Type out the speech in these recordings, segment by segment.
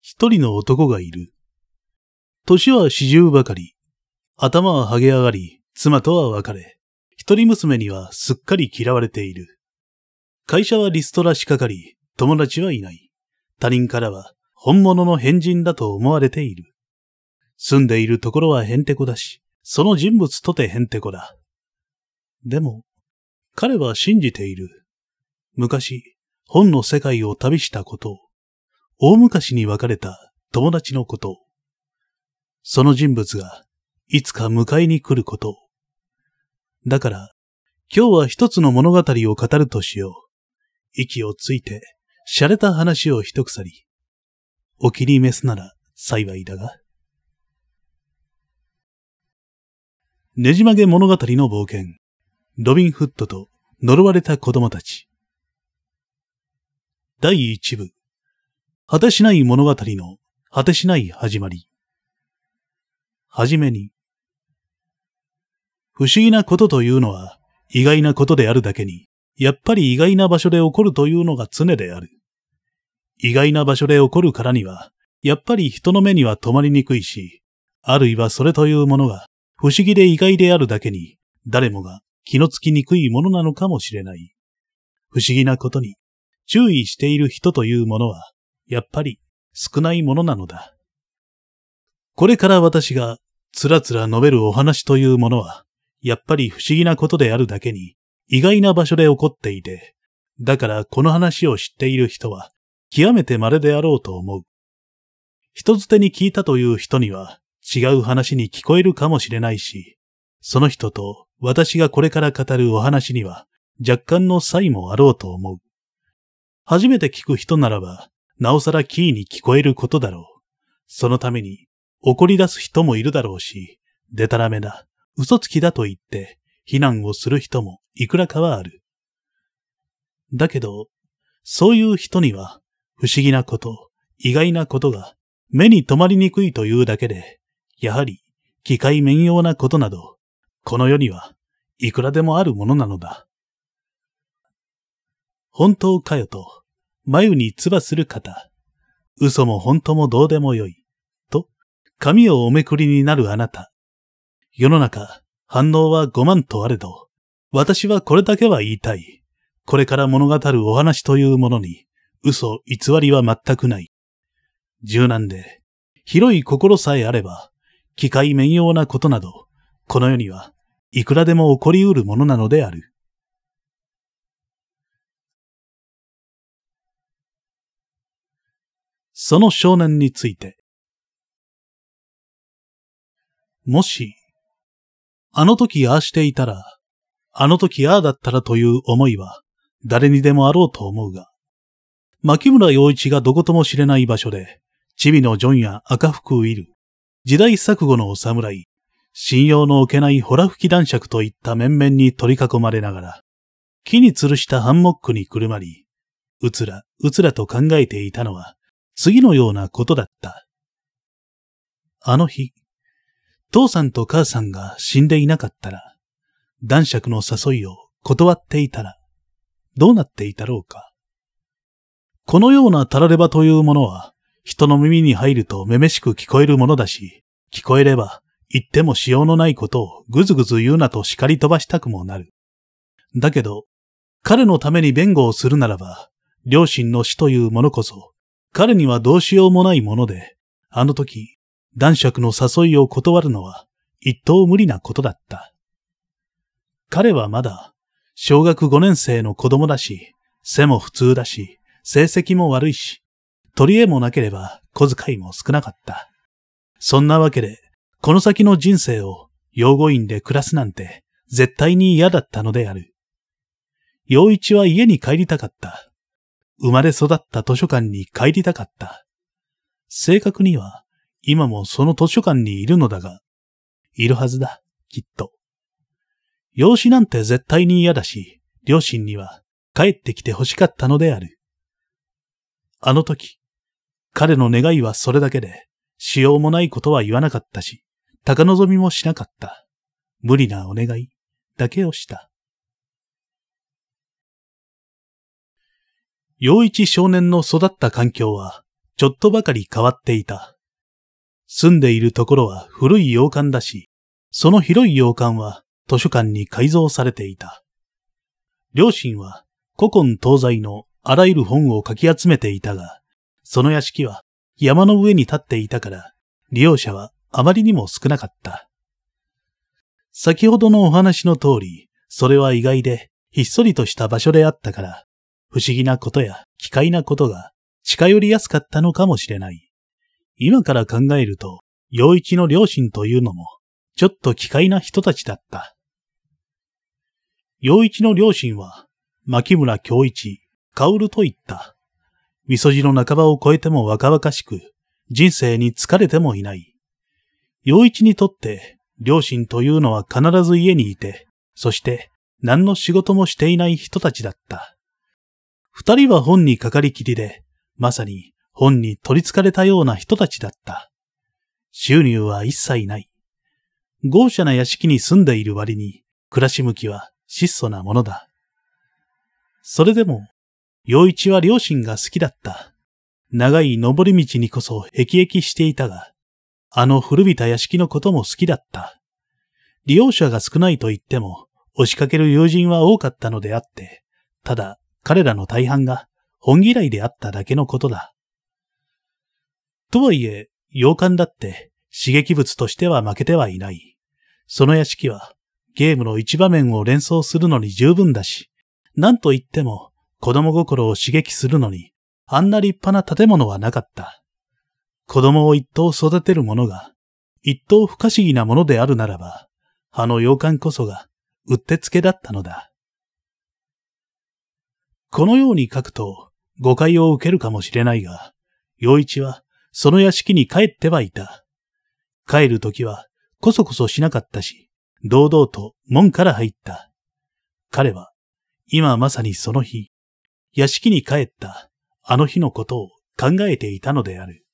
一人の男がいる。年は四十ばかり。頭は剥げ上がり、妻とは別れ、一人娘にはすっかり嫌われている。会社はリストラしかかり、友達はいない。他人からは本物の変人だと思われている。住んでいるところはヘンテコだし、その人物とてヘンテコだ。でも、彼は信じている。昔、本の世界を旅したことを、大昔に別れた友達のこと、その人物がいつか迎えに来ること。だから、今日は一つの物語を語るとしよう。息をついて、洒落た話を一鎖。お気に召すなら幸いだが。ねじ曲げ物語の冒険。ロビン・フッドと呪われた子供たち。第一部。果てしない物語の果てしない始まり。はじめに。不思議なことというのは意外なことであるだけに、やっぱり意外な場所で起こるというのが常である。意外な場所で起こるからには、やっぱり人の目には止まりにくいし、あるいはそれというものが不思議で意外であるだけに、誰もが気のつきにくいものなのかもしれない。不思議なことに、注意している人というものは、やっぱり少ないものなのだ。これから私がつらつら述べるお話というものは、やっぱり不思議なことであるだけに、意外な場所で起こっていて、だからこの話を知っている人は、極めて稀であろうと思う。人づてに聞いたという人には、違う話に聞こえるかもしれないし、その人と私がこれから語るお話には若干の差異もあろうと思う。初めて聞く人ならば、なおさらキーに聞こえることだろう。そのために怒り出す人もいるだろうし、でたらめだ、嘘つきだと言って非難をする人もいくらかはある。だけど、そういう人には不思議なこと、意外なことが目に留まりにくいというだけで、やはり、機械面用なことなど、この世にはいくらでもあるものなのだ。本当かよと、眉に唾する方、嘘も本当もどうでもよい、と、髪をおめくりになるあなた。世の中、反応は五万とあれど、私はこれだけは言いたい。これから物語るお話というものに、嘘、偽りは全くない。柔軟で、広い心さえあれば、機械面用なことなど、この世にはいくらでも起こり得るものなのである。その少年について。もし、あの時ああしていたら、あの時ああだったらという思いは誰にでもあろうと思うが、牧村洋一がどことも知れない場所で、チビのジョンや赤服ウィル、時代錯誤のお侍、信用のおけないホラ吹き男爵といった面々に取り囲まれながら、木に吊るしたハンモックにくるまり、うつら、うつらと考えていたのは、次のようなことだった。あの日、父さんと母さんが死んでいなかったら、男爵の誘いを断っていたら、どうなっていたろうか。このようなたらればというものは、人の耳に入るとめめしく聞こえるものだし、聞こえれば言ってもしようのないことをぐずぐず言うなと叱り飛ばしたくもなる。だけど、彼のために弁護をするならば、両親の死というものこそ、彼にはどうしようもないもので、あの時、男爵の誘いを断るのは、一等無理なことだった。彼はまだ、小学5年生の子供だし、背も普通だし、成績も悪いし、取り柄もなければ小遣いも少なかった。そんなわけで、この先の人生を養護院で暮らすなんて絶対に嫌だったのである。陽一は家に帰りたかった。生まれ育った図書館に帰りたかった。正確には今もその図書館にいるのだが、いるはずだ、きっと。養子なんて絶対に嫌だし、両親には帰ってきて欲しかったのである。あの時、彼の願いはそれだけで、しようもないことは言わなかったし、高望みもしなかった。無理なお願いだけをした。陽一少年の育った環境は、ちょっとばかり変わっていた。住んでいるところは古い洋館だし、その広い洋館は図書館に改造されていた。両親は古今東西のあらゆる本をかき集めていたが、その屋敷は山の上に立っていたから、利用者はあまりにも少なかった。先ほどのお話の通り、それは意外でひっそりとした場所であったから、不思議なことや奇怪なことが近寄りやすかったのかもしれない。今から考えると、陽一の両親というのも、ちょっと奇怪な人たちだった。陽一の両親は、牧村京一、薫と言った。味噌汁の半ばを超えても若々しく、人生に疲れてもいない。陽一にとって、両親というのは必ず家にいて、そして何の仕事もしていない人たちだった。二人は本にかかりきりで、まさに本に取り憑かれたような人たちだった。収入は一切ない。豪奢な屋敷に住んでいる割に、暮らし向きは質素なものだ。それでも、陽一は両親が好きだった。長い登り道にこそ辟易していたが、あの古びた屋敷のことも好きだった。利用者が少ないと言っても、押しかける友人は多かったのであって、ただ彼らの大半が本嫌いであっただけのことだ。とはいえ、洋館だって刺激物としては負けてはいない。その屋敷はゲームの一場面を連想するのに十分だし、なんと言っても子供心を刺激するのに、あんな立派な建物はなかった。子供を一頭育てるものが、一頭不可思議なものであるならば、あの洋館こそが、うってつけだったのだ。このように書くと、誤解を受けるかもしれないが、洋一は、その屋敷に帰ってはいた。帰るときは、こそこそしなかったし、堂々と門から入った。彼は、今まさにその日、屋敷に帰ったあの日のことを考えていたのである。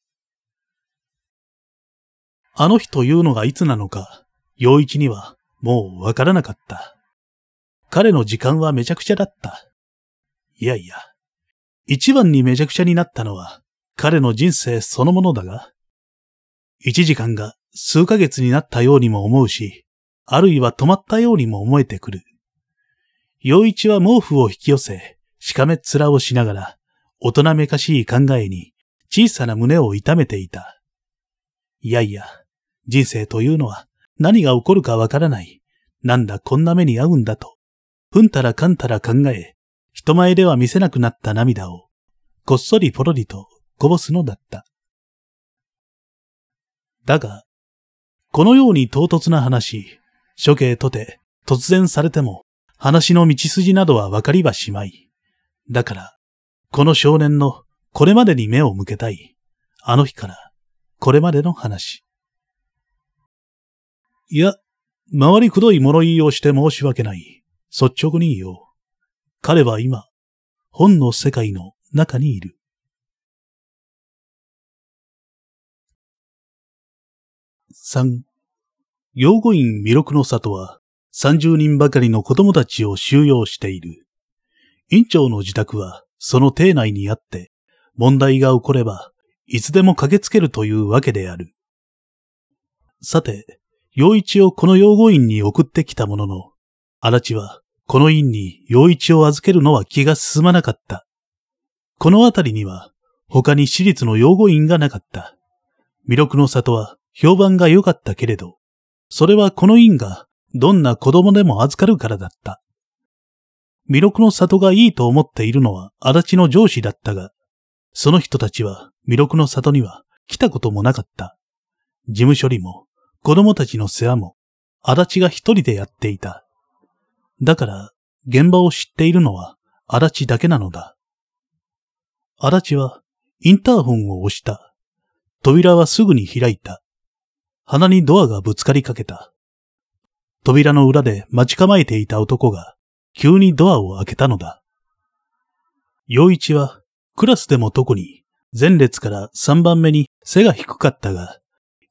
あの日というのがいつなのか、陽一にはもうわからなかった。彼の時間はめちゃくちゃだった。いやいや、一番にめちゃくちゃになったのは彼の人生そのものだが、一時間が数ヶ月になったようにも思うし、あるいは止まったようにも思えてくる。陽一は毛布を引き寄せ、しかめっ面をしながら、大人めかしい考えに小さな胸を痛めていた。いやいや、人生というのは何が起こるかわからない。なんだこんな目に遭うんだと。ふんたらかんたら考え、人前では見せなくなった涙を、こっそりポロリとこぼすのだった。だが、このように唐突な話、処刑とて突然されても、話の道筋などはわかりはしまい。だから、この少年のこれまでに目を向けたい。あの日から、これまでの話。いや、回りくどい物言いをして申し訳ない。率直に言おう。彼は今、本の世界の中にいる。三、養護院弥勒の里は30人ばかりの子供たちを収容している。院長の自宅はその邸内にあって、問題が起これば、いつでも駆けつけるというわけである。さて、陽一をこの養護院に送ってきたものの、足立はこの院に陽一を預けるのは気が進まなかった。この辺りには他に私立の養護院がなかった。魅力の里は評判が良かったけれど、それはこの院がどんな子供でも預かるからだった。魅力の里がいいと思っているのは足立の上司だったが、その人たちは魅力の里には来たこともなかった。事務処理も子供たちの世話も足立が一人でやっていた。だから現場を知っているのは足立だけなのだ。足立はインターホンを押した。扉はすぐに開いた。鼻にドアがぶつかりかけた。扉の裏で待ち構えていた男が急にドアを開けたのだ。陽一は、クラスでも特に、前列から3番目に背が低かったが、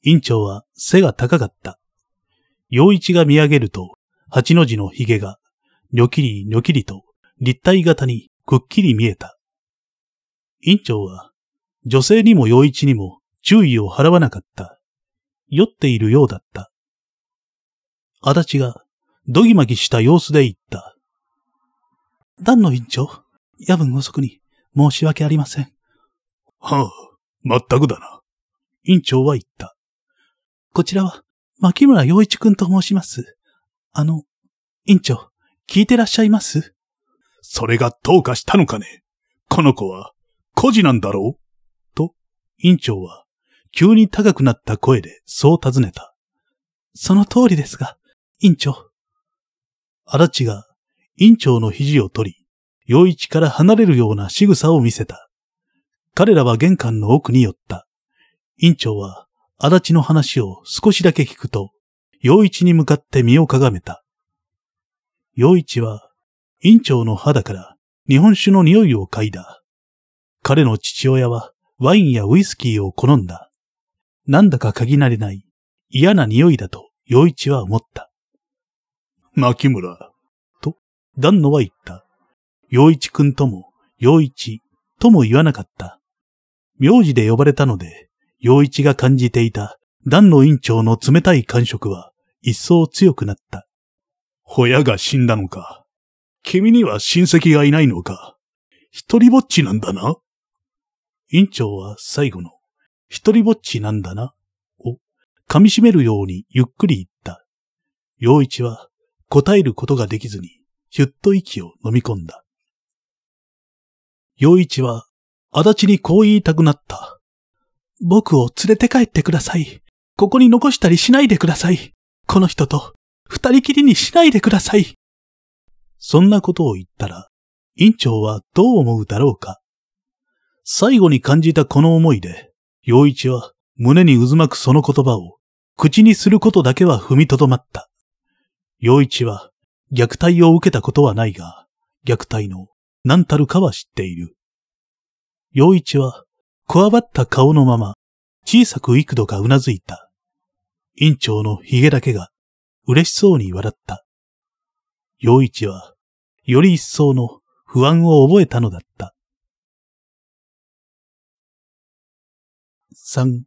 院長は背が高かった。陽一が見上げると、八の字の髭が、にょきりにょきりと立体型にくっきり見えた。院長は、女性にも陽一にも注意を払わなかった。酔っているようだった。足立が、どぎまぎした様子で言った。団の委員長、夜分遅くに申し訳ありません。はあ、まったくだな。委員長は言った。こちらは、牧村洋一くんと申します。あの、委員長、聞いてらっしゃいます？それがどうかしたのかね？この子は、孤児なんだろう？と、委員長は、急に高くなった声でそう尋ねた。その通りですが、委員長。荒地が、委員長の肘を取り、陽一から離れるような仕草を見せた。彼らは玄関の奥に寄った。委員長は、足立の話を少しだけ聞くと、陽一に向かって身をかがめた。陽一は、委員長の肌から日本酒の匂いを嗅いだ。彼の父親はワインやウイスキーを好んだ。なんだか嗅ぎ慣れない嫌な匂いだと陽一は思った。牧村。と、丹野は言った。陽一くんとも、陽一とも言わなかった。名字で呼ばれたので、陽一が感じていた丹野院長の冷たい感触は一層強くなった。親が死んだのか。君には親戚がいないのか。一人ぼっちなんだな。院長は最後の、一人ぼっちなんだな、を噛み締めるようにゆっくり言った。陽一は答えることができずに、ひゅっと息を飲み込んだ。陽一は、足立にこう言いたくなった。僕を連れて帰ってください。ここに残したりしないでください。この人と二人きりにしないでください。そんなことを言ったら、院長はどう思うだろうか。最後に感じたこの思いで、陽一は胸に渦巻くその言葉を口にすることだけは踏みとどまった。陽一は虐待を受けたことはないが、虐待の何たるかは知っている。陽一は、こわばった顔のまま、小さく幾度かうなずいた。院長の髭だけが嬉しそうに笑った。陽一は、より一層の不安を覚えたのだった。三、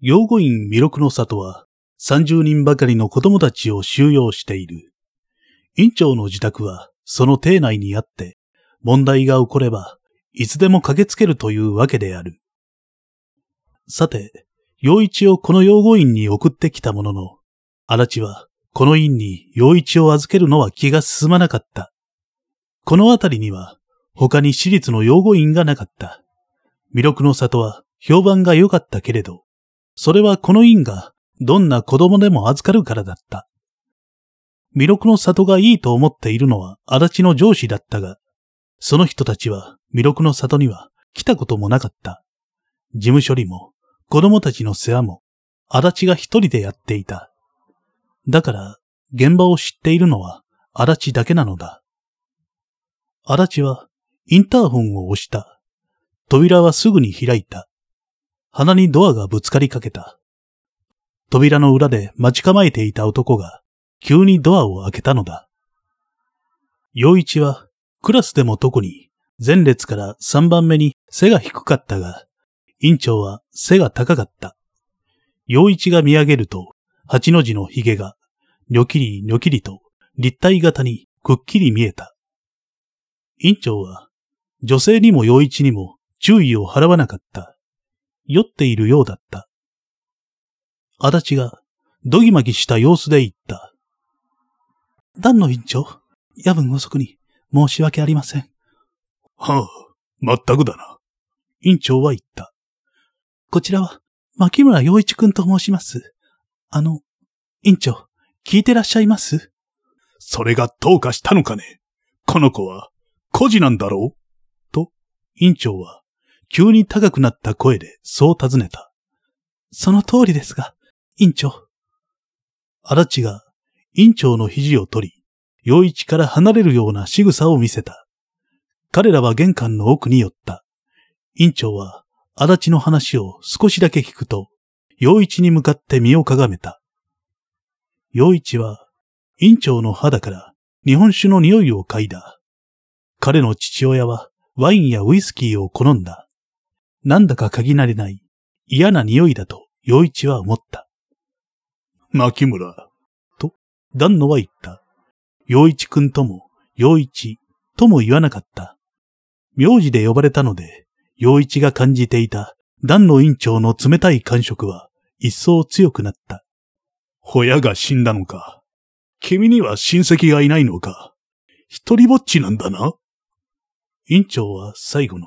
養護院弥勒の里は、三十人ばかりの子供たちを収容している。院長の自宅は、その邸内にあって、問題が起これば、いつでも駆けつけるというわけである。さて、陽一をこの養護院に送ってきたものの、荒地は、この院に陽一を預けるのは気が進まなかった。この辺りには、他に私立の養護院がなかった。魅力の里は評判が良かったけれど、それはこの院がどんな子供でも預かるからだった。魅力の里がいいと思っているのは足立の上司だったが、その人たちは魅力の里には来たこともなかった。事務処理も子供たちの世話も足立が一人でやっていた。だから、現場を知っているのは、足立だけなのだ。足立は、インターホンを押した。扉はすぐに開いた。鼻にドアがぶつかりかけた。扉の裏で待ち構えていた男が、急にドアを開けたのだ。陽一は、クラスでも特に、前列から3番目に背が低かったが、院長は背が高かった。陽一が見上げると、八の字の髭がにょきりにょきりと立体型にくっきり見えた。院長は女性にも陽一にも注意を払わなかった。酔っているようだった。足立がどぎまぎした様子で言った。団の院長、夜分遅くに申し訳ありません。はあ、まったくだな。院長は言った。こちらは、牧村洋一くんと申します。あの、院長、聞いてらっしゃいます？それがどうかしたのかね？この子は、孤児なんだろう？と、院長は、急に高くなった声でそう尋ねた。その通りですが、院長。荒地が、院長の肘を取り、陽一から離れるような仕草を見せた。彼らは玄関の奥に寄った。院長は、足立の話を少しだけ聞くと、陽一に向かって身をかがめた。陽一は、院長の肌から日本酒の匂いを嗅いだ。彼の父親はワインやウイスキーを好んだ。なんだか限られない嫌な匂いだと陽一は思った。牧村、丹野は言った。陽一くんとも、陽一とも言わなかった。名字で呼ばれたので、陽一が感じていた丹野院長の冷たい感触は一層強くなった。親が死んだのか。君には親戚がいないのか。一人ぼっちなんだな。院長は最後の、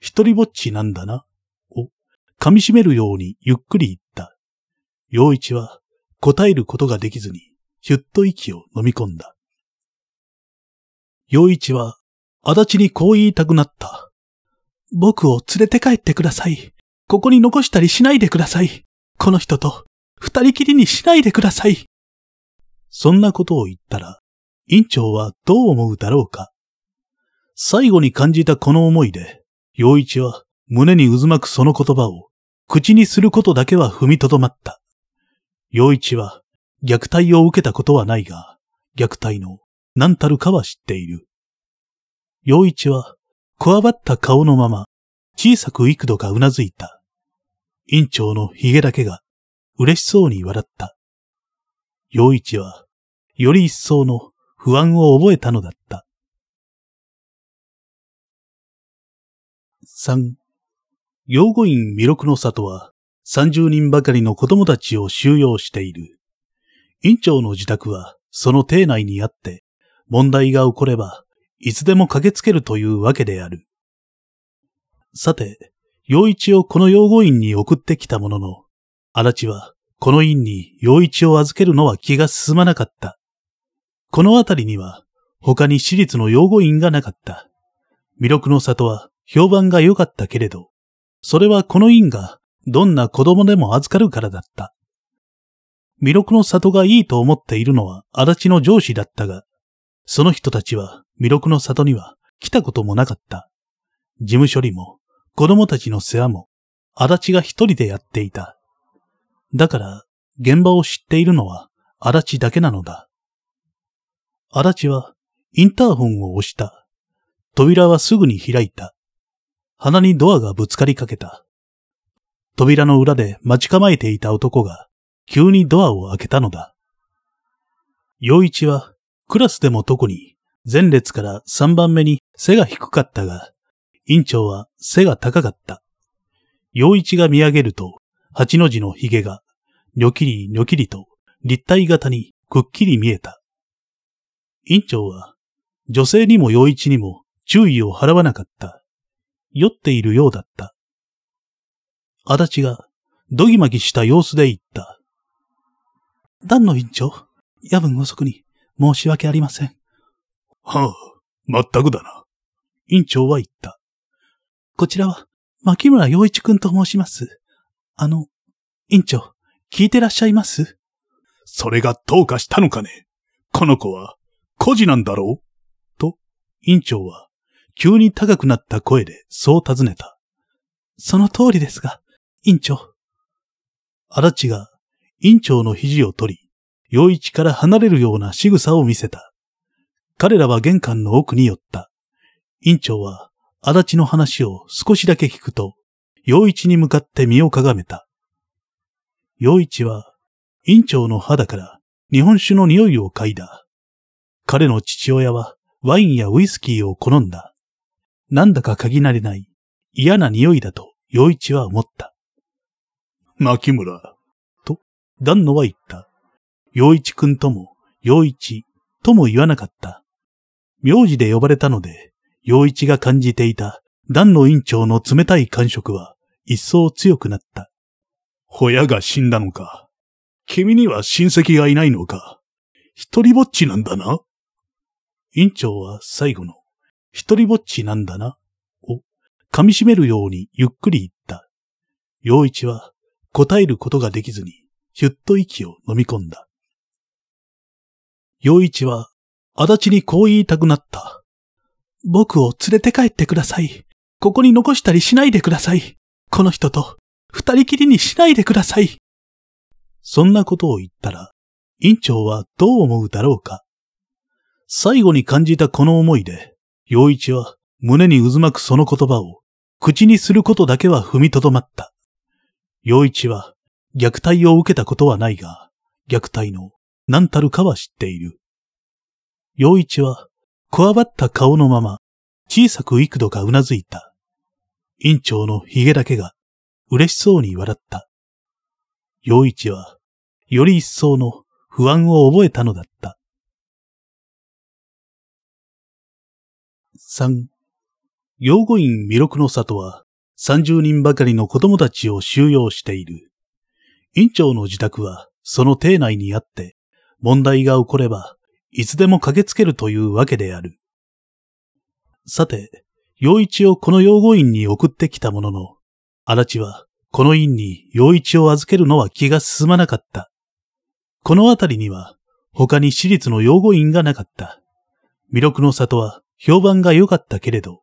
一人ぼっちなんだな、を噛み締めるようにゆっくり言った。陽一は答えることができずに、ひゅっと息を飲み込んだ。陽一は、足立にこう言いたくなった。僕を連れて帰ってください。ここに残したりしないでください。この人と二人きりにしないでください。そんなことを言ったら、院長はどう思うだろうか。最後に感じたこの思いで、陽一は胸に渦巻くその言葉を口にすることだけは踏みとどまった。陽一は虐待を受けたことはないが、虐待の何たるかは知っている。陽一は、こわばった顔のまま、小さく幾度かうなずいた。院長の髭だけが、嬉しそうに笑った。陽一は、より一層の不安を覚えたのだった。三、養護院弥勒の里は、30人ばかりの子供たちを収容している。院長の自宅は、その邸内にあって、問題が起これば、いつでも駆けつけるというわけである。さて、陽一をこの養護院に送ってきたものの、足立は、この院に陽一を預けるのは気が進まなかった。この辺りには、他に私立の養護院がなかった。弥勒の里は評判が良かったけれど、それはこの院がどんな子供でも預かるからだった。弥勒の里がいいと思っているのは足立の上司だったが、その人たちは弥勒の里には来たこともなかった。事務処理も子供たちの世話も足立が一人でやっていた。だから現場を知っているのは足立だけなのだ。足立はインターホンを押した。扉はすぐに開いた。鼻にドアがぶつかりかけた。扉の裏で待ち構えていた男が急にドアを開けたのだ。陽一はクラスでも特に前列から3番目に背が低かったが、院長は背が高かった。陽一が見上げると、八の字の髭が、ニョキリニョキリと立体型にくっきり見えた。院長は、女性にも陽一にも注意を払わなかった。酔っているようだった。足立が、どぎまぎした様子で言った。丹野院長、夜分遅くに申し訳ありません。はあ、まったくだな。院長は言った。こちらは、牧村洋一くんと申します。あの、院長、聞いてらっしゃいます？それがどうかしたのかねこの子は、孤児なんだろう？と院長は、急に高くなった声でそう尋ねた。その通りですが、院長。足立が、院長の肘を取り、陽一から離れるような仕草を見せた。彼らは玄関の奥に寄った。院長は、足立の話を少しだけ聞くと、陽一に向かって身をかがめた。陽一は、院長の肌から日本酒の匂いを嗅いだ。彼の父親はワインやウイスキーを好んだ。なんだか嗅ぎ慣れない嫌な匂いだと陽一は思った。牧村、丹野は言った。陽一くんとも、陽一とも言わなかった。名字で呼ばれたので、陽一が感じていた丹野院長の冷たい感触は一層強くなった。親が死んだのか。君には親戚がいないのか。一人ぼっちなんだな。院長は最後の、一人ぼっちなんだな、を噛み締めるようにゆっくり言った。陽一は答えることができずに、ひゅっと息を飲み込んだ。陽一は、足立にこう言いたくなった。僕を連れて帰ってください。ここに残したりしないでください。この人と二人きりにしないでください。そんなことを言ったら、院長はどう思うだろうか。最後に感じたこの思いで、陽一は胸に渦巻くその言葉を口にすることだけは踏みとどまった。陽一は虐待を受けたことはないが、虐待の何たるかは知っている。陽一は、こわばった顔のまま、小さく幾度かうなずいた。院長の髭だけが、嬉しそうに笑った。陽一は、より一層の不安を覚えたのだった。三、養護院弥勒の里は、30人ばかりの子供たちを収容している。院長の自宅は、その邸内にあって、問題が起これば、いつでも駆けつけるというわけである。さて、陽一をこの養護院に送ってきたものの、足立は、この院に陽一を預けるのは気が進まなかった。この辺りには、他に私立の養護院がなかった。弥勒の里は評判が良かったけれど、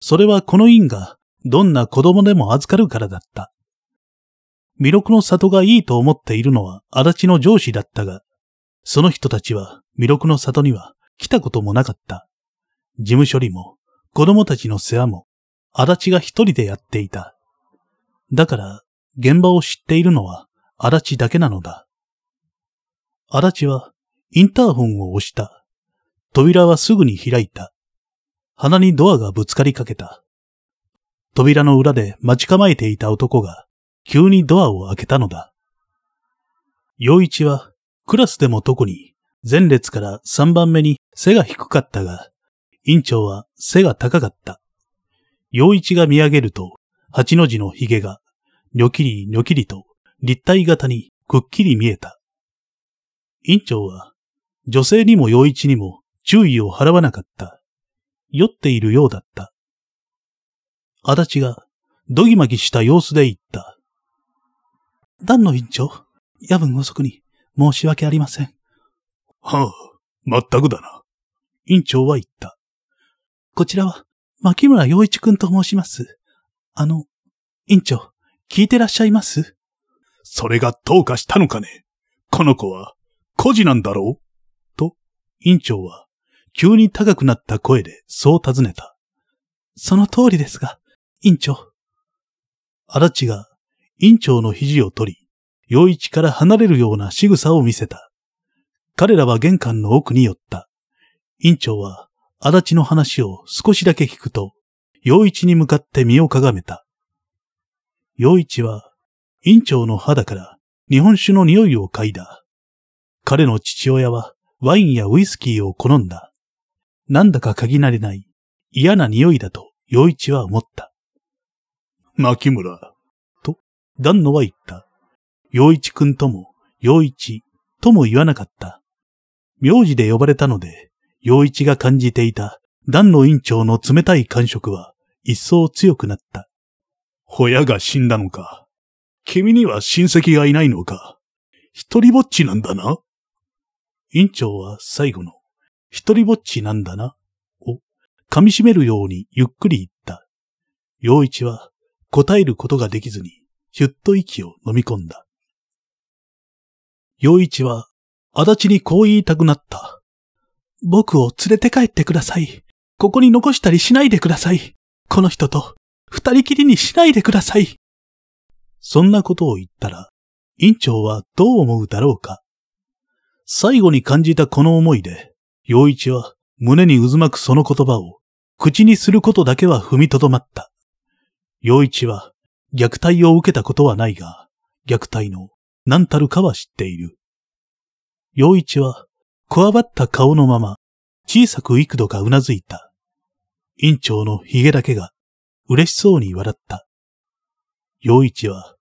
それはこの院がどんな子供でも預かるからだった。弥勒の里がいいと思っているのは足立の上司だったが、その人たちは弥勒の里には来たこともなかった。事務処理も子供たちの世話も足立が一人でやっていた。だから現場を知っているのは足立だけなのだ。足立はインターホンを押した。扉はすぐに開いた。鼻にドアがぶつかりかけた。扉の裏で待ち構えていた男が急にドアを開けたのだ。陽一はクラスでも特に前列から3番目に背が低かったが、院長は背が高かった。陽一が見上げると、八の字の髭が、ニョキリニョキリと立体型にくっきり見えた。院長は、女性にも陽一にも注意を払わなかった。酔っているようだった。足立が、どぎまぎした様子で言った。団の院長、夜分遅くに申し訳ありません。はあ、まったくだな。院長は言った。こちらは、牧村洋一くんと申します。あの、院長、聞いてらっしゃいます？それがどうかしたのかねこの子は、孤児なんだろう？と、院長は急に高くなった声でそう尋ねた。その通りですが、院長。荒地が院長の肘を取り、陽一から離れるような仕草を見せた。彼らは玄関の奥に寄った。院長は足立の話を少しだけ聞くと、陽一に向かって身をかがめた。陽一は院長の肌から日本酒の匂いを嗅いだ。彼の父親はワインやウイスキーを好んだ。なんだか鍵慣れない嫌な匂いだと陽一は思った。牧村。と、丹野は言った。陽一くんとも、陽一とも言わなかった。名字で呼ばれたので、陽一が感じていた丹野院長の冷たい感触は一層強くなった。親が死んだのか。君には親戚がいないのか。一人ぼっちなんだな。院長は最後の一人ぼっちなんだな、を噛み締めるようにゆっくり言った。陽一は答えることができずに、ひゅっと息を飲み込んだ。陽一は、足立にこう言いたくなった。僕を連れて帰ってください。ここに残したりしないでください。この人と二人きりにしないでください。そんなことを言ったら、院長はどう思うだろうか。最後に感じたこの思いで、陽一は胸に渦巻くその言葉を口にすることだけは踏みとどまった。陽一は虐待を受けたことはないが、虐待の何たるかは知っている。陽一はこわばった顔のまま小さく幾度かうなずいた。院長の髭だけが嬉しそうに笑った。陽一は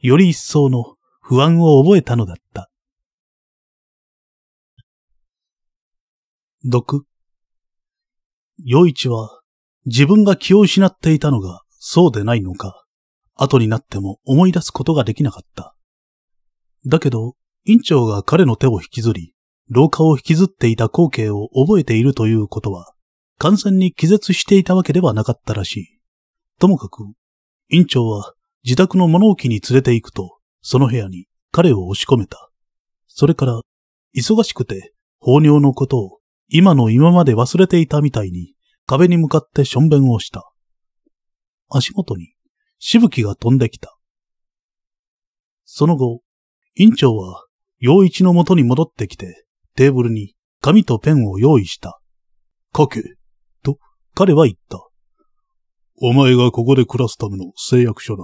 より一層の不安を覚えたのだった。毒。陽一は自分が気を失っていたのがそうでないのか、後になっても思い出すことができなかった。だけど、院長が彼の手を引きずり、廊下を引きずっていた光景を覚えているということは、完全に気絶していたわけではなかったらしい。ともかく、院長は自宅の物置に連れて行くと、その部屋に彼を押し込めた。それから、忙しくて、放尿のことを今の今まで忘れていたみたいに壁に向かってしょんべんをした。足元にしぶきが飛んできた。その後、院長は陽一の元に戻ってきて、テーブルに紙とペンを用意した。書け、と彼は言った。お前がここで暮らすための誓約書だ。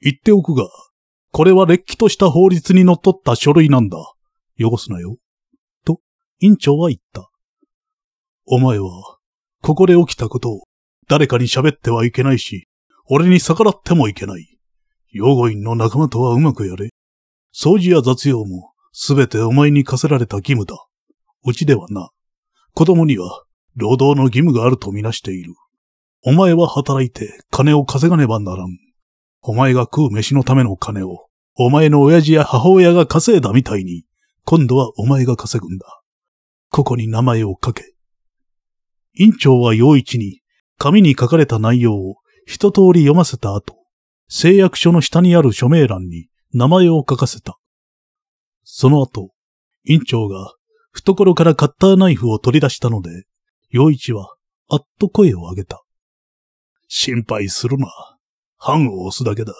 言っておくが、これは劣気とした法律にのっった書類なんだ。汚すなよ。と、院長は言った。お前は、ここで起きたことを誰かに喋ってはいけないし、俺に逆らってもいけない。養護院の仲間とはうまくやれ。掃除や雑用もすべてお前に課せられた義務だ。うちではな、子供には労働の義務があるとみなしている。お前は働いて金を稼がねばならん。お前が食う飯のための金を、お前の親父や母親が稼いだみたいに、今度はお前が稼ぐんだ。ここに名前を書け。院長は陽一に紙に書かれた内容を一通り読ませた後、誓約書の下にある署名欄に名前を書かせた。その後、院長が懐からカッターナイフを取り出したので、陽一はあっと声を上げた。心配するな。判を押すだけだ。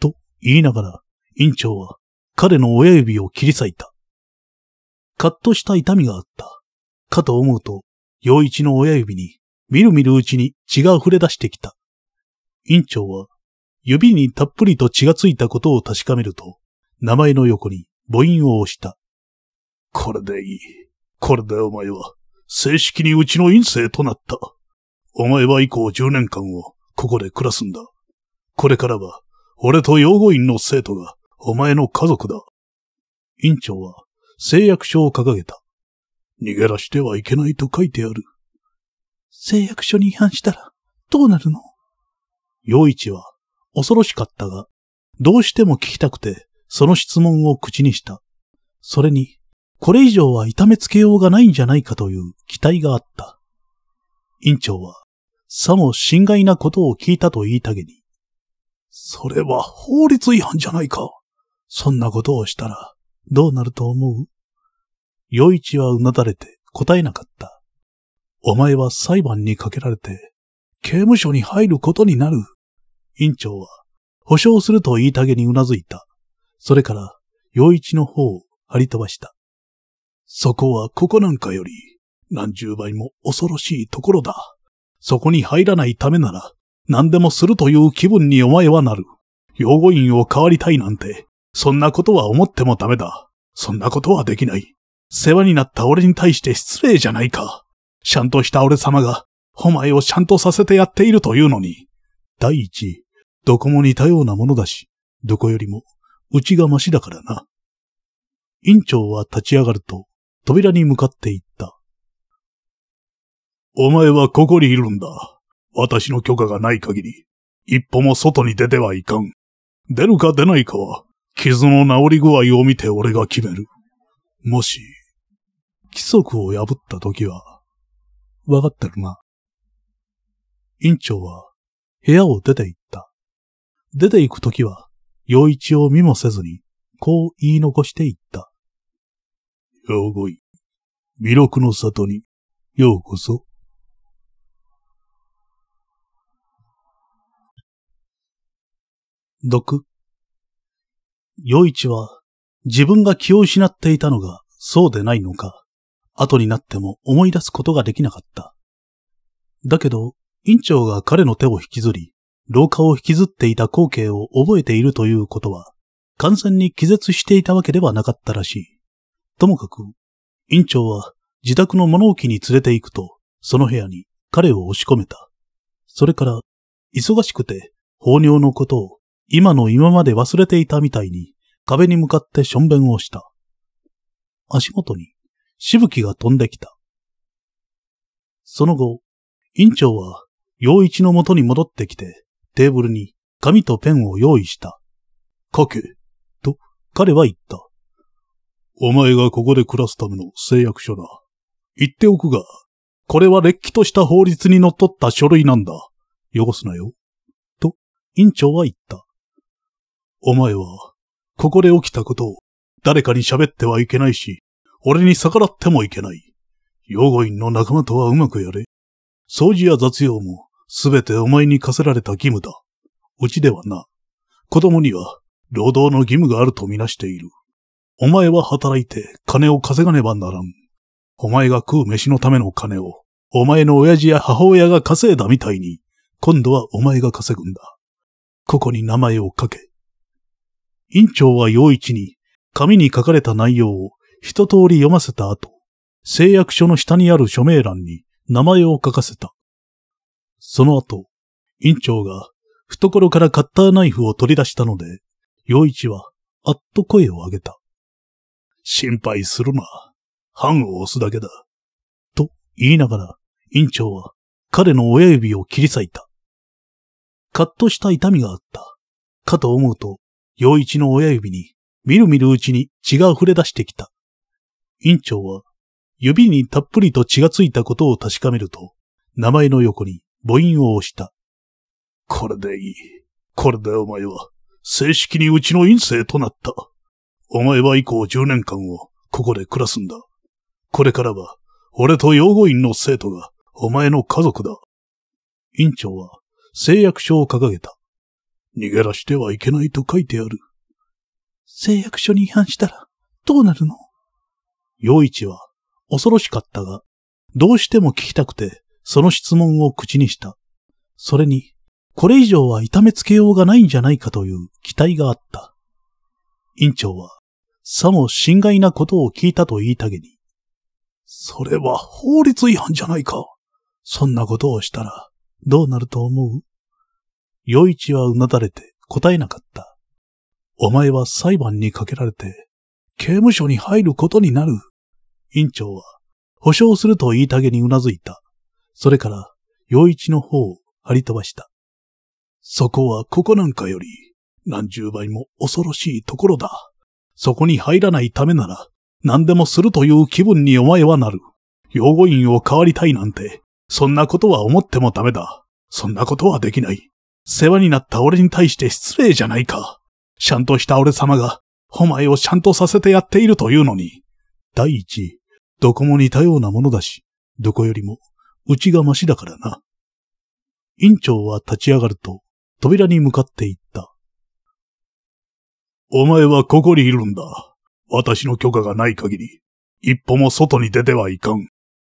と言いながら、院長は彼の親指を切り裂いた。カッとした痛みがあった。かと思うと、陽一の親指にみるみるうちに血が溢れ出してきた。院長は指にたっぷりと血がついたことを確かめると、名前の横に母音を押した。これでいい。これでお前は、正式にうちの院生となった。お前は以降10年間をここで暮らすんだ。これからは、俺と養護院の生徒がお前の家族だ。院長は誓約書を掲げた。逃げ出してはいけないと書いてある。誓約書に違反したらどうなるの？陽一は恐ろしかったが、どうしても聞きたくて、その質問を口にした。それに、これ以上は痛めつけようがないんじゃないかという期待があった。院長は、さも心外なことを聞いたと言いたげに、それは法律違反じゃないか。そんなことをしたら、どうなると思う？陽一はうなだれて答えなかった。お前は裁判にかけられて、刑務所に入ることになる。院長は、保証すると言いたげにうなずいた。それから、陽一の方を張り飛ばした。そこはここなんかより、何十倍も恐ろしいところだ。そこに入らないためなら、何でもするという気分にお前はなる。養護院を変わりたいなんて、そんなことは思ってもダメだ。そんなことはできない。世話になった俺に対して失礼じゃないか。ちゃんとした俺様が、お前をちゃんとさせてやっているというのに。第一、どこも似たようなものだし、どこよりも、うちがましだからな。院長は立ち上がると、扉に向かって言った。お前はここにいるんだ。私の許可がない限り、一歩も外に出てはいかん。出るか出ないかは、傷の治り具合を見て俺が決める。もし、規則を破った時は、わかってるな。院長は、部屋を出て行った。出て行くときは、陽一を見もせずに、こう言い残していった。養護院、魅力の里に、ようこそ。毒。陽一は、自分が気を失っていたのが、そうでないのか、後になっても思い出すことができなかった。だけど、院長が彼の手を引きずり、廊下を引きずっていた光景を覚えているということは、完全に気絶していたわけではなかったらしい。ともかく、院長は自宅の物置に連れて行くと、その部屋に彼を押し込めた。それから、忙しくて、放尿のことを今の今まで忘れていたみたいに壁に向かってしょんべんをした。足元にしぶきが飛んできた。その後、院長は陽一の元に戻ってきて、テーブルに紙とペンを用意した。書け、と彼は言った。お前がここで暮らすための誓約書だ。言っておくが、これは劣気とした法律にのっとった書類なんだ。汚すなよ。と、院長は言った。お前は、ここで起きたことを誰かに喋ってはいけないし、俺に逆らってもいけない。養護院の仲間とはうまくやれ。掃除や雑用もすべてお前に課せられた義務だ。うちではな。子供には労働の義務があるとみなしている。お前は働いて金を稼がねばならん。お前が食う飯のための金を、お前の親父や母親が稼いだみたいに、今度はお前が稼ぐんだ。ここに名前を書け。院長は陽一に紙に書かれた内容を一通り読ませた後、誓約書の下にある署名欄に名前を書かせた。その後、院長が懐からカッターナイフを取り出したので、陽一はあっと声を上げた。心配するな。判を押すだけだ。と言いながら、院長は彼の親指を切り裂いた。カッとした痛みがあった。かと思うと、陽一の親指にみるみるうちに血が溢れ出してきた。院長は指にたっぷりと血がついたことを確かめると、名前の横に母音を押した。これでいい。これでお前は正式にうちの院生となった。お前は以降10年間をここで暮らすんだ。これからは俺と養護院の生徒がお前の家族だ。院長は誓約書を掲げた。逃げ出してはいけないと書いてある。誓約書に違反したらどうなるの？陽一は恐ろしかったが、どうしても聞きたくて、その質問を口にした。それに、これ以上は痛めつけようがないんじゃないかという期待があった。院長は、さも心外なことを聞いたと言いたげに。それは法律違反じゃないか。そんなことをしたら、どうなると思う？陽一はうなだれて答えなかった。お前は裁判にかけられて、刑務所に入ることになる。院長は、保証すると言いたげにうなずいた。それから、陽一の方を張り飛ばした。そこはここなんかより、何十倍も恐ろしいところだ。そこに入らないためなら、何でもするという気分にお前はなる。養護院を変わりたいなんて、そんなことは思ってもダメだ。そんなことはできない。世話になった俺に対して失礼じゃないか。ちゃんとした俺様が、お前をちゃんとさせてやっているというのに。第一、どこも似たようなものだし、どこよりも、うちがましだからな。院長は立ち上がると、扉に向かって行った。お前はここにいるんだ。私の許可がない限り、一歩も外に出てはいかん。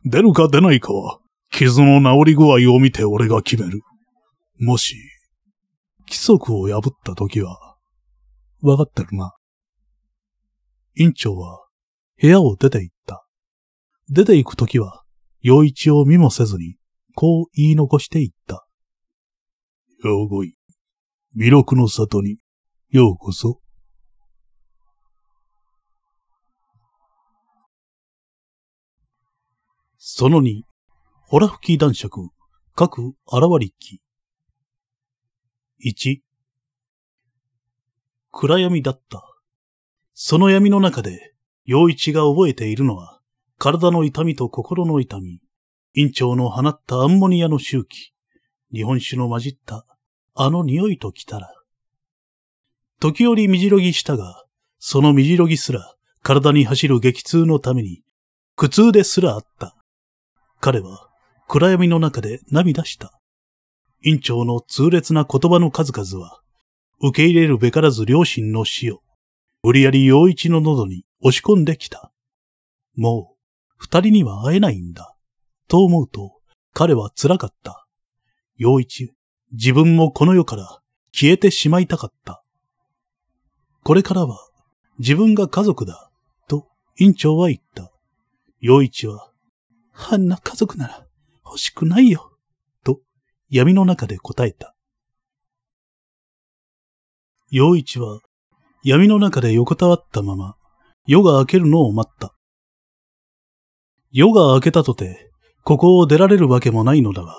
出るか出ないかは、傷の治り具合を見て俺が決める。もし、規則を破った時は、わかってるな。院長は、部屋を出て行った。出て行く時は、陽一を見もせずに、こう言い残していった。養護院、弥勒の里に、ようこそ。その2、ホラ吹き男爵、各現りき。1、暗闇だった。その闇の中で、陽一が覚えているのは、体の痛みと心の痛み、院長の放ったアンモニアの周期、日本酒の混じったあの匂いと来たら。時折みじろぎしたが、そのみじろぎすら体に走る激痛のために苦痛ですらあった。彼は暗闇の中で涙した。院長の痛烈な言葉の数々は、受け入れるべからず両親の死を、無理やり陽一の喉に押し込んできた。もう、二人には会えないんだ。と思うと、彼は辛かった。陽一、自分もこの世から消えてしまいたかった。これからは、自分が家族だ、と院長は言った。陽一は、あんな家族なら欲しくないよ、と闇の中で答えた。陽一は闇の中で横たわったまま夜が明けるのを待った。夜が明けたとて、ここを出られるわけもないのだが、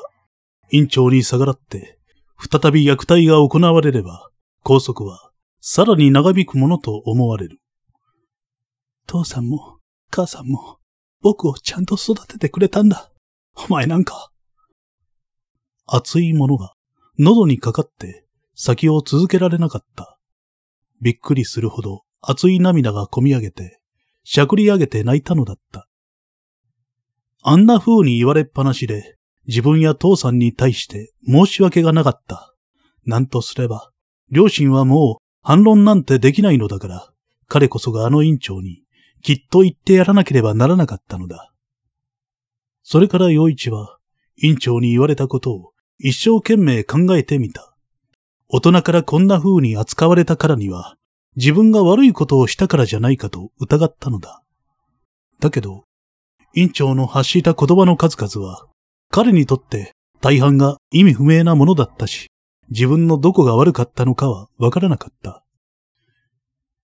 院長に逆らって、再び虐待が行われれば、拘束はさらに長引くものと思われる。父さんも母さんも僕をちゃんと育ててくれたんだ。お前なんか。熱いものが喉にかかって先を続けられなかった。びっくりするほど熱い涙がこみ上げて、しゃくり上げて泣いたのだった。あんな風に言われっぱなしで、自分や父さんに対して申し訳がなかった。なんとすれば、両親はもう反論なんてできないのだから、彼こそがあの院長にきっと言ってやらなければならなかったのだ。それから陽一は、院長に言われたことを一生懸命考えてみた。大人からこんな風に扱われたからには、自分が悪いことをしたからじゃないかと疑ったのだ。だけど、院長の発した言葉の数々は、彼にとって大半が意味不明なものだったし、自分のどこが悪かったのかはわからなかった。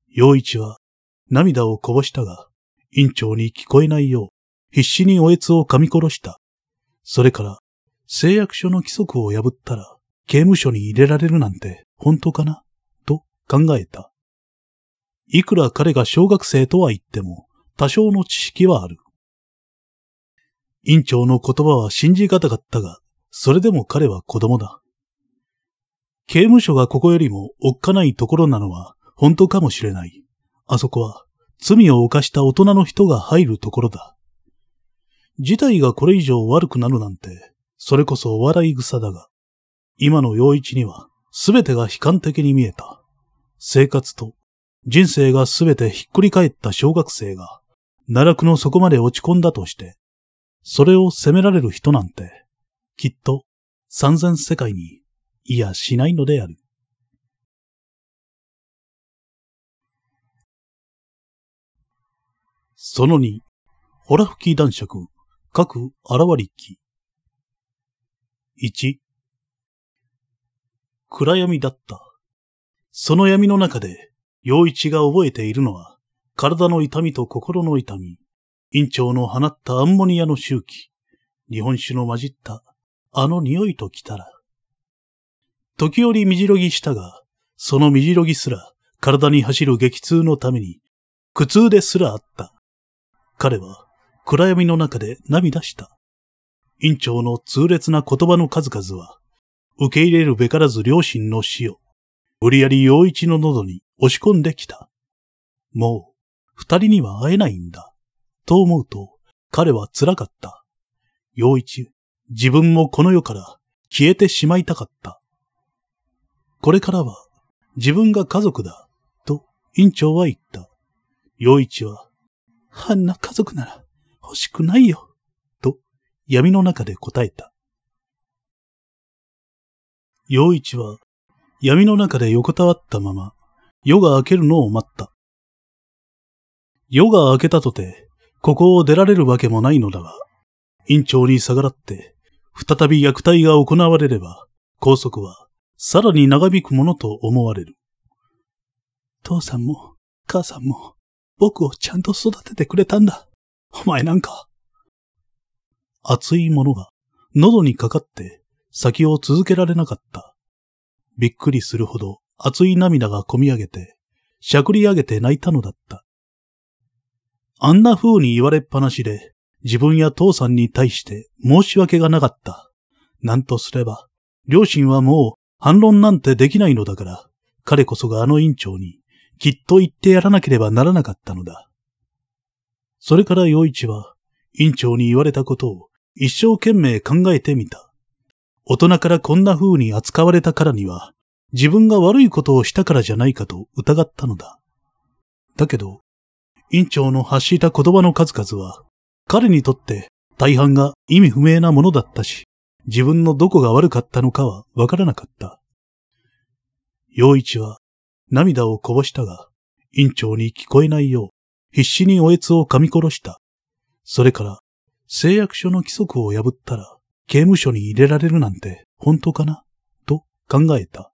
陽一は涙をこぼしたが、院長に聞こえないよう、必死におえつを噛み殺した。それから、誓約書の規則を破ったら、刑務所に入れられるなんて本当かな？と考えた。いくら彼が小学生とは言っても、多少の知識はある。院長の言葉は信じがたかったが、それでも彼は子供だ。刑務所がここよりもおっかないところなのは本当かもしれない。あそこは罪を犯した大人の人が入るところだ。事態がこれ以上悪くなるなんて、それこそお笑い草だが、今の陽一には全てが悲観的に見えた。生活と人生が全てひっくり返った小学生が、奈落の底まで落ち込んだとして、それを責められる人なんて、きっと三千世界にいやしないのである。その二、ホラ吹き男爵、各現りき。一、暗闇だった。その闇の中で、陽一が覚えているのは、体の痛みと心の痛み、院長の放ったアンモニアの周期、日本酒の混じったあの匂いと来たら。時折みじろぎしたが、そのみじろぎすら体に走る激痛のために苦痛ですらあった。彼は暗闇の中で涙した。院長の痛烈な言葉の数々は、受け入れるべからず両親の死を、無理やり陽一の喉に押し込んできた。もう、二人には会えないんだ。と思うと、彼は辛かった。陽一、自分もこの世から消えてしまいたかった。これからは自分が家族だ、と院長は言った。陽一は、あんな家族なら欲しくないよ、と闇の中で答えた。陽一は闇の中で横たわったまま夜が明けるのを待った。夜が明けたとてここを出られるわけもないのだが、院長に逆らって、再び虐待が行われれば、拘束はさらに長引くものと思われる。父さんも母さんも僕をちゃんと育ててくれたんだ。お前なんか。熱いものが喉にかかって先を続けられなかった。びっくりするほど熱い涙がこみ上げて、しゃくり上げて泣いたのだった。あんな風に言われっぱなしで、自分や父さんに対して申し訳がなかった。なんとすれば、両親はもう反論なんてできないのだから、彼こそがあの院長に、きっと言ってやらなければならなかったのだ。それから陽一は、院長に言われたことを一生懸命考えてみた。大人からこんな風に扱われたからには、自分が悪いことをしたからじゃないかと疑ったのだ。だけど、院長の発した言葉の数々は、彼にとって大半が意味不明なものだったし、自分のどこが悪かったのかはわからなかった。陽一は涙をこぼしたが、院長に聞こえないよう、必死におえつを噛み殺した。それから、誓約書の規則を破ったら、刑務所に入れられるなんて本当かな？と考えた。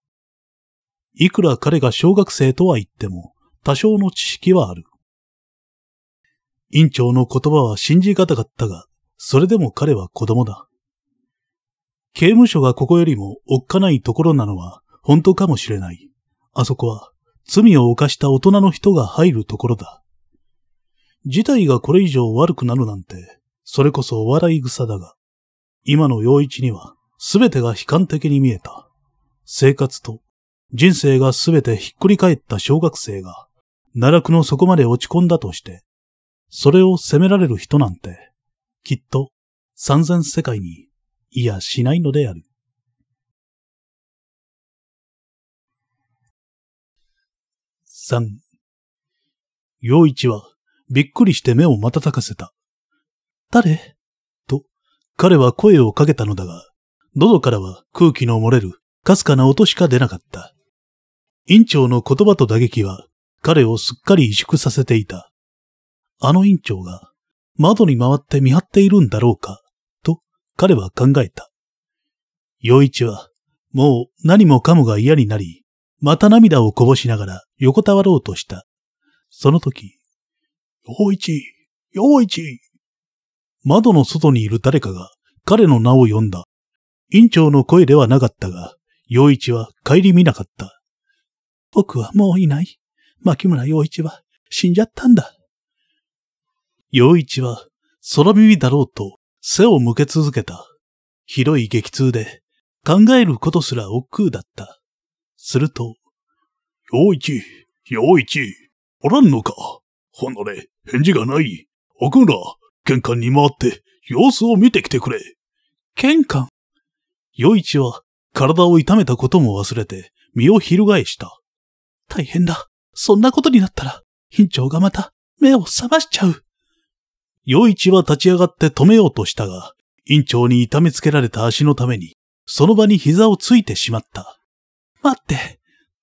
いくら彼が小学生とは言っても、多少の知識はある。院長の言葉は信じがたかったが、それでも彼は子供だ。刑務所がここよりもおっかないところなのは本当かもしれない。あそこは罪を犯した大人の人が入るところだ。事態がこれ以上悪くなるなんて、それこそお笑い草だが、今の陽一には全てが悲観的に見えた。生活と人生が全てひっくり返った小学生が、奈落の底まで落ち込んだとして、それを責められる人なんて、きっと三千世界にいやしないのである。三。陽一はびっくりして目を瞬かせた。誰？と、彼は声をかけたのだが、喉からは空気の漏れるかすかな音しか出なかった。院長の言葉と打撃は彼をすっかり萎縮させていた。あの院長が窓に回って見張っているんだろうか、と彼は考えた。陽一はもう何もかもが嫌になり、また涙をこぼしながら横たわろうとした。その時、陽一、陽一。窓の外にいる誰かが彼の名を呼んだ。院長の声ではなかったが、陽一は帰り見なかった。僕はもういない。牧村陽一は死んじゃったんだ。陽一は空耳だろうと背を向け続けた。広い激痛で考えることすら億劫だった。すると、陽一、陽一、おらんのか？ほんのれ、返事がない。奥村、玄関に回って様子を見てきてくれ。玄関陽一は体を痛めたことも忘れて身を翻した。大変だ。そんなことになったら、院長がまた目を覚ましちゃう。陽一は立ち上がって止めようとしたが、院長に痛めつけられた足のために、その場に膝をついてしまった。待って。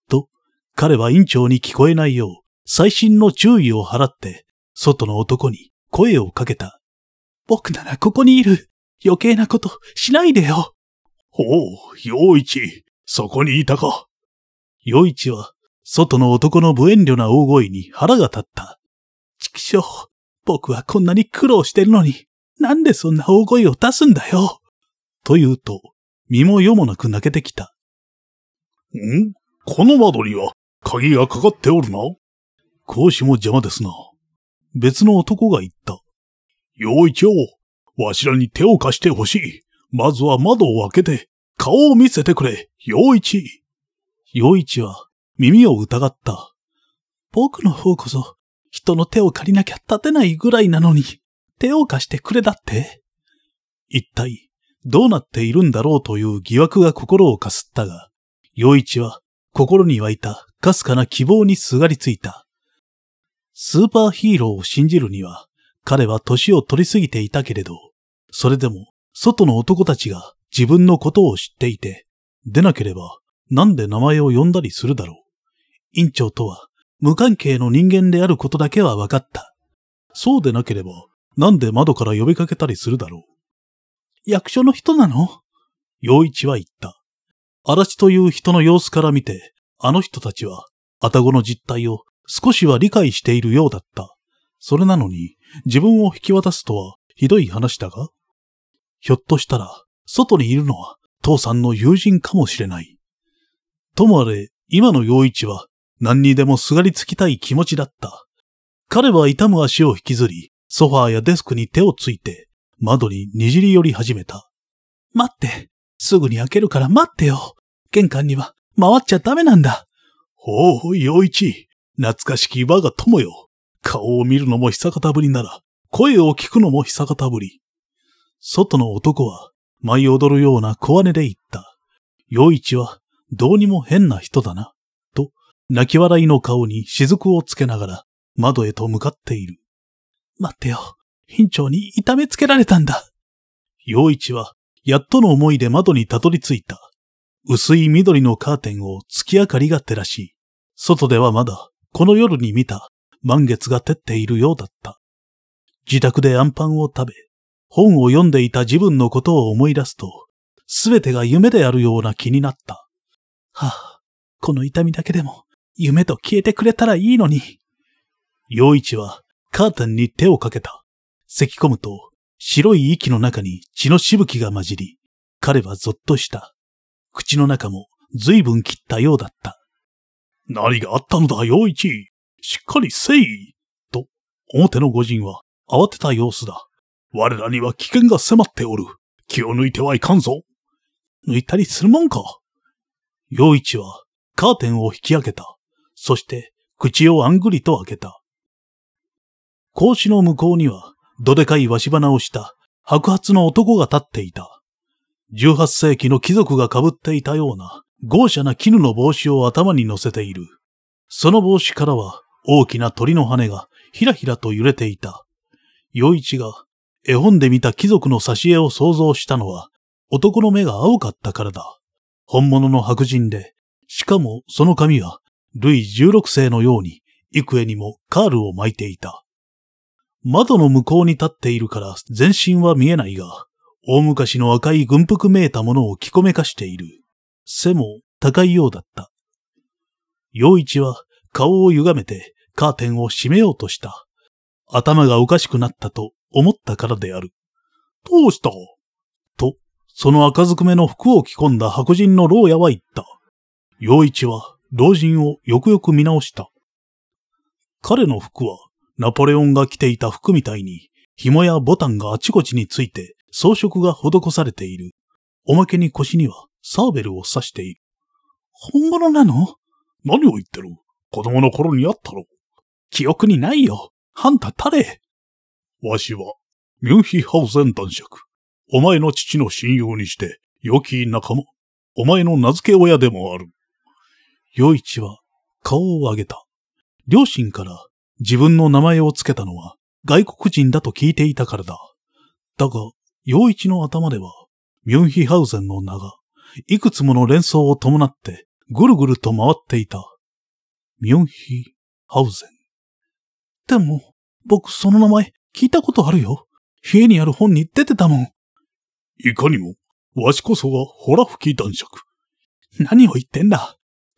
と、彼は院長に聞こえないよう、細心の注意を払って、外の男に声をかけた。僕ならここにいる。余計なことしないでよ。ほう、陽一、そこにいたか。陽一は外の男の無遠慮な大声に腹が立った。畜生、僕はこんなに苦労してるのに、なんでそんな大声を出すんだよ。と言うと、身も世もなく泣けてきた。ん？この窓には鍵がかかっておるな？格子も邪魔ですな。別の男が言った。陽一を、わしらに手を貸してほしい。まずは窓を開けて、顔を見せてくれ、陽一。陽一は耳を疑った。僕の方こそ、人の手を借りなきゃ立てないぐらいなのに、手を貸してくれだって一体、どうなっているんだろうという疑惑が心をかすったが、陽一は心に湧いたかすかな希望にすがりついた。スーパーヒーローを信じるには、彼は年を取りすぎていたけれど、それでも、外の男たちが自分のことを知っていて、出なければ、なんで名前を呼んだりするだろう。院長とは無関係の人間であることだけは分かった。そうでなければ、なんで窓から呼びかけたりするだろう。役所の人なの？陽一は言った。嵐という人の様子から見て、あの人たちは、あたごの実態を少しは理解しているようだった。それなのに、自分を引き渡すとはひどい話だが？ひょっとしたら、外にいるのは父さんの友人かもしれない。ともあれ、今の陽一は何にでもすがりつきたい気持ちだった。彼は痛む足を引きずり、ソファーやデスクに手をついて、窓ににじり寄り始めた。待って。すぐに開けるから待ってよ。玄関には回っちゃダメなんだ。ほう、陽一。懐かしき我が友よ。顔を見るのも久方ぶりなら、声を聞くのも久方ぶり。外の男は舞い踊るような小姉で言った。陽一はどうにも変な人だな。泣き笑いの顔に雫をつけながら窓へと向かっている。待ってよ。院長に痛めつけられたんだ。陽一はやっとの思いで窓にたどり着いた。薄い緑のカーテンを月明かりが照らし、外ではまだこの夜に見た満月が照っているようだった。自宅でアンパンを食べ、本を読んでいた自分のことを思い出すと、すべてが夢であるような気になった。はあ、この痛みだけでも夢と消えてくれたらいいのに。陽一はカーテンに手をかけた。咳込むと白い息の中に血のしぶきが混じり、彼はぞっとした。口の中も随分切ったようだった。何があったのだ、陽一？しっかりせい。と、表の御人は慌てた様子だ。我らには危険が迫っておる。気を抜いてはいかんぞ。抜いたりするもんか。陽一はカーテンを引き開けた。そして口をあんぐりと開けた。格子の向こうには、どでかいわし花をした白髪の男が立っていた。18世紀の貴族が被っていたような豪奢な絹の帽子を頭に乗せている。その帽子からは大きな鳥の羽がひらひらと揺れていた。洋一が絵本で見た貴族の挿絵を想像したのは男の目が青かったからだ。本物の白人で、しかもその髪はルイ16世のように幾重にもカールを巻いていた。窓の向こうに立っているから全身は見えないが、大昔の赤い軍服めいたものを着込めかしている。背も高いようだった。陽一は顔を歪めてカーテンを閉めようとした。頭がおかしくなったと思ったからである。どうした？と、その赤ずくめの服を着込んだ白人の牢屋は言った。陽一は老人をよくよく見直した。彼の服はナポレオンが着ていた服みたいに紐やボタンがあちこちについて装飾が施されている。おまけに腰にはサーベルを刺している。本物なの？何を言ってる？子供の頃にあったろ。記憶にないよ。あんた誰わしは、ミュンヒハウゼン男爵。お前の父の親友にして、良き仲間。お前の名付け親でもある。洋一は顔を上げた。両親から自分の名前を付けたのは外国人だと聞いていたからだ。だが、洋一の頭では、ミュンヒハウゼンの名が、いくつもの連想を伴ってぐるぐると回っていた。ミュンヒハウゼン。でも、僕その名前聞いたことあるよ。家にある本に出てたもん。いかにも、わしこそがホラ吹き男爵。何を言ってんだ。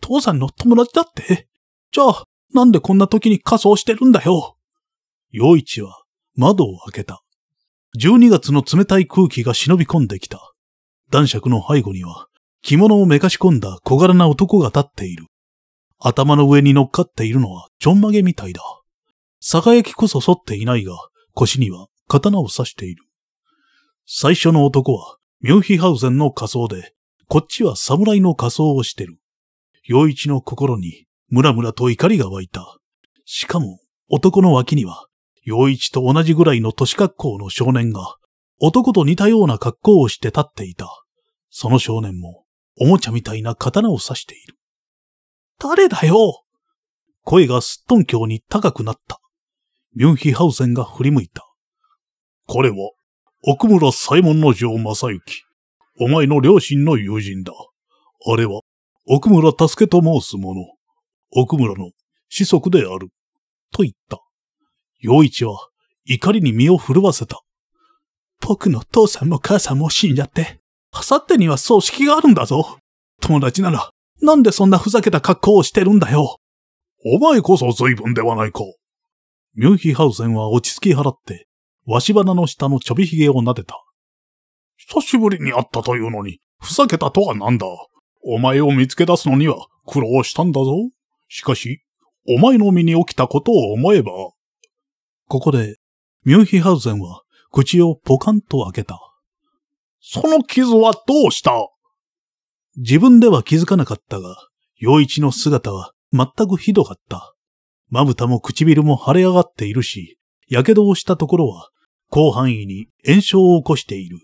父さんの友達だって？じゃあ、なんでこんな時に仮装してるんだよ？陽一は窓を開けた。12月の冷たい空気が忍び込んできた。男爵の背後には、着物をめかし込んだ小柄な男が立っている。頭の上に乗っかっているのはちょんまげみたいだ。酒焼きこそ反っていないが、腰には刀を刺している。最初の男は、ミュンヒハウゼンの仮装で、こっちは侍の仮装をしてる。陽一の心に、ムラムラと怒りが湧いた。しかも、男の脇には、陽一と同じぐらいの年格好の少年が、男と似たような格好をして立っていた。その少年も、おもちゃみたいな刀を刺している。誰だよ声がすっとんきょうに高くなった。ミュンヒハウゼンが振り向いた。彼は、奥村左衛門の城正幸。お前の両親の友人だ。あれは、奥村助けと申す者。奥村の子息である。と言った。陽一は怒りに身を震わせた。僕の父さんも母さんも死んじゃって、あさってには葬式があるんだぞ。友達なら、なんでそんなふざけた格好をしてるんだよ。お前こそ随分ではないか。ミュンヒハウゼンは落ち着き払って、わし花の下のちょびひげを撫でた。久しぶりに会ったというのに、ふざけたとはなんだ。お前を見つけ出すのには苦労したんだぞ。しかし、お前の身に起きたことを思えば、ここで、ミュンヒハウゼンは口をポカンと開けた。その傷はどうした？自分では気づかなかったが、陽一の姿は全くひどかった。まぶたも唇も腫れ上がっているし、火傷をしたところは広範囲に炎症を起こしている。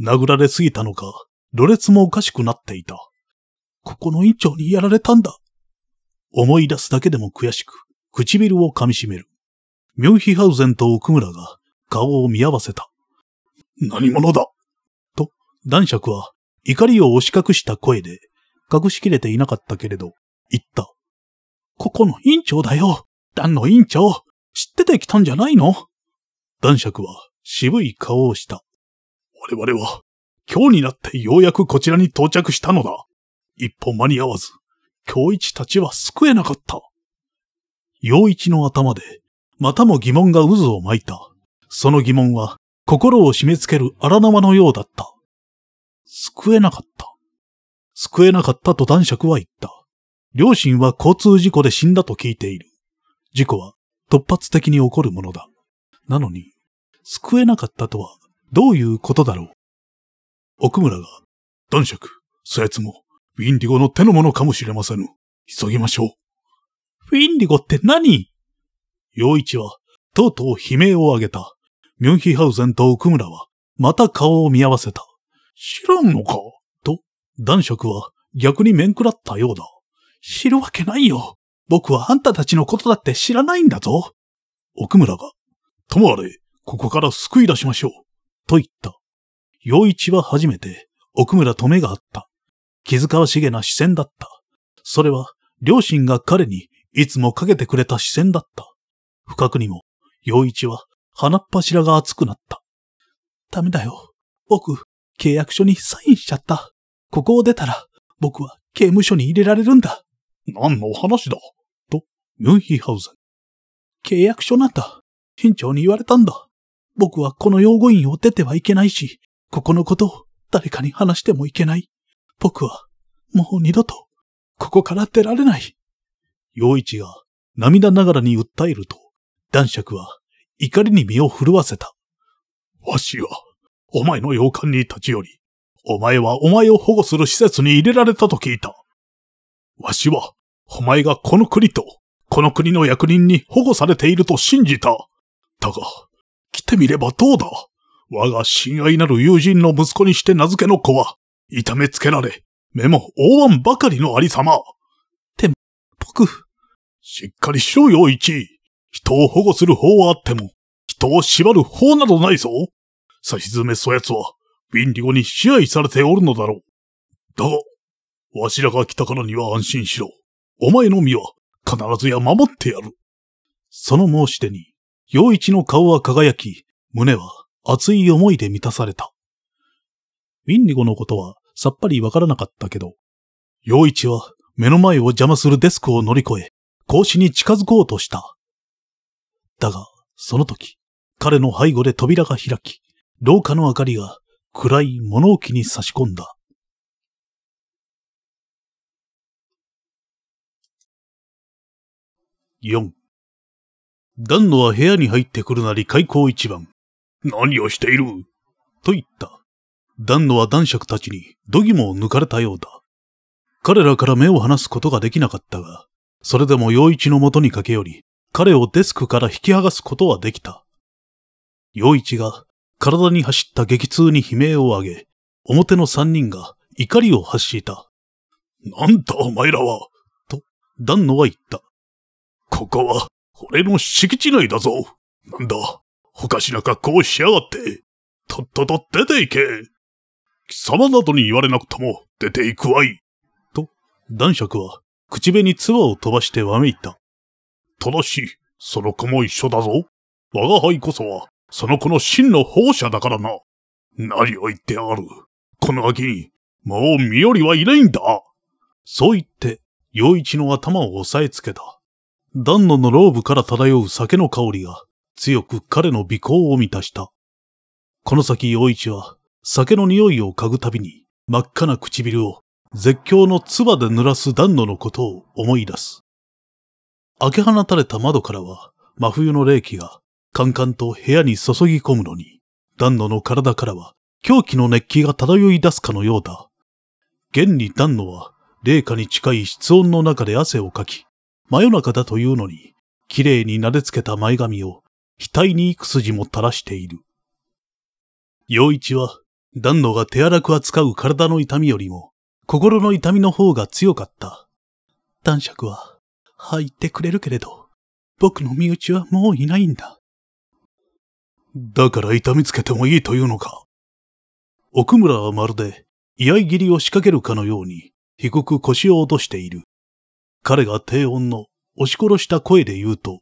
殴られすぎたのか、ろれつもおかしくなっていた。ここの院長にやられたんだ。思い出すだけでも悔しく、唇を噛み締める。ミュンヒハウゼンと奥村が顔を見合わせた。何者だ？と、男爵は怒りを押し隠した声で、隠しきれていなかったけれど、言った。ここの院長だよ。団の院長。知ってて来たんじゃないの？男爵は渋い顔をした。我々は、今日になってようやくこちらに到着したのだ。一歩間に合わず、今日一たちは救えなかった。陽一の頭でまたも疑問が渦を巻いた。その疑問は、心を締め付ける荒縄のようだった。救えなかった。救えなかったと男爵は言った。両親は交通事故で死んだと聞いている。事故は突発的に起こるものだ。なのに、救えなかったとはどういうことだろう。奥村が、男爵、そやつも、ウィンディゴの手の者かもしれませぬ。急ぎましょう。ウィンディゴって何？陽一は、とうとう悲鳴を上げた。ミュンヒハウゼンと奥村は、また顔を見合わせた。知らんのか？と、男爵は逆に面食らったようだ。知るわけないよ。僕はあんたたちのことだって知らないんだぞ。奥村が、ともあれ、ここから救い出しましょう。と言った。陽一は初めて奥村と目があった。気遣わしげな視線だった。それは両親が彼にいつもかけてくれた視線だった。不覚にも、陽一は鼻っ柱が熱くなった。ダメだよ。僕、契約書にサインしちゃった。ここを出たら、僕は刑務所に入れられるんだ。何の話だと、ミュンヒーハウゼン。契約書なんだ。院長に言われたんだ。僕はこの養護院を出てはいけないし、ここのことを誰かに話してもいけない。僕は、もう二度と、ここから出られない。陽一が涙ながらに訴えると、男爵は怒りに身を震わせた。わしは、お前の洋館に立ち寄り、お前はお前を保護する施設に入れられたと聞いた。わしは、お前がこの国と、この国の役人に保護されていると信じた。だが、来てみればどうだ我が親愛なる友人の息子にして名付けの子は、痛めつけられ、目も大腕ばかりのありさま。でも、僕。しっかりしろよ、一。人を保護する方はあっても、人を縛る方などないぞ。さしずめそやつは、ビンディゴに支配されておるのだろう。だが、わしらが来たからには安心しろ。お前の身は必ずや守ってやる。その申し出に、陽一の顔は輝き、胸は熱い思いで満たされた。ウィンディゴのことはさっぱりわからなかったけど、陽一は目の前を邪魔するデスクを乗り越え、格子に近づこうとした。だが、その時、彼の背後で扉が開き、廊下の明かりが暗い物置に差し込んだ。4ン野は部屋に入ってくるなり開口一番。何をしている？と言った。ン野は男爵たちに度肝を抜かれたようだ。彼らから目を離すことができなかったが、それでも陽一のもとに駆け寄り、彼をデスクから引き剥がすことはできた。陽一が体に走った激痛に悲鳴を上げ、表の三人が怒りを発した。なんだお前らはと、ン野は言った。ここは、俺の敷地内だぞ。なんだ、おかしな格好をしやがって。とっとと出て行け。貴様などに言われなくとも出て行くわい。と、男爵は口紅唾を飛ばしてわめいた。ただし、その子も一緒だぞ。我が輩こそは、その子の真の保護者だからな。何を言ってやがる。この秋に、もう身寄りはいないんだ。そう言って、陽一の頭を押さえつけた。暖炉のローブから漂う酒の香りが、強く彼の鼻孔を満たした。この先陽一は、酒の匂いを嗅ぐたびに、真っ赤な唇を絶叫の唾で濡らす暖炉のことを思い出す。開け放たれた窓からは、真冬の冷気が、カンカンと部屋に注ぎ込むのに、暖炉の体からは、狂気の熱気が漂い出すかのようだ。現に暖炉は、冷夏に近い室温の中で汗をかき、真夜中だというのに、綺麗に撫でつけた前髪を、額に幾筋も垂らしている。陽一は、暖炉が手荒く扱う体の痛みよりも、心の痛みの方が強かった。男爵は、入ってくれるけれど、僕の身内はもういないんだ。だから痛みつけてもいいというのか。奥村はまるで、居合切りを仕掛けるかのように、低く腰を落としている。彼が低音の押し殺した声で言うと、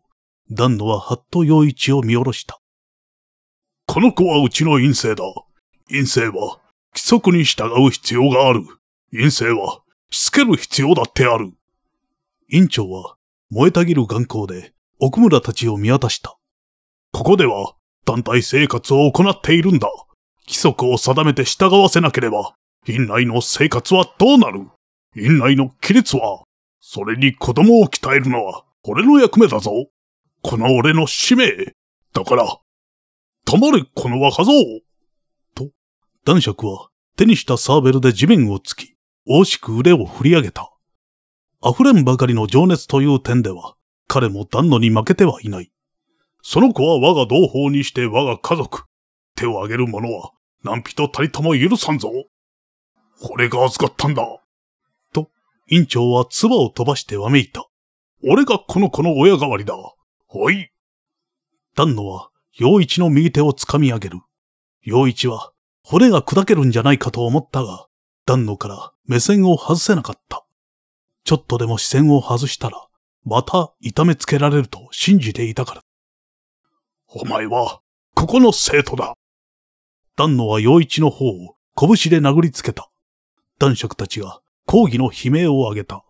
丹野ははっと陽一を見下ろした。この子はうちの陰性だ。陰性は規則に従う必要がある。陰性はしつける必要だってある。院長は燃えたぎる眼光で奥村たちを見渡した。ここでは団体生活を行っているんだ。規則を定めて従わせなければ、院内の生活はどうなる院内の規律は、それに子供を鍛えるのは俺の役目だぞ。この俺の使命。だから、止まれこの若造、男爵は手にしたサーベルで地面を突き、大しく腕を振り上げた。溢れんばかりの情熱という点では、彼も旦那に負けてはいない。その子は我が同胞にして我が家族。手を挙げる者は、何人たりとも許さんぞ。俺が預かったんだ。と、院長は唾を飛ばしてわめいた。俺がこの子の親代わりだ。おい。丹野は、陽一の右手を掴み上げる。陽一は、骨が砕けるんじゃないかと思ったが、丹野から目線を外せなかった。ちょっとでも視線を外したら、また痛めつけられると信じていたから。お前は、ここの生徒だ。丹野は陽一の方を拳で殴りつけた。男爵たちが抗議の悲鳴を上げた。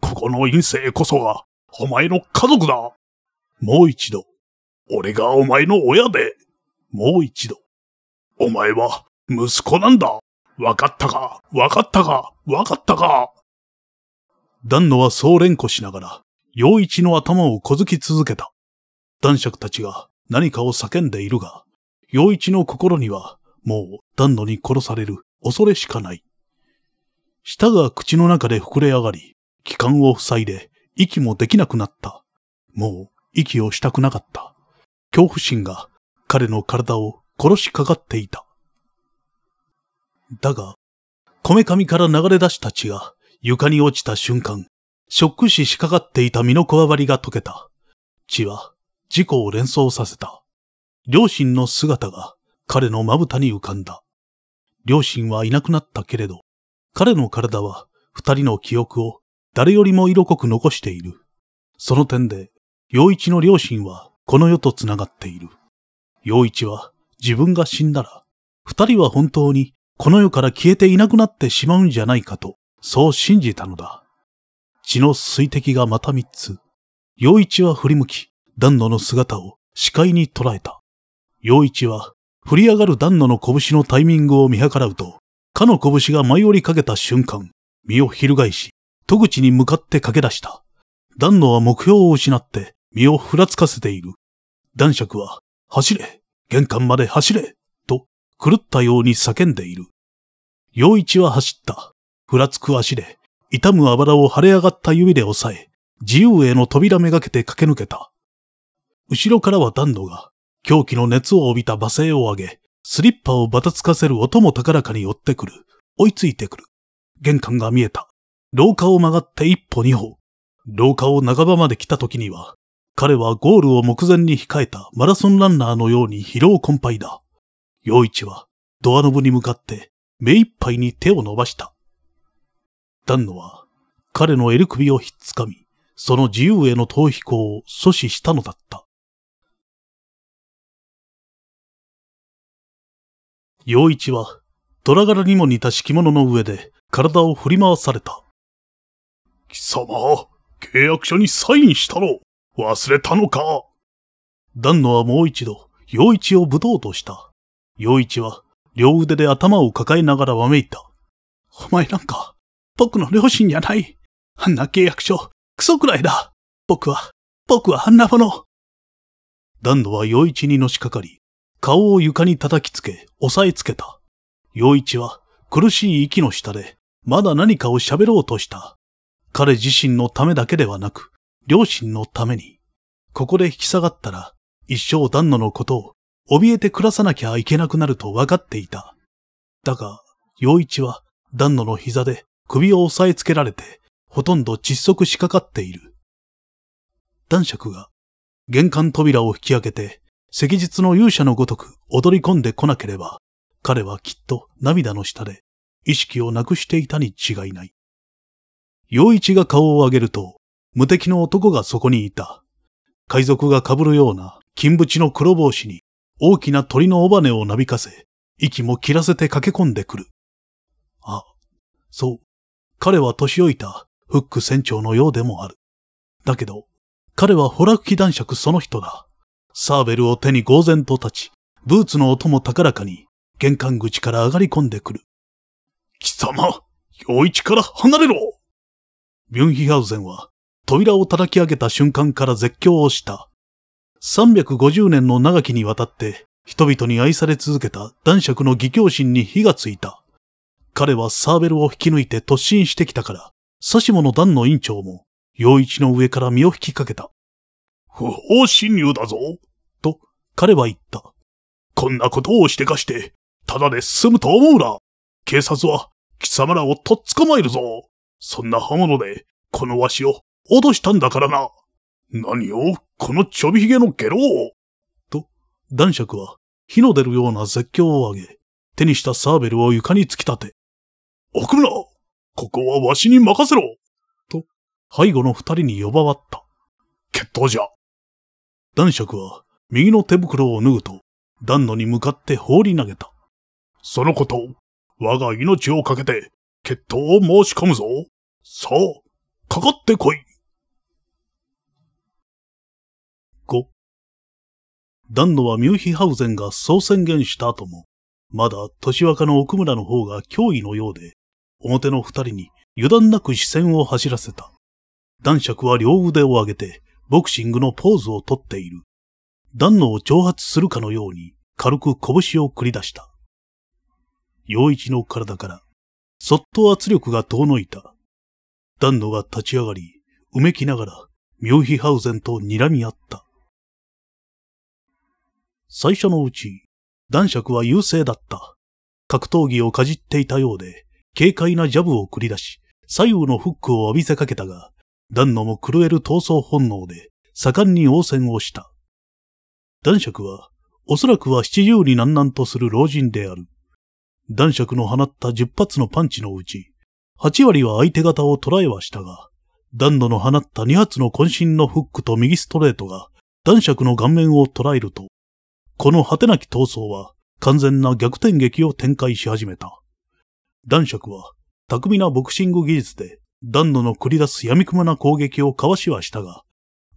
ここの陰性こそが、お前の家族だ。もう一度。俺がお前の親で。もう一度。お前は息子なんだ。わかったか？わかったか？わかったか？丹野はそう連呼しながら、陽一の頭を小突き続けた。男爵たちが何かを叫んでいるが、陽一の心には、もう丹野に殺される恐れしかない。舌が口の中で膨れ上がり、気管を塞いで息もできなくなった。もう息をしたくなかった。恐怖心が彼の体を殺しかかっていた。だが、こめかみから流れ出した血が床に落ちた瞬間、ショック死しかかっていた身のこわばりが溶けた。血は事故を連想させた。両親の姿が彼のまぶたに浮かんだ。両親はいなくなったけれど、彼の体は二人の記憶を誰よりも色濃く残している。その点で、陽一の両親はこの世と繋がっている。陽一は自分が死んだら、二人は本当にこの世から消えていなくなってしまうんじゃないかと、そう信じたのだ。血の水滴がまた三つ。陽一は振り向き、丹野の姿を視界に捉えた。陽一は、振り上がる丹野の拳のタイミングを見計らうと、かの拳が舞い降りかけた瞬間、身を翻し、戸口に向かって駆け出した。丹野は目標を失って、身をふらつかせている。男爵は、走れ玄関まで走れと、狂ったように叫んでいる。陽一は走った。ふらつく足で、痛むあばらを腫れ上がった指で押さえ、自由への扉めがけて駆け抜けた。後ろからはダンドが、狂気の熱を帯びた罵声を上げ、スリッパをばたつかせる音も高らかに寄ってくる。追いついてくる。玄関が見えた。廊下を曲がって一歩二歩。廊下を長場まで来た時には、彼はゴールを目前に控えたマラソンランナーのように疲労困憊だ。陽一はドアノブに向かって目いっぱいに手を伸ばした。丹野は彼の襟首をひっつかみ、その自由への逃避行を阻止したのだった。陽一は、虎柄にも似た敷物の上で体を振り回された。貴様、契約書にサインしたろ忘れたのか？丹野はもう一度、陽一をぶとうとした。陽一は、両腕で頭を抱えながらわめいた。お前なんか、僕の両親じゃない。あんな契約書、クソくらいだ。僕は、僕はあんなもの。丹野は陽一にのしかかり、顔を床に叩きつけ、押さえつけた。陽一は苦しい息の下で、まだ何かを喋ろうとした。彼自身のためだけではなく、両親のために。ここで引き下がったら、一生旦那のことを、怯えて暮らさなきゃいけなくなると分かっていた。だが、陽一は、旦那の膝で首を押さえつけられて、ほとんど窒息しかかっている。男爵が、玄関扉を引き開けて、昔日の勇者のごとく踊り込んでこなければ、彼はきっと涙の下で意識をなくしていたに違いない。陽一が顔を上げると、無敵の男がそこにいた。海賊が被るような金縁の黒帽子に大きな鳥の尾羽をなびかせ、息も切らせて駆け込んでくる。あ、そう。彼は年老いたフック船長のようでもある。だけど、彼はホラ吹き男爵その人だ。サーベルを手に呆然と立ち、ブーツの音も高らかに玄関口から上がり込んでくる。貴様、陽一から離れろビュンヒハウゼンは扉を叩き上げた瞬間から絶叫をした。350年の長きにわたって人々に愛され続けた男爵の義教心に火がついた。彼はサーベルを引き抜いて突進してきたから、刺しの団の院長も、陽一の上から身を引きかけた。不法侵入だぞと彼は言った。こんなことをしてかして、ただで済むと思うな。警察は貴様らをとっ捕まえるぞ。そんな刃物で、このわしを脅したんだからな。何を、このちょびひげのゲロを。と、男爵は火の出るような絶叫を上げ、手にしたサーベルを床に突き立て、奥村ここはわしに任せろと、背後の二人に呼ばわった。決闘じゃ。男爵は右の手袋を脱ぐと、暖炉に向かって放り投げた。そのこと、我が命をかけて、決闘を申し込むぞ。さあ、かかってこい。暖炉はミューヒハウゼンがそう宣言した後も、まだ年若の奥村の方が脅威のようで、表の二人に油断なく視線を走らせた。男爵は両腕を上げて、ボクシングのポーズをとっている。暖炉を挑発するかのように、軽く拳を繰り出した。陽一の体から、そっと圧力が遠のいた。暖炉が立ち上がり、うめきながら、ミューヒハウゼンと睨み合った。最初のうち、男爵は優勢だった。格闘技をかじっていたようで、軽快なジャブを繰り出し、左右のフックを浴びせかけたが、ダンノも狂える闘争本能で、盛んに応戦をした。男爵は、おそらくは七十に難々とする老人である。男爵の放った十発のパンチのうち、八割は相手方を捉えはしたが、ダンノの放った二発の渾身のフックと右ストレートが、男爵の顔面を捉えると、この果てなき闘争は完全な逆転劇を展開し始めた。男爵は、巧みなボクシング技術で、暖炉の繰り出す闇雲な攻撃をかわしはしたが、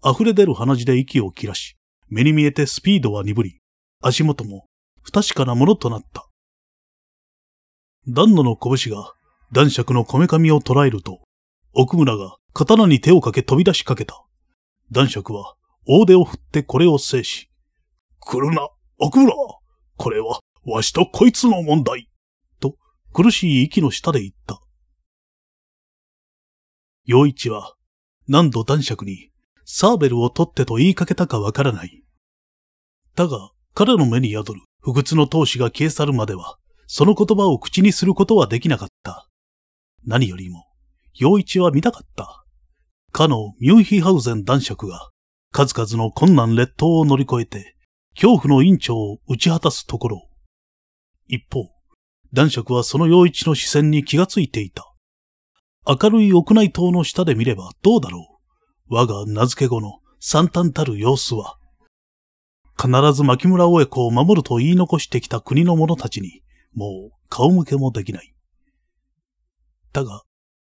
溢れ出る鼻血で息を切らし、目に見えてスピードは鈍り、足元も不確かなものとなった。暖炉の拳が男爵のこめかみを捉えると、奥村が刀に手をかけ飛び出しかけた。男爵は大手を振ってこれを制し、来るな、奥村これはわしとこいつの問題と苦しい息の下で言った。陽一は何度男爵にサーベルを取ってと言いかけたかわからない。だが彼の目に宿る不屈の闘志が消え去るまでは、その言葉を口にすることはできなかった。何よりも、陽一は見たかった。かのミュンヒハウゼン男爵が、数々の困難劣等を乗り越えて、恐怖の院長を打ち果たすところ。一方、男爵はその陽一の視線に気がついていた。明るい屋内塔の下で見ればどうだろう。我が名付け子の惨憺たる様子は。必ず牧村親子を守ると言い残してきた国の者たちに、もう顔向けもできない。だが、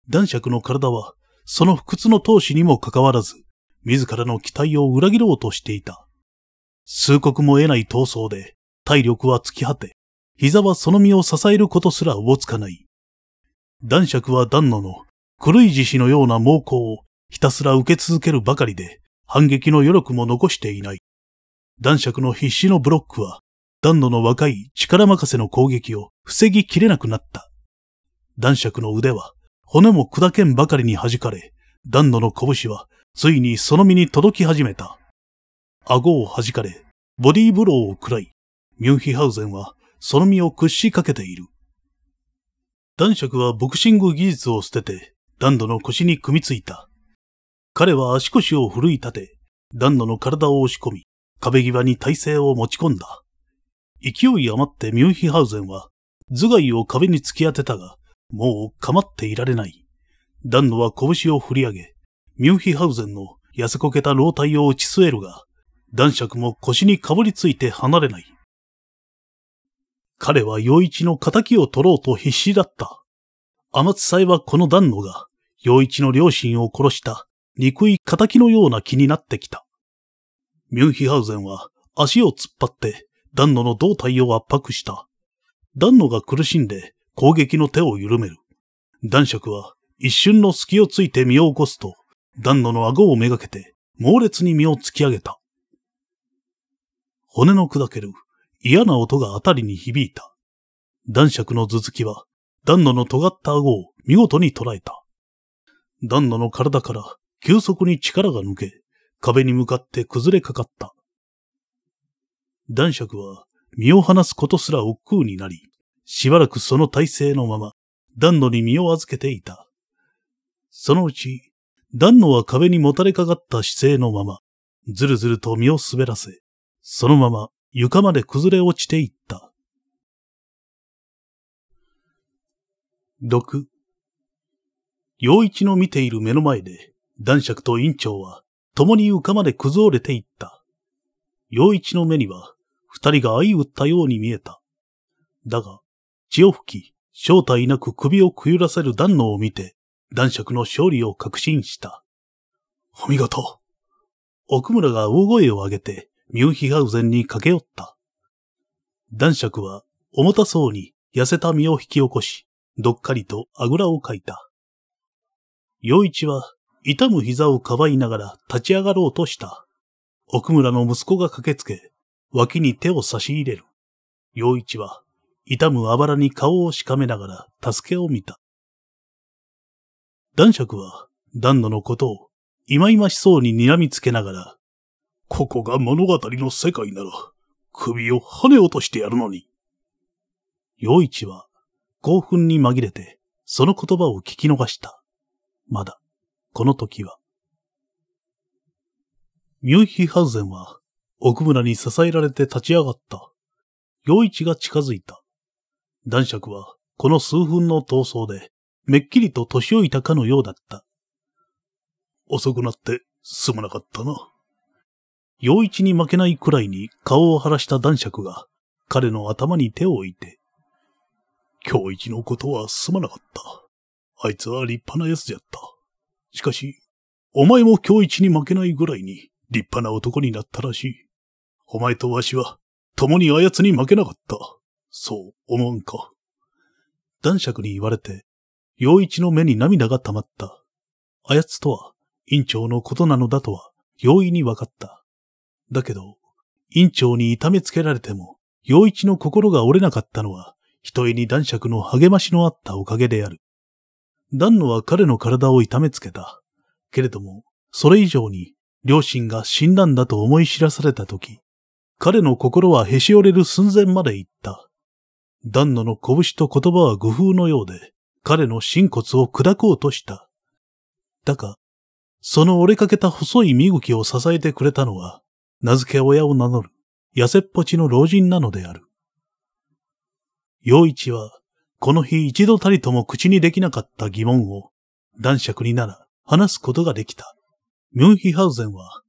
男爵の体は、その不屈の闘志にもかかわらず、自らの期待を裏切ろうとしていた。数刻も得ない闘争で、体力は尽き果て、膝はその身を支えることすらおぼつかない。男爵は旦那の狂い獅子のような猛攻をひたすら受け続けるばかりで反撃の余力も残していない。男爵の必死のブロックは旦那の若い力任せの攻撃を防ぎきれなくなった。男爵の腕は骨も砕けんばかりに弾かれ、旦那の拳はついにその身に届き始めた。顎を弾かれ、ボディーブローを食らい、ミュンヒハウゼンはその身を屈しかけている。男爵はボクシング技術を捨てて、ダンドの腰に組みついた。彼は足腰を奮い立て、ダンドの体を押し込み、壁際に体勢を持ち込んだ。勢い余ってミュンヒハウゼンは、頭蓋を壁に突き当てたが、もう構っていられない。ダンドは拳を振り上げ、ミュンヒハウゼンの痩せこけた老体を打ち据えるが、男爵も腰にかぶりついて離れない。彼は陽一の仇を取ろうと必死だった。天津さえはこの暖炉が、陽一の両親を殺した憎い仇のような気になってきた。ミュンヒハウゼンは足を突っ張って暖炉の胴体を圧迫した。暖炉が苦しんで攻撃の手を緩める。男爵は一瞬の隙をついて身を起こすと、暖炉の顎をめがけて猛烈に身を突き上げた。骨の砕ける嫌な音があたりに響いた。男爵の頭突きは、暖炉の尖った顎を見事に捉えた。暖炉の体から急速に力が抜け、壁に向かって崩れかかった。男爵は身を離すことすら億劫になり、しばらくその体勢のまま、暖炉に身を預けていた。そのうち、暖炉は壁にもたれかかった姿勢のまま、ずるずると身を滑らせ、そのまま床まで崩れ落ちていった。6陽一の見ている目の前で、男爵と院長は共に床まで崩れていった。陽一の目には、二人が相打ったように見えた。だが、血を吹き、正体なく首をくゆらせる暖炉を見て、男爵の勝利を確信した。お見事。奥村が大声を上げて、ミュンヒガウゼンに駆け寄った。男爵は重たそうに痩せた身を引き起こし、どっかりとあぐらをかいた。陽一は痛む膝をかばいながら立ち上がろうとした。奥村の息子が駆けつけ、脇に手を差し入れる。陽一は痛むあばらに顔をしかめながら助けを見た。男爵は旦那のことを忌々しそうに睨みつけながら、ここが物語の世界なら、首を跳ね落としてやるのに。陽一は興奮に紛れてその言葉を聞き逃した。まだ、この時は。ミュンヒハウゼンは奥村に支えられて立ち上がった。陽一が近づいた。男爵はこの数分の闘争でめっきりと年老いたかのようだった。遅くなってすまなかったな。陽一に負けないくらいに顔を晴らした男爵が彼の頭に手を置いて、今日一のことはすまなかった。あいつは立派な奴じゃった。しかし、お前も今日一に負けないぐらいに立派な男になったらしい。お前とわしは共にあやつに負けなかった。そう思わんか。男爵に言われて、陽一の目に涙が溜まった。あやつとは、院長のことなのだとは、容易に分かった。だけど、院長に痛めつけられても、陽一の心が折れなかったのは、ひとえに男爵の励ましのあったおかげである。旦那は彼の体を痛めつけた。けれども、それ以上に、両親が死んだんだと思い知らされたとき、彼の心はへし折れる寸前まで行った。旦那の拳と言葉は愚風のようで、彼の心骨を砕こうとした。だが、その折れかけた細い身茎を支えてくれたのは、名付け親を名乗る、痩せっぽちの老人なのである。陽一は、この日一度たりとも口にできなかった疑問を、男爵になら話すことができた。ミュンヒハウゼンは、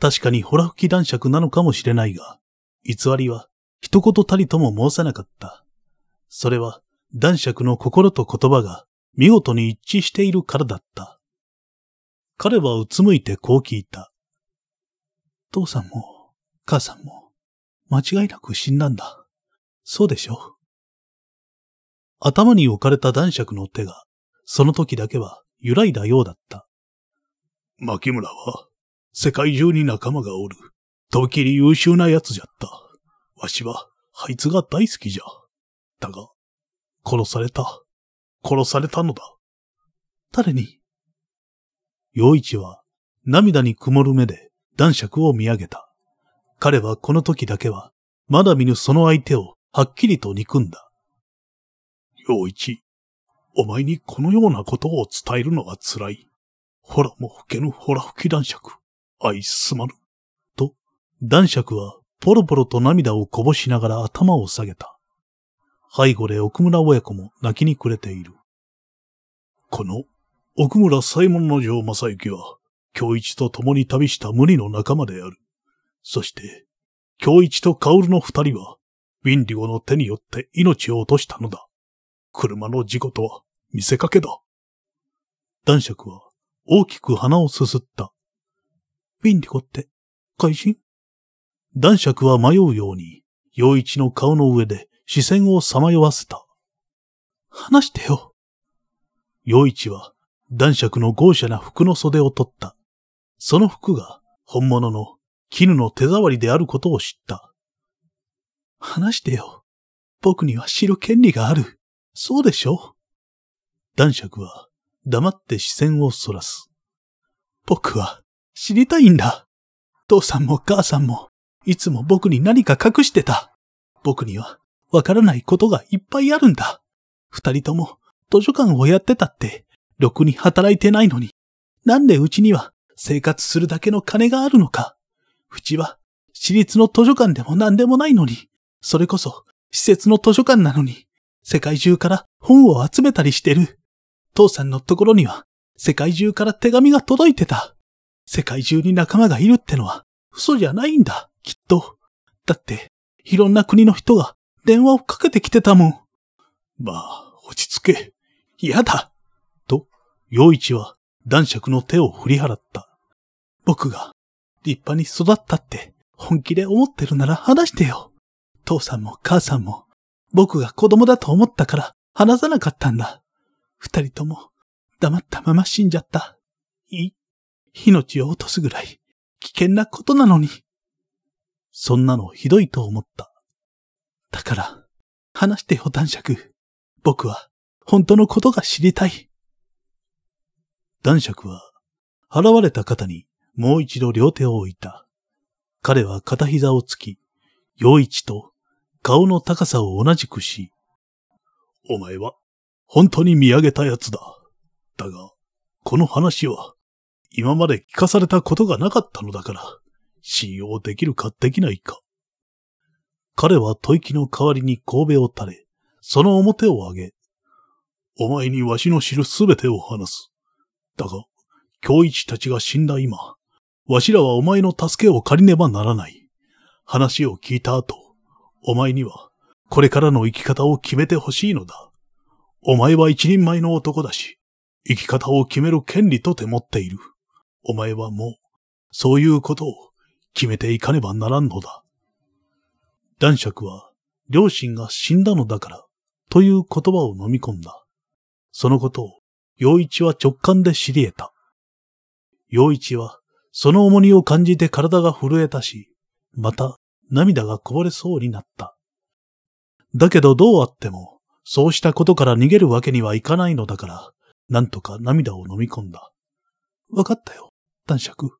確かにホラ吹き男爵なのかもしれないが、偽りは一言たりとも申さなかった。それは男爵の心と言葉が見事に一致しているからだった。彼はうつむいてこう聞いた。父さんも母さんも間違いなく死んだんだ。そうでしょ頭に置かれた男爵の手が、その時だけは揺らいだようだった。牧村は、世界中に仲間がおる、とびきり優秀な奴じゃった。わしは、あいつが大好きじゃ。だが、殺された。殺されたのだ。誰に？陽一は涙に曇る目で男爵を見上げた。彼はこの時だけは、まだ見ぬその相手をはっきりと憎んだ。陽一、お前にこのようなことを伝えるのは辛い。ほらも吹けぬほら吹き男爵。愛すまぬ。と、男爵はポロポロと涙をこぼしながら頭を下げた。背後で奥村親子も泣きに暮れている。この奥村左衛門の城正幸は、京一と共に旅した無二の仲間である。そして、京一と薫の二人は、ウィンリゴの手によって命を落としたのだ。車の事故とは見せかけだ。男爵は大きく鼻をすすった。ウィンリゴって、怪人？男爵は迷うように、陽一の顔の上で視線をさまよわせた。話してよ。陽一は男爵の豪奢な服の袖を取った。その服が本物の絹の手触りであることを知った。話してよ。僕には知る権利がある。そうでしょ？男爵は黙って視線をそらす。僕は知りたいんだ。父さんも母さんもいつも僕に何か隠してた。僕にはわからないことがいっぱいあるんだ。二人とも図書館をやってたって、ろくに働いてないのに、なんでうちには生活するだけの金があるのか。うちは私立の図書館でも何でもないのに、それこそ施設の図書館なのに、世界中から本を集めたりしてる。父さんのところには世界中から手紙が届いてた。世界中に仲間がいるってのは嘘じゃないんだ、きっと。だって、いろんな国の人が電話をかけてきてたもん。まあ、落ち着け。嫌だ。と、陽一は男爵の手を振り払った。僕が立派に育ったって本気で思ってるなら話してよ。父さんも母さんも僕が子供だと思ったから話さなかったんだ。二人とも黙ったまま死んじゃった。い、命を落とすぐらい危険なことなのに。そんなのひどいと思った。だから、話してよ男爵。僕は本当のことが知りたい。男爵は、払われた肩にもう一度両手を置いた。彼は片膝をつき、陽一と顔の高さを同じくし、お前は本当に見上げた奴だ。だが、この話は今まで聞かされたことがなかったのだから、信用できるかできないか。彼は吐息の代わりに神戸を垂れ、その表を上げ、お前にわしの知るすべてを話す。だが、京一たちが死んだ今、わしらはお前の助けを借りねばならない。話を聞いた後、お前には、これからの生き方を決めてほしいのだ。お前は一人前の男だし、生き方を決める権利とて持っている。お前はもう、そういうことを決めていかねばならんのだ。男爵は、両親が死んだのだから、という言葉を飲み込んだ。そのことを、陽一は直感で知り得た。陽一は、その重荷を感じて体が震えたし、また涙がこぼれそうになった。だけどどうあっても、そうしたことから逃げるわけにはいかないのだから、なんとか涙を飲み込んだ。わかったよ、男爵。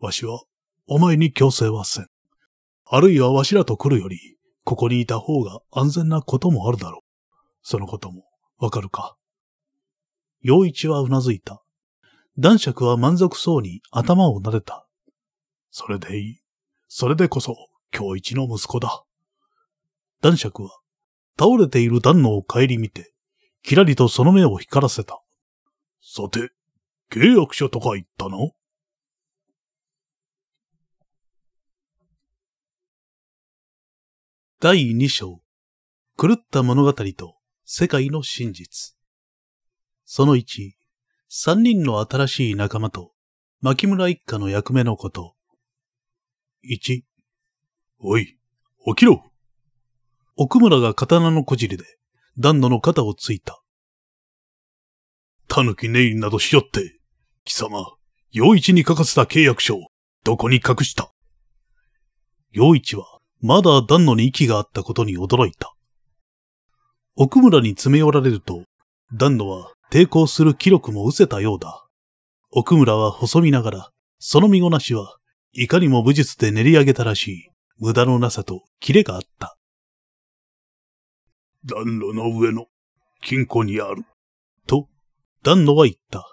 わしは、お前に強制はせん。あるいはわしらと来るより、ここにいた方が安全なこともあるだろう。そのことも、わかるか。陽一はうなずいた。男爵は満足そうに頭を撫でた。それでいい。それでこそ、今日一の息子だ。男爵は、倒れている旦那を顧みて、きらりとその目を光らせた。さて、契約書とか言ったの？第二章。狂った物語と世界の真実。その一、三人の新しい仲間と牧村一家の役目のこと。一、おい、起きろ奥村が刀のこじりで、旦那の肩をついた。狸ネイルなどしよって、貴様、陽一に書かせた契約書をどこに隠した陽一は、まだ旦那に息があったことに驚いた。奥村に詰め寄られると、旦那は抵抗する気力も失せたようだ。奥村は細見ながら、その身ごなしは、いかにも武術で練り上げたらしい、無駄のなさとキレがあった。暖炉の上の金庫にある。と、暖炉は言った。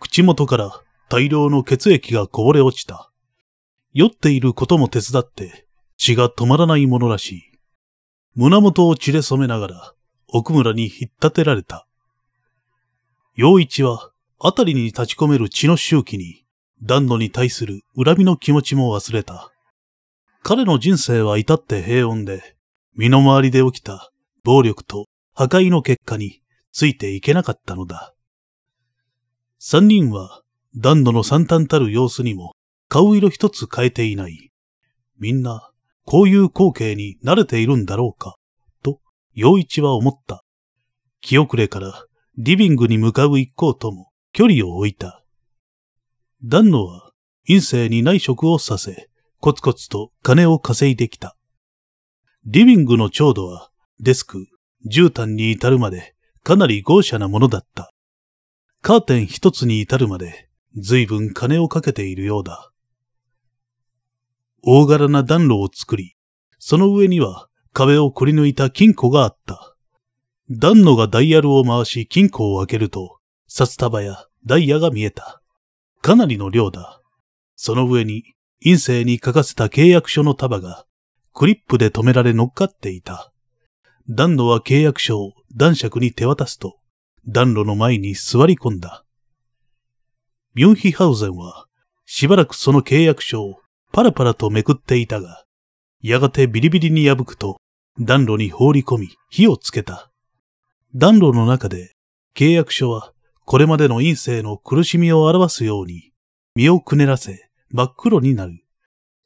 口元から大量の血液がこぼれ落ちた。酔っていることも手伝って、血が止まらないものらしい。胸元を血で染めながら、奥村に引っ立てられた。陽一は、あたりに立ち込める血の周期に、暖炉に対する恨みの気持ちも忘れた。彼の人生は至って平穏で、身の回りで起きた暴力と破壊の結果についていけなかったのだ。三人は、暖炉の惨憺たる様子にも顔色一つ変えていない。みんな、こういう光景に慣れているんだろうか、と、陽一は思った。気遅れからリビングに向かう一行とも距離を置いた。丹野は陰性に内職をさせ、コツコツと金を稼いできた。リビングの長度はデスク、絨毯に至るまでかなり豪奢なものだった。カーテン一つに至るまで随分金をかけているようだ。大柄な暖炉を作り、その上には壁をくり抜いた金庫があった。暖炉がダイヤルを回し金庫を開けると、札束やダイヤが見えた。かなりの量だ。その上に、陰性に書かせた契約書の束が、クリップで止められ乗っかっていた。暖炉は契約書を男爵に手渡すと、暖炉の前に座り込んだ。ミュンヒハウゼンは、しばらくその契約書をパラパラとめくっていたが、やがてビリビリに破くと、暖炉に放り込み、火をつけた。暖炉の中で、契約書は、これまでの陰性の苦しみを表すように、身をくねらせ、真っ黒になる。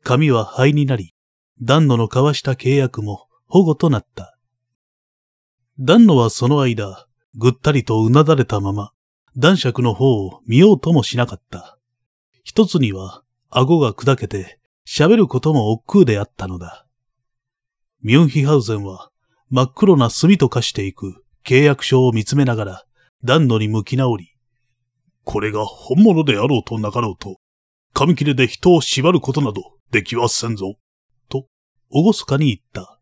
紙は灰になり、暖炉の交わした契約も保護となった。暖炉はその間、ぐったりとうなだれたまま、男爵の方を見ようともしなかった。一つには、顎が砕けて、喋ることも億劫であったのだ。ミュンヒハウゼンは、真っ黒な炭と化していく契約書を見つめながら、暖炉に向き直り、これが本物であろうとなかろうと、紙切れで人を縛ることなどできはせんぞ。と、おごそかに言った。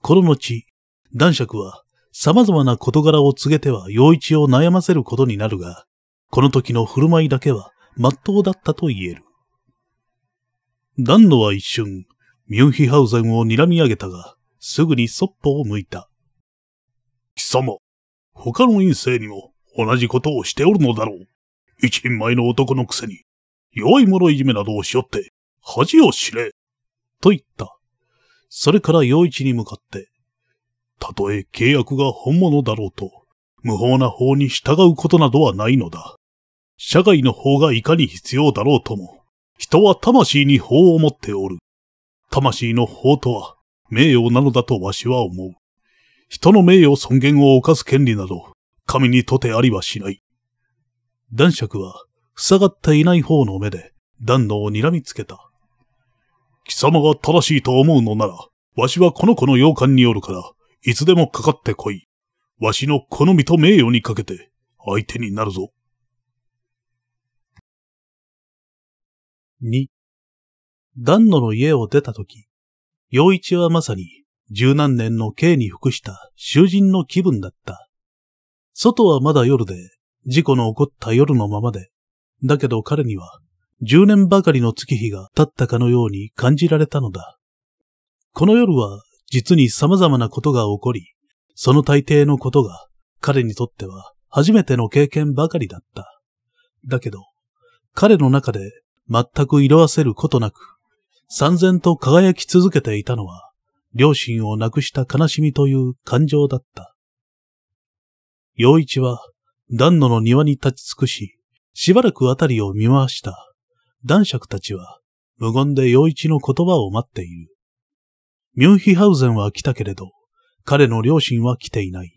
この後、男爵は様々な事柄を告げては陽一を悩ませることになるが、この時の振る舞いだけは真っ当だったと言える。ダンノは一瞬、ミュンヒハウゼンを睨み上げたが、すぐにそっぽを向いた。貴様、他の陰性にも同じことをしておるのだろう。一人前の男のくせに、弱い者いじめなどをしよって、恥を知れ。と言った。それから陽一に向かって、たとえ契約が本物だろうと、無法な法に従うことなどはないのだ。社会の法がいかに必要だろうとも、人は魂に法を持っておる。魂の法とは名誉なのだとわしは思う。人の名誉尊厳を犯す権利など、神にとてありはしない。男爵は、塞がっていない方の目で、暖炉を睨みつけた。貴様が正しいと思うのなら、わしはこの子の洋館によるから、いつでもかかってこい。わしの好みと名誉にかけて、相手になるぞ。二、丹野の家を出たとき、陽一はまさに十何年の刑に服した囚人の気分だった。外はまだ夜で、事故の起こった夜のままで、だけど彼には十年ばかりの月日が経ったかのように感じられたのだ。この夜は実に様々なことが起こり、その大抵のことが彼にとっては初めての経験ばかりだった。だけど、彼の中で全く色あせることなく、三然と輝き続けていたのは、両親を亡くした悲しみという感情だった。陽一は、暖炉の庭に立ち尽くし、しばらくあたりを見回した。男爵たちは、無言で陽一の言葉を待っている。ミュンヒハウゼンは来たけれど、彼の両親は来ていない。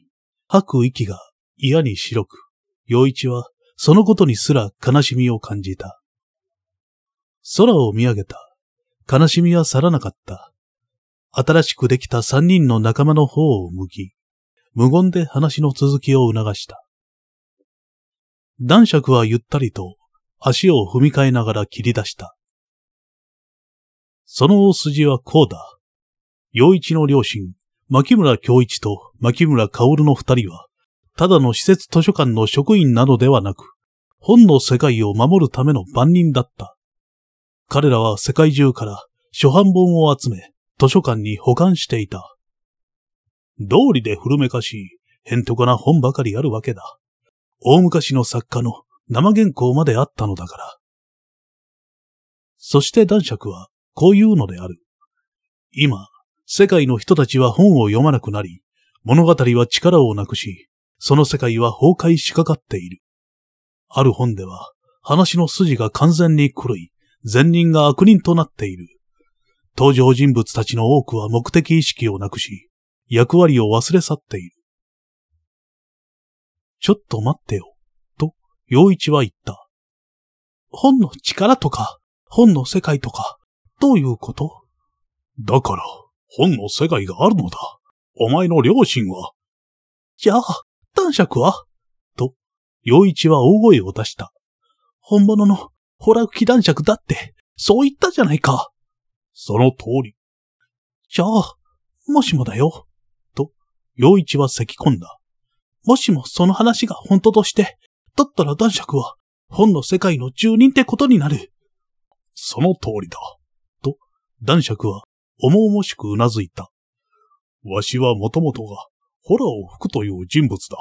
吐く息が嫌に白く、陽一はそのことにすら悲しみを感じた。空を見上げた。悲しみは去らなかった。新しくできた三人の仲間の方を向き、無言で話の続きを促した。男爵はゆったりと足を踏み替えながら切り出した。その大筋はこうだ。陽一の両親、牧村京一と牧村薫の二人は、ただの施設図書館の職員などではなく、本の世界を守るための番人だった。彼らは世界中から初版本を集め、図書館に保管していた。道理で古めかしい、へんとこな本ばかりあるわけだ。大昔の作家の生原稿まであったのだから。そして男爵はこう言うのである。今、世界の人たちは本を読まなくなり、物語は力をなくし、その世界は崩壊しかかっている。ある本では、話の筋が完全に狂い、善人が悪人となっている。登場人物たちの多くは目的意識をなくし、役割を忘れ去っている。ちょっと待ってよ、と、陽一は言った。本の力とか、本の世界とか、どういうこと？だから、本の世界があるのだ。お前の両親は？じゃあ、男爵は？と、陽一は大声を出した。本物のホラ吹き男爵だって、そう言ったじゃないか。その通り。じゃあ、もしもだよ。と、陽一は咳き込んだ。もしもその話が本当として、だったら男爵は本の世界の住人ってことになる。その通りだ。と、男爵は重々しくうなずいた。わしはもともとが、ホラーを吹くという人物だ。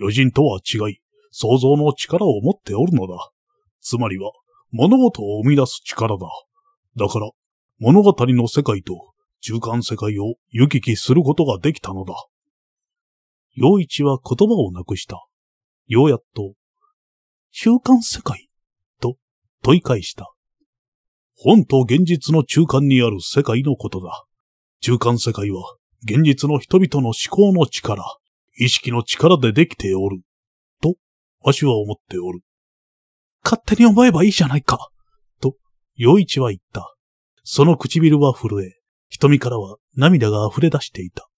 余人とは違い、想像の力を持っておるのだ。つまりは、物事を生み出す力だ。だから、物語の世界と中間世界を行き来することができたのだ。陽一は言葉をなくした。ようやっと、中間世界と問い返した。本と現実の中間にある世界のことだ。中間世界は現実の人々の思考の力、意識の力でできておる。と、わしは思っておる。勝手に思えばいいじゃないか。と、陽一は言った。その唇は震え、瞳からは涙が溢れ出していた。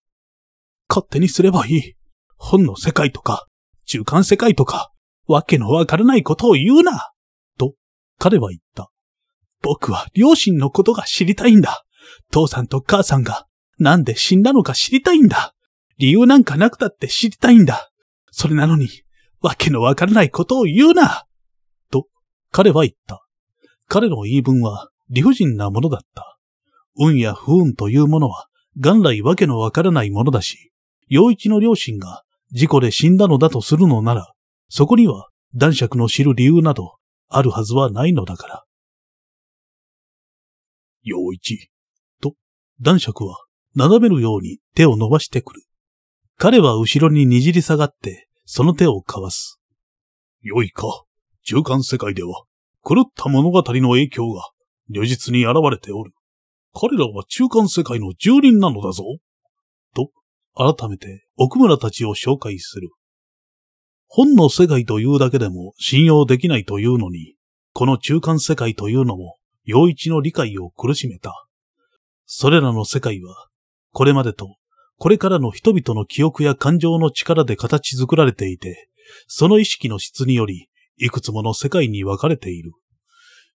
勝手にすればいい。本の世界とか、中間世界とか、わけのわからないことを言うな。と、彼は言った。僕は両親のことが知りたいんだ。父さんと母さんがなんで死んだのか知りたいんだ。理由なんかなくたって知りたいんだ。それなのに、わけのわからないことを言うな。と、彼は言った。彼の言い分は理不尽なものだった。運や不運というものは元来わけのわからないものだし、陽一の両親が事故で死んだのだとするのなら、そこには男爵の知る理由などあるはずはないのだから。陽一。と、男爵は斜めるように手を伸ばしてくる。彼は後ろににじり下がって、その手をかわす。よいか。中間世界では、狂った物語の影響が如実に現れておる。彼らは中間世界の住人なのだぞ。と、改めて奥村たちを紹介する。本の世界というだけでも信用できないというのに、この中間世界というのも、陽一の理解を苦しめた。それらの世界は、これまでと、これからの人々の記憶や感情の力で形作られていて、その意識の質により、いくつもの世界に分かれている。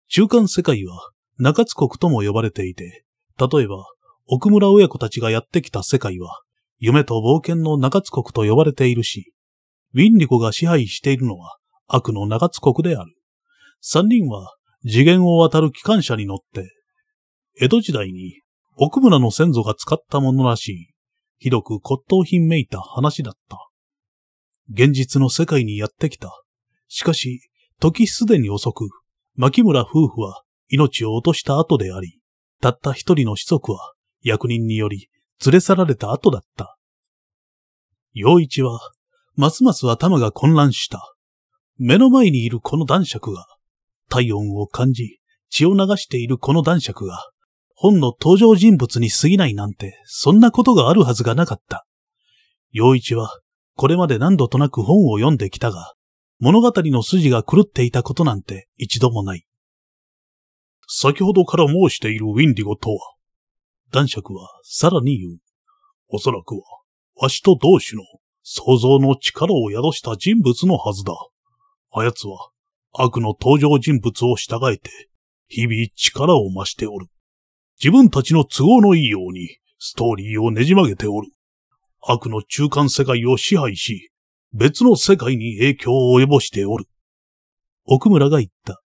中間世界は、中津国とも呼ばれていて、例えば、奥村親子たちがやってきた世界は、夢と冒険の中津国と呼ばれているし、ウィンリコが支配しているのは悪の中津国である。三人は次元を渡る機関車に乗って、江戸時代に奥村の先祖が使ったものらしい、ひどく骨董品めいた話だった。現実の世界にやってきた。しかし、時すでに遅く、牧村夫婦は命を落とした後であり、たった一人の子息は役人により連れ去られた後だった。陽一は、ますます頭が混乱した。目の前にいるこの男爵が、体温を感じ、血を流しているこの男爵が、本の登場人物に過ぎないなんて、そんなことがあるはずがなかった。陽一は、これまで何度となく本を読んできたが、物語の筋が狂っていたことなんて一度もない。先ほどから申しているウィンディゴとは、男爵はさらに言う。おそらくは、わしと同種の想像の力を宿した人物のはずだ。あやつは、悪の登場人物を従えて、日々力を増しておる。自分たちの都合のいいようにストーリーをねじ曲げておる。悪の中間世界を支配し、別の世界に影響を及ぼしておる。奥村が言った。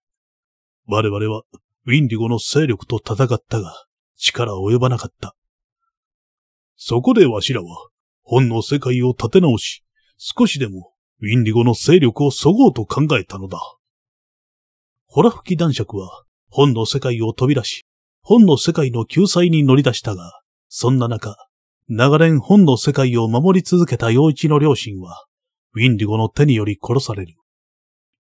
我々はウィンディゴの勢力と戦ったが、力及ばなかった。そこでわしらは、本の世界を立て直し、少しでもウィンディゴの勢力をそごうと考えたのだ。ホラ吹き男爵は本の世界を飛び出し、本の世界の救済に乗り出したが、そんな中、長年本の世界を守り続けた陽一の両親は、ウィンディゴの手により殺される。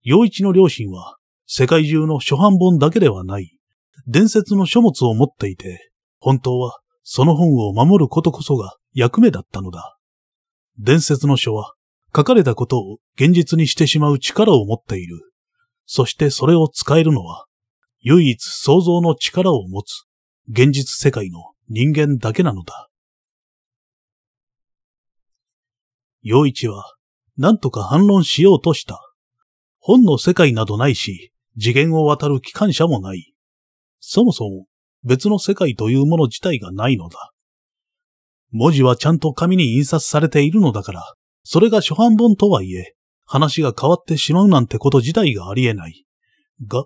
陽一の両親は、世界中の初版本だけではない、伝説の書物を持っていて、本当はその本を守ることこそが役目だったのだ。伝説の書は、書かれたことを現実にしてしまう力を持っている。そしてそれを使えるのは、唯一想像の力を持つ現実世界の人間だけなのだ。陽一は何とか反論しようとした。本の世界などないし、次元を渡る機関車もない。そもそも別の世界というもの自体がないのだ。文字はちゃんと紙に印刷されているのだから、それが初版本とはいえ、話が変わってしまうなんてこと自体がありえない。が、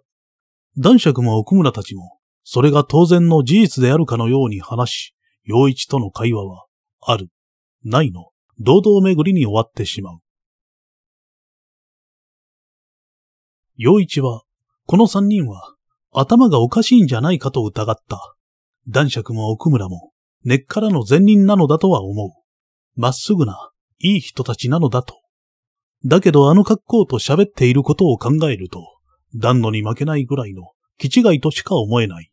男爵も奥村たちも、それが当然の事実であるかのように話し、陽一との会話は、ある、ないの、堂々巡りに終わってしまう。陽一は、この三人は、頭がおかしいんじゃないかと疑った。男爵も奥村も、根っからの善人なのだとは思う。まっすぐな、いい人たちなのだと。だけどあの格好と喋っていることを考えると、暖炉に負けないぐらいの気違いとしか思えない。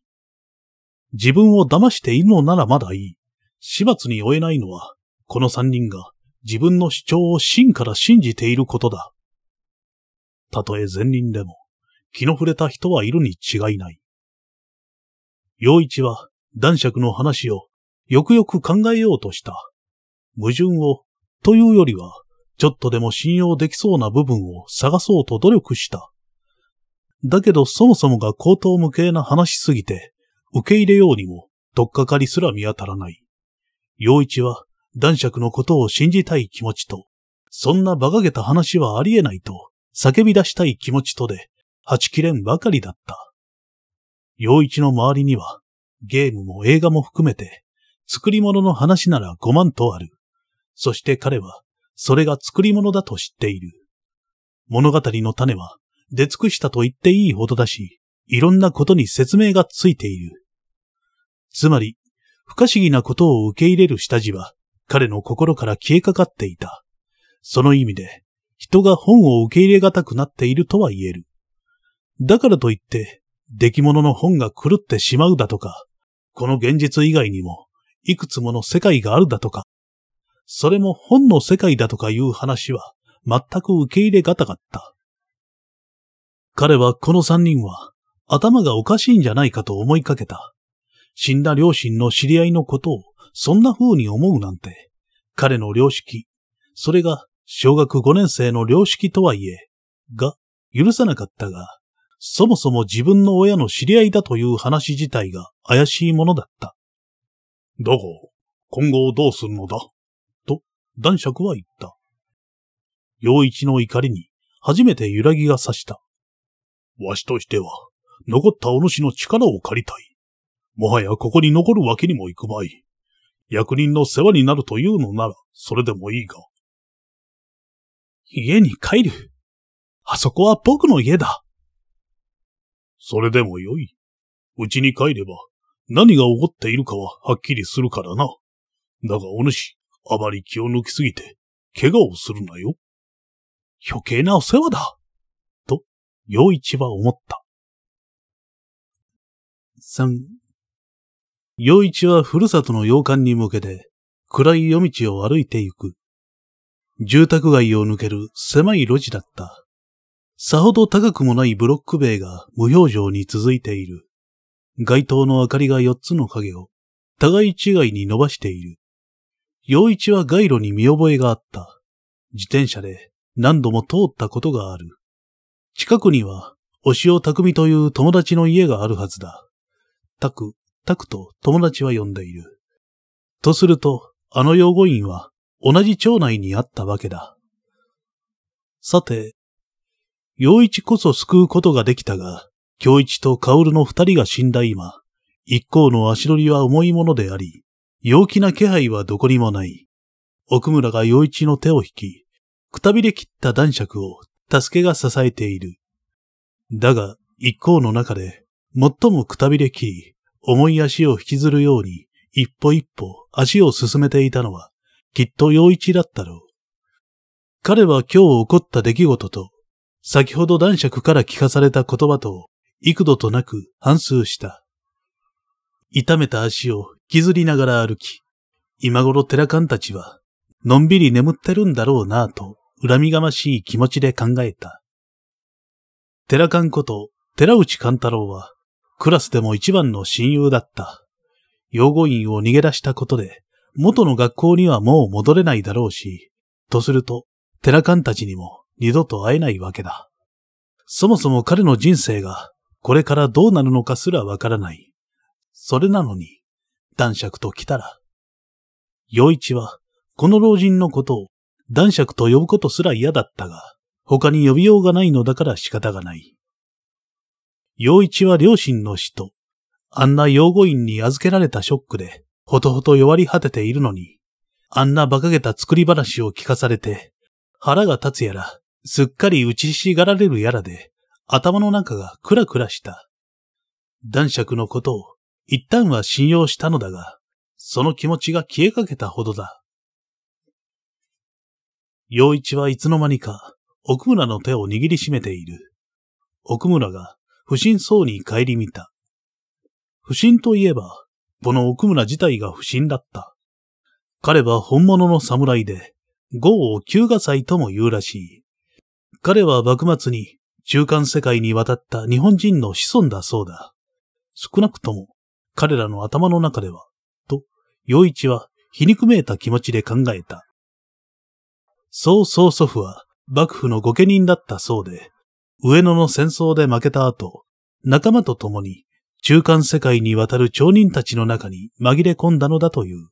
自分を騙しているのならまだいい。始末に終えないのは、この三人が自分の主張を真から信じていることだ。たとえ善人でも、気の触れた人はいるに違いない。陽一は男爵の話をよくよく考えようとした。矛盾を、というよりは、ちょっとでも信用できそうな部分を探そうと努力した。だけどそもそもが口頭無形な話すぎて、受け入れようにも、とっかかりすら見当たらない。陽一は男爵のことを信じたい気持ちと、そんな馬鹿げた話はありえないと叫び出したい気持ちとで、ちきれんばかりだった。陽一の周りには、ゲームも映画も含めて、作り物の話なら5万とある。そして彼は、それが作り物だと知っている。物語の種は、出尽くしたと言っていいほどだし、いろんなことに説明がついている。つまり、不可思議なことを受け入れる下地は、彼の心から消えかかっていた。その意味で、人が本を受け入れがたくなっているとは言える。だからといって、出来物の本が狂ってしまうだとか、この現実以外にも、いくつもの世界があるだとか、それも本の世界だとかいう話は、全く受け入れがたかった。彼はこの三人は、頭がおかしいんじゃないかと思いかけた。死んだ両親の知り合いのことを、そんな風に思うなんて、彼の良識、それが小学5年生の良識とはいえ、が、許さなかったが、そもそも自分の親の知り合いだという話自体が怪しいものだった。だが、今後どうするのだ？と、男爵は言った。陽一の怒りに初めて揺らぎが差した。わしとしては、残ったお主の力を借りたい。もはやここに残るわけにもいくまい。役人の世話になるというのなら、それでもいいが。家に帰る。あそこは僕の家だ。それでもよい。うちに帰れば、何が起こっているかははっきりするからな。だがお主、あまり気を抜きすぎて、怪我をするなよ。余計なお世話だ。と、陽一は思った。三、陽一はふるさとの洋館に向けて、暗い夜道を歩いて行く。住宅街を抜ける狭い路地だった。さほど高くもないブロック塀が無表情に続いている。街灯の明かりが四つの影を互い違いに伸ばしている。陽一は街路に見覚えがあった。自転車で何度も通ったことがある。近くには、押尾匠という友達の家があるはずだ。たく、たくと友達は呼んでいる。とすると、あの養護院は同じ町内にあったわけだ。さて、陽一こそ救うことができたが、京一と薫の二人が死んだ今、一行の足取りは重いものであり、陽気な気配はどこにもない。奥村が陽一の手を引き、くたびれ切った男爵を助けが支えている。だが、一行の中で、最もくたびれ切り、重い足を引きずるように、一歩一歩足を進めていたのは、きっと陽一だったろう。彼は今日起こった出来事と、先ほど男爵から聞かされた言葉と幾度となく反数した。痛めた足を引きずりながら歩き、今頃寺官たちは、のんびり眠ってるんだろうなぁと、恨みがましい気持ちで考えた。寺官こと寺内勘太郎は、クラスでも一番の親友だった。養護院を逃げ出したことで、元の学校にはもう戻れないだろうし、とすると、寺官たちにも二度と会えないわけだ。そもそも彼の人生がこれからどうなるのかすらわからない。それなのに、男爵と来たら、陽一は、この老人のことを男爵と呼ぶことすら嫌だったが、他に呼びようがないのだから仕方がない。陽一は両親の死と、あんな養護院に預けられたショックで、ほとほと弱り果てているのに、あんな馬鹿げた作り話を聞かされて、腹が立つやら、すっかり打ちひしがられるやらで、頭の中がクラクラした。男爵のことを一旦は信用したのだが、その気持ちが消えかけたほどだ。陽一はいつの間にか奥村の手を握りしめている。奥村が不審そうに帰り見た。不審といえば、この奥村自体が不審だった。彼は本物の侍で、豪を旧河祭とも言うらしい。彼は幕末に中間世界に渡った日本人の子孫だそうだ。少なくとも彼らの頭の中では、と、陽一は皮肉めいた気持ちで考えた。そう曽祖父は幕府の御家人だったそうで、上野の戦争で負けた後、仲間と共に中間世界に渡る町人たちの中に紛れ込んだのだという。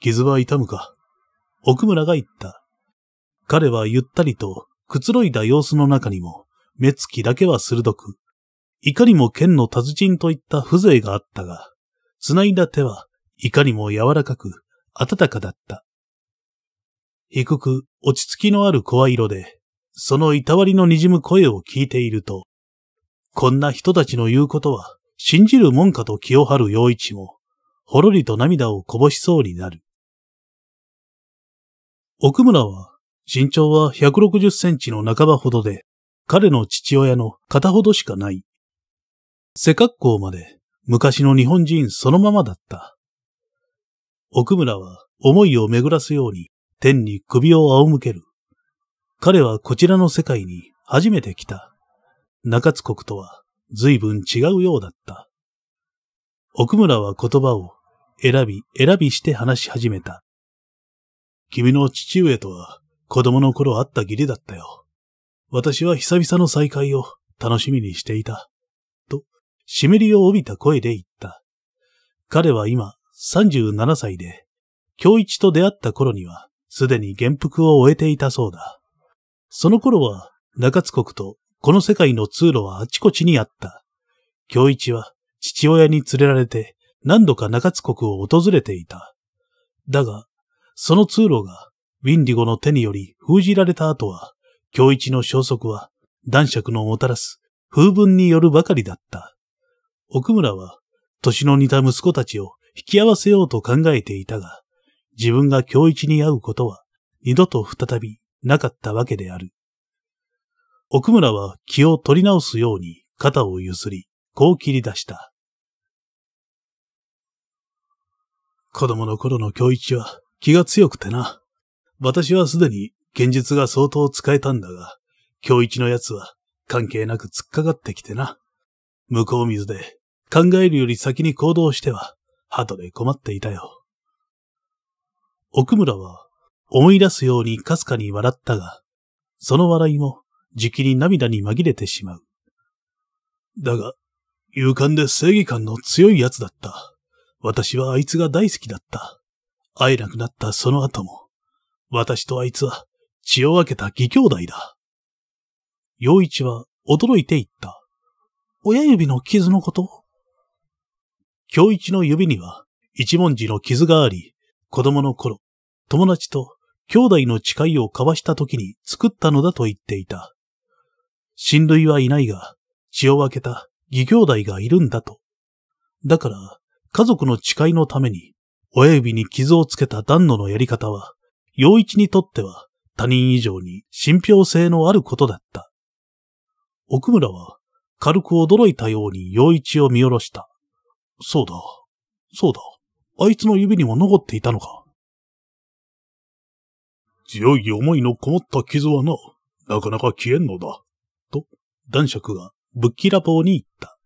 傷は痛むか？奥村が言った。彼はゆったりとくつろいだ様子の中にも目つきだけは鋭く、いかにも剣の達人といった風情があったが、繋いだ手はいかにも柔らかく温かだった。低く落ち着きのある声色で、そのいたわりの滲む声を聞いていると、こんな人たちの言うことは信じるもんかと気を張る陽一も、ほろりと涙をこぼしそうになる。奥村は、身長は160センチの半ばほどで、彼の父親の片ほどしかない。背格好まで昔の日本人そのままだった。奥村は思いを巡らすように天に首を仰向ける。彼はこちらの世界に初めて来た。中津国とは随分違うようだった。奥村は言葉を選び選びして話し始めた。君の父上とは子供の頃会った義理だったよ。私は久々の再会を楽しみにしていた。と湿りを帯びた声で言った。彼は今37歳で、京一と出会った頃には、すでに元服を終えていたそうだ。その頃は、中津国とこの世界の通路はあちこちにあった。京一は父親に連れられて何度か中津国を訪れていた。だが、その通路がウィンディゴの手により封じられた後は、京一の消息は男爵のもたらす風文によるばかりだった。奥村は、年の似た息子たちを引き合わせようと考えていたが、自分が今日一に会うことは、二度と再びなかったわけである。奥村は気を取り直すように肩をゆすり、こう切り出した。子供の頃の京一は気が強くてな。私はすでに現実が相当使えたんだが、京一のやつは関係なく突っかかってきてな。向こう水で考えるより先に行動しては、後で困っていたよ。奥村は思い出すようにかすかに笑ったが、その笑いもじきに涙に紛れてしまう。だが、勇敢で正義感の強い奴だった。私はあいつが大好きだった。会えなくなったその後も、私とあいつは血を分けた義兄弟だ。陽一は驚いて言った。親指の傷のこと？京一の指には一文字の傷があり、子供の頃、友達と兄弟の誓いを交わした時に作ったのだと言っていた。親類はいないが、血を分けた義兄弟がいるんだと。だから、家族の誓いのために、親指に傷をつけた旦那のやり方は、陽一にとっては他人以上に信憑性のあることだった。奥村は軽く驚いたように陽一を見下ろした。そうだ。そうだ。あいつの指にも残っていたのか。強い思いのこもった傷はな、なかなか消えんのだ。と、男爵がぶっきらぼうに言った。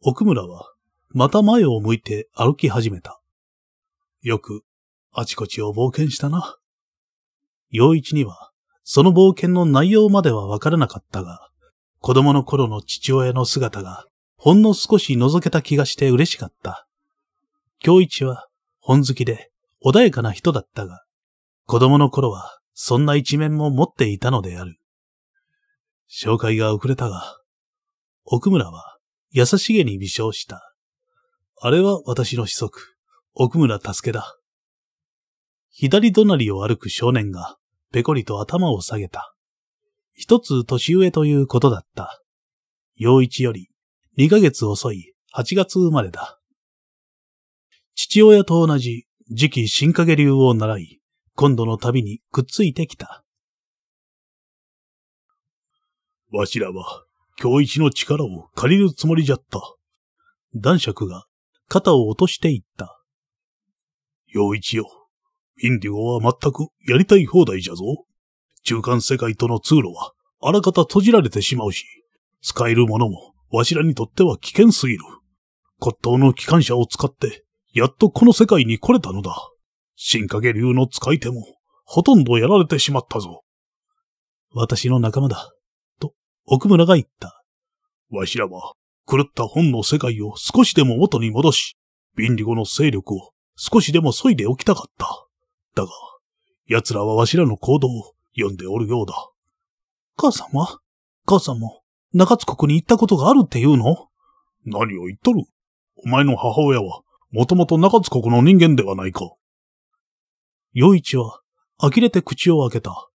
奥村は、また前を向いて歩き始めた。よく、あちこちを冒険したな。陽一には、その冒険の内容まではわからなかったが、子供の頃の父親の姿がほんの少し覗けた気がして嬉しかった。京一は本好きで穏やかな人だったが、子供の頃はそんな一面も持っていたのである。紹介が遅れたが、奥村は優しげに微笑した。あれは私の子息、奥村助けだ。左隣を歩く少年がペコリと頭を下げた。一つ年上ということだった。陽一より2ヶ月遅い8月生まれだ。父親と同じ次期新影流を習い、今度の旅にくっついてきた。わしらは、今日一の力を借りるつもりじゃった。男爵が肩を落としていった。陽一よ。インディゴは全くやりたい放題じゃぞ。中間世界との通路はあらかた閉じられてしまうし、使えるものもわしらにとっては危険すぎる。骨董の機関車を使って、やっとこの世界に来れたのだ。新影流の使い手も、ほとんどやられてしまったぞ。私の仲間だ。と奥村が言った。わしらは、狂った本の世界を少しでも元に戻し、ビンリゴの勢力を少しでも削いでおきたかった。だが、奴らはわしらの行動を読んでおるようだ。母さんは母さんも中津国に行ったことがあるって言うの？何を言っとる？お前の母親は、もともと中津国の人間ではないか。洋一は、呆れて口を開けた。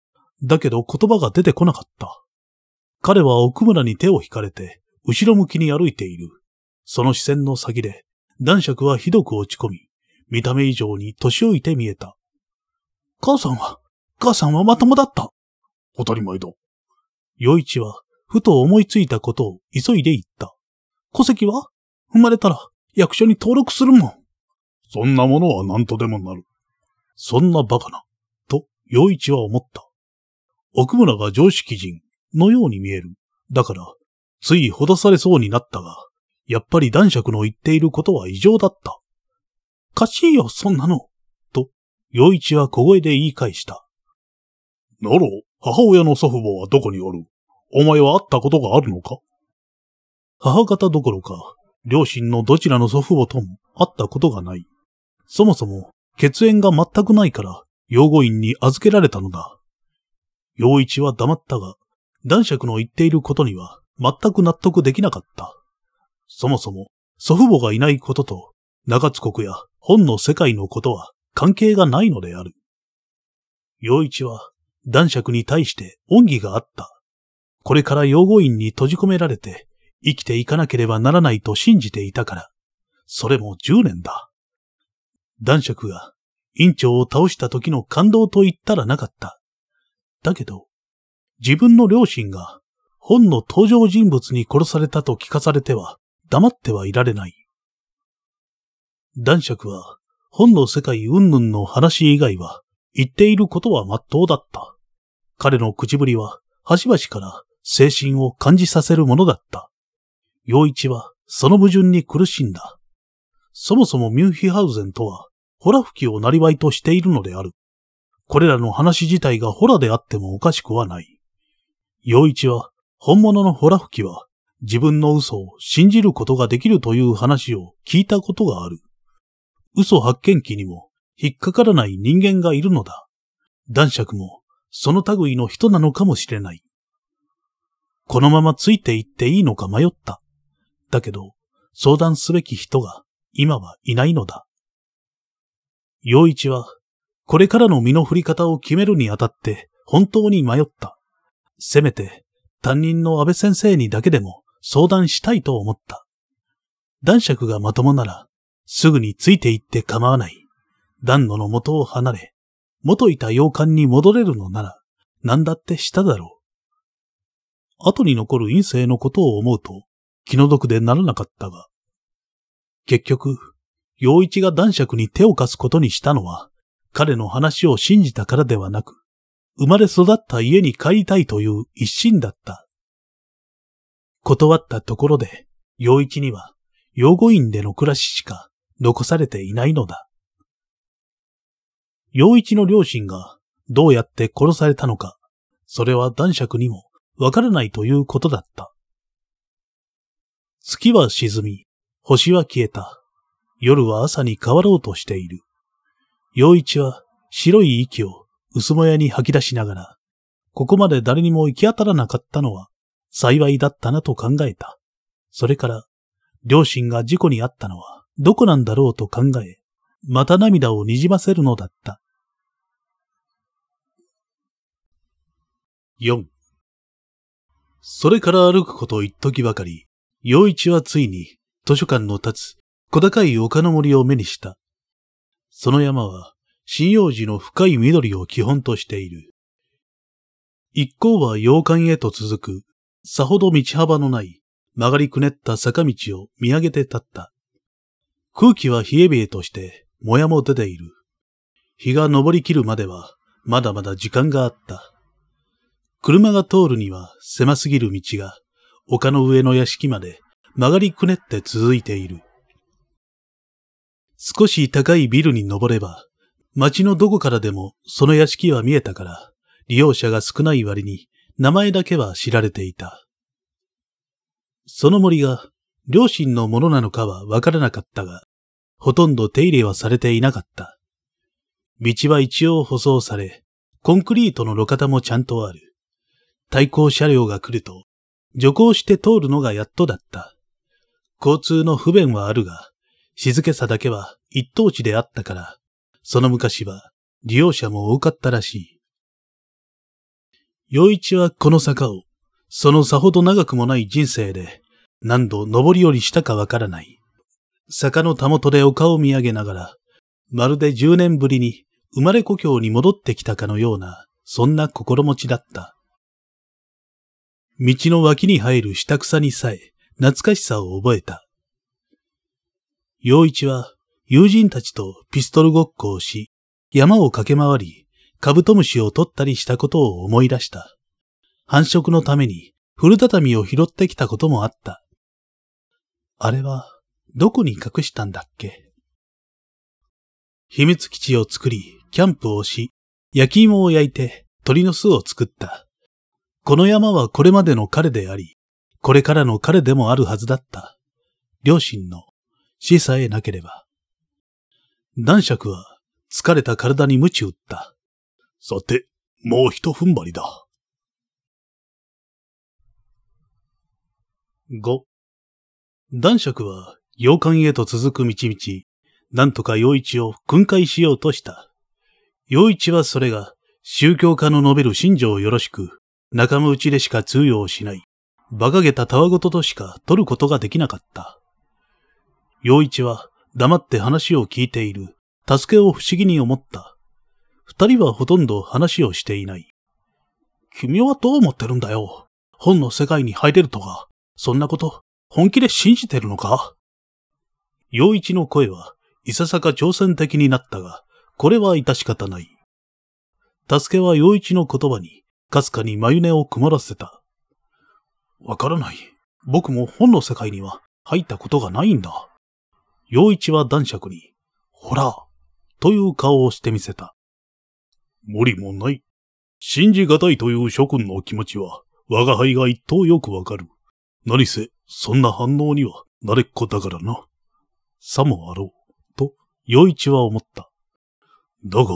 だけど言葉が出てこなかった。彼は奥村に手を引かれて、後ろ向きに歩いている。その視線の先で、男爵はひどく落ち込み、見た目以上に年老いて見えた。母さんは、母さんはまともだった。当たり前だ。洋一は、ふと思いついたことを急いで言った。戸籍は生まれたら役所に登録するもん。そんなものは何とでもなる。そんなバカな。と、洋一は思った。奥村が常識人、のように見える。だから、ついほだされそうになったが、やっぱり男爵の言っていることは異常だった。かしいよ、そんなの。と、洋一は小声で言い返した。なら、母親の祖父母はどこにおる？お前は会ったことがあるのか？母方どころか、両親のどちらの祖父母とも会ったことがない。そもそも、血縁が全くないから、養護院に預けられたのだ。洋一は黙ったが、男爵の言っていることには全く納得できなかった。そもそも祖父母がいないことと中津国や本の世界のことは関係がないのである。陽一は男爵に対して恩義があった。これから養護院に閉じ込められて生きていかなければならないと信じていたから、それも10年だ。男爵が院長を倒した時の感動と言ったらなかった。だけど、自分の両親が本の登場人物に殺されたと聞かされては黙ってはいられない。男爵は本の世界云々の話以外は言っていることは真っ当だった。彼の口ぶりは端々から精神を感じさせるものだった。陽一はその矛盾に苦しんだ。そもそもミュンヒハウゼンとはホラ吹きをなりわいとしているのである。これらの話自体がホラであってもおかしくはない。陽一は本物のホラ吹きは自分の嘘を信じることができるという話を聞いたことがある。嘘発見器にも引っかからない人間がいるのだ。男爵もその類の人なのかもしれない。このままついていっていいのか迷った。だけど、相談すべき人が今はいないのだ。陽一は、これからの身の振り方を決めるにあたって本当に迷った。せめて担任の安倍先生にだけでも相談したいと思った。男爵がまともなら、すぐについて行って構わない。暖炉の元を離れ、元いた洋館に戻れるのなら、何だってしただろう。後に残る陰性のことを思うと、気の毒でならなかったが、結局、陽一が男爵に手を貸すことにしたのは、彼の話を信じたからではなく、生まれ育った家に帰りたいという一心だった。断ったところで、陽一には養護院での暮らししか残されていないのだ。陽一の両親がどうやって殺されたのか、それは男爵にもわからないということだった。月は沈み、星は消えた。夜は朝に変わろうとしている。陽一は白い息を薄もやに吐き出しながら、ここまで誰にも行き当たらなかったのは幸いだったなと考えた。それから、両親が事故に遭ったのはどこなんだろうと考え、また涙をにじませるのだった。4それから歩くこと一時ばかり、陽一はついに図書館の立つ小高い丘の森を目にした。その山は針葉樹の深い緑を基本としている。一行は洋館へと続く、さほど道幅のない曲がりくねった坂道を見上げて立った。空気は冷え冷えとして、もやも出ている。日が昇りきるまでは、まだまだ時間があった。車が通るには狭すぎる道が、丘の上の屋敷まで曲がりくねって続いている。少し高いビルに登れば、街のどこからでもその屋敷は見えたから、利用者が少ない割に名前だけは知られていた。その森が両親のものなのかはわからなかったが、ほとんど手入れはされていなかった。道は一応舗装され、コンクリートの路肩もちゃんとある。対向車両が来ると、徐行して通るのがやっとだった。交通の不便はあるが、静けさだけは一等地であったから、その昔は利用者も多かったらしい。洋一はこの坂をそのさほど長くもない人生で何度登り降りしたかわからない。坂のたもとで丘を見上げながら、まるで10年ぶりに生まれ故郷に戻ってきたかのような、そんな心持ちだった。道の脇に生える下草にさえ懐かしさを覚えた。陽一は友人たちとピストルごっこをし、山を駆け回り、カブトムシを取ったりしたことを思い出した。繁殖のために古畳を拾ってきたこともあった。あれは、どこに隠したんだっけ？秘密基地を作り、キャンプをし、焼き芋を焼いて鳥の巣を作った。この山はこれまでの彼であり、これからの彼でもあるはずだった。両親の死さえなければ。男爵は疲れた体に鞭打った。さて、もう一踏ん張りだ。5男爵は洋館へと続く道々、なんとか陽一を訓戒しようとした。陽一はそれが宗教家の述べる信条をよろしく、仲間内でしか通用しない、馬鹿げたたわごととしか取ることができなかった。陽一は黙って話を聞いている、助けを不思議に思った。二人はほとんど話をしていない。君はどう思ってるんだよ。本の世界に入れるとか、そんなこと、本気で信じてるのか？陽一の声は、いささか挑戦的になったが、これは致し方ない。助けは陽一の言葉に、かすかに眉根を曇らせた。わからない。僕も本の世界には入ったことがないんだ。陽一は男爵に、ほら、という顔をしてみせた。無理もない。信じがたいという諸君の気持ちは、我が輩が一等よくわかる。何せ、そんな反応には慣れっこだからな。さもあろう、と、洋一は思った。だが、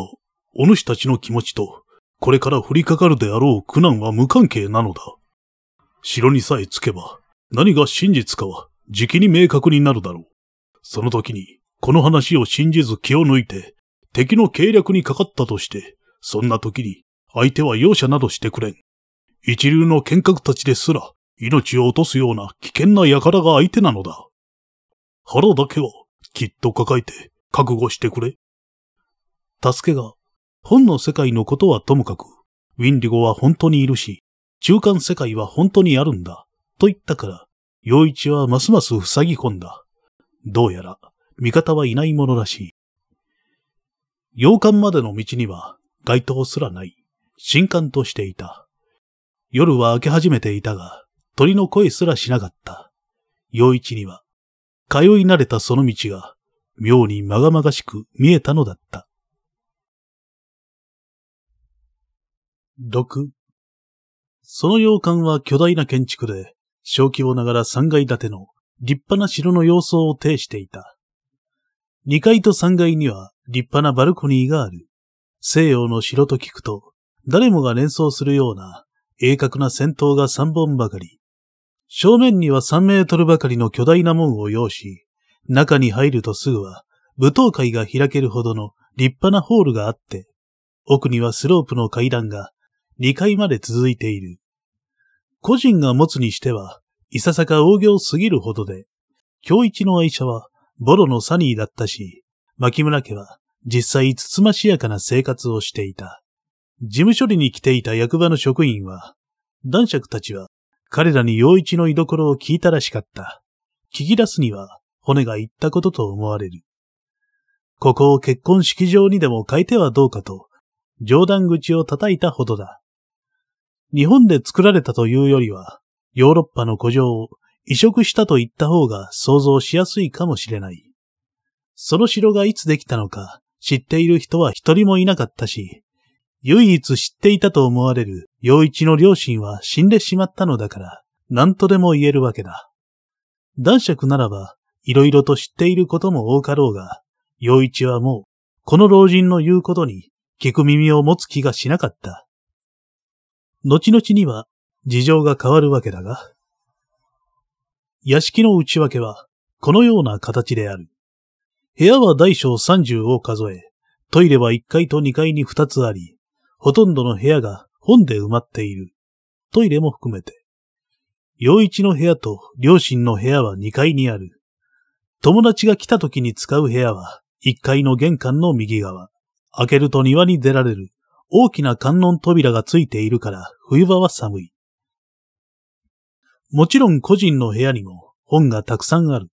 お主たちの気持ちと、これから降りかかるであろう苦難は無関係なのだ。城にさえ着けば、何が真実かは、じきに明確になるだろう。その時に、この話を信じず気を抜いて、敵の計略にかかったとして、そんな時に、相手は容赦などしてくれん。一流の剣客たちですら、命を落とすような危険な輩が相手なのだ。腹だけはきっと抱えて覚悟してくれ。助けが、本の世界のことはともかく、ウィンディゴは本当にいるし、中間世界は本当にあるんだ、と言ったから、陽一はますます塞ぎ込んだ。どうやら、味方はいないものらしい。洋館までの道には街灯すらない、新館としていた。夜は明け始めていたが、鳥の声すらしなかった。陽一には、通い慣れたその道が、妙にまがまがしく見えたのだった。六。その洋館は巨大な建築で、小規模ながら三階建ての立派な城の様相を呈していた。二階と三階には立派なバルコニーがある。西洋の城と聞くと、誰もが連想するような鋭角な戦闘が3本ばかり。正面には3メートルばかりの巨大な門を要し、中に入るとすぐは舞踏会が開けるほどの立派なホールがあって、奥にはスロープの階段が2階まで続いている。個人が持つにしては、いささか大行すぎるほどで、今日一の愛車はボロのサニーだったし、牧村家は実際つつましやかな生活をしていた。事務処理に来ていた役場の職員は、男爵たちは彼らに陽一の居所を聞いたらしかった。聞き出すには骨が言ったことと思われる。ここを結婚式場にでも変えてはどうかと、冗談口を叩いたほどだ。日本で作られたというよりは、ヨーロッパの古城を移植したと言った方が想像しやすいかもしれない。その城がいつできたのか知っている人は一人もいなかったし、唯一知っていたと思われる陽一の両親は死んでしまったのだから、何とでも言えるわけだ。男爵ならば、いろいろと知っていることも多かろうが、陽一はもう、この老人の言うことに聞く耳を持つ気がしなかった。後々には事情が変わるわけだが、屋敷の内訳はこのような形である。部屋は大小30を数え、トイレは1階と2階に2つあり、ほとんどの部屋が本で埋まっている。トイレも含めて。陽一の部屋と両親の部屋は2階にある。友達が来た時に使う部屋は1階の玄関の右側。開けると庭に出られる大きな観音扉がついているから冬場は寒い。もちろん個人の部屋にも本がたくさんある。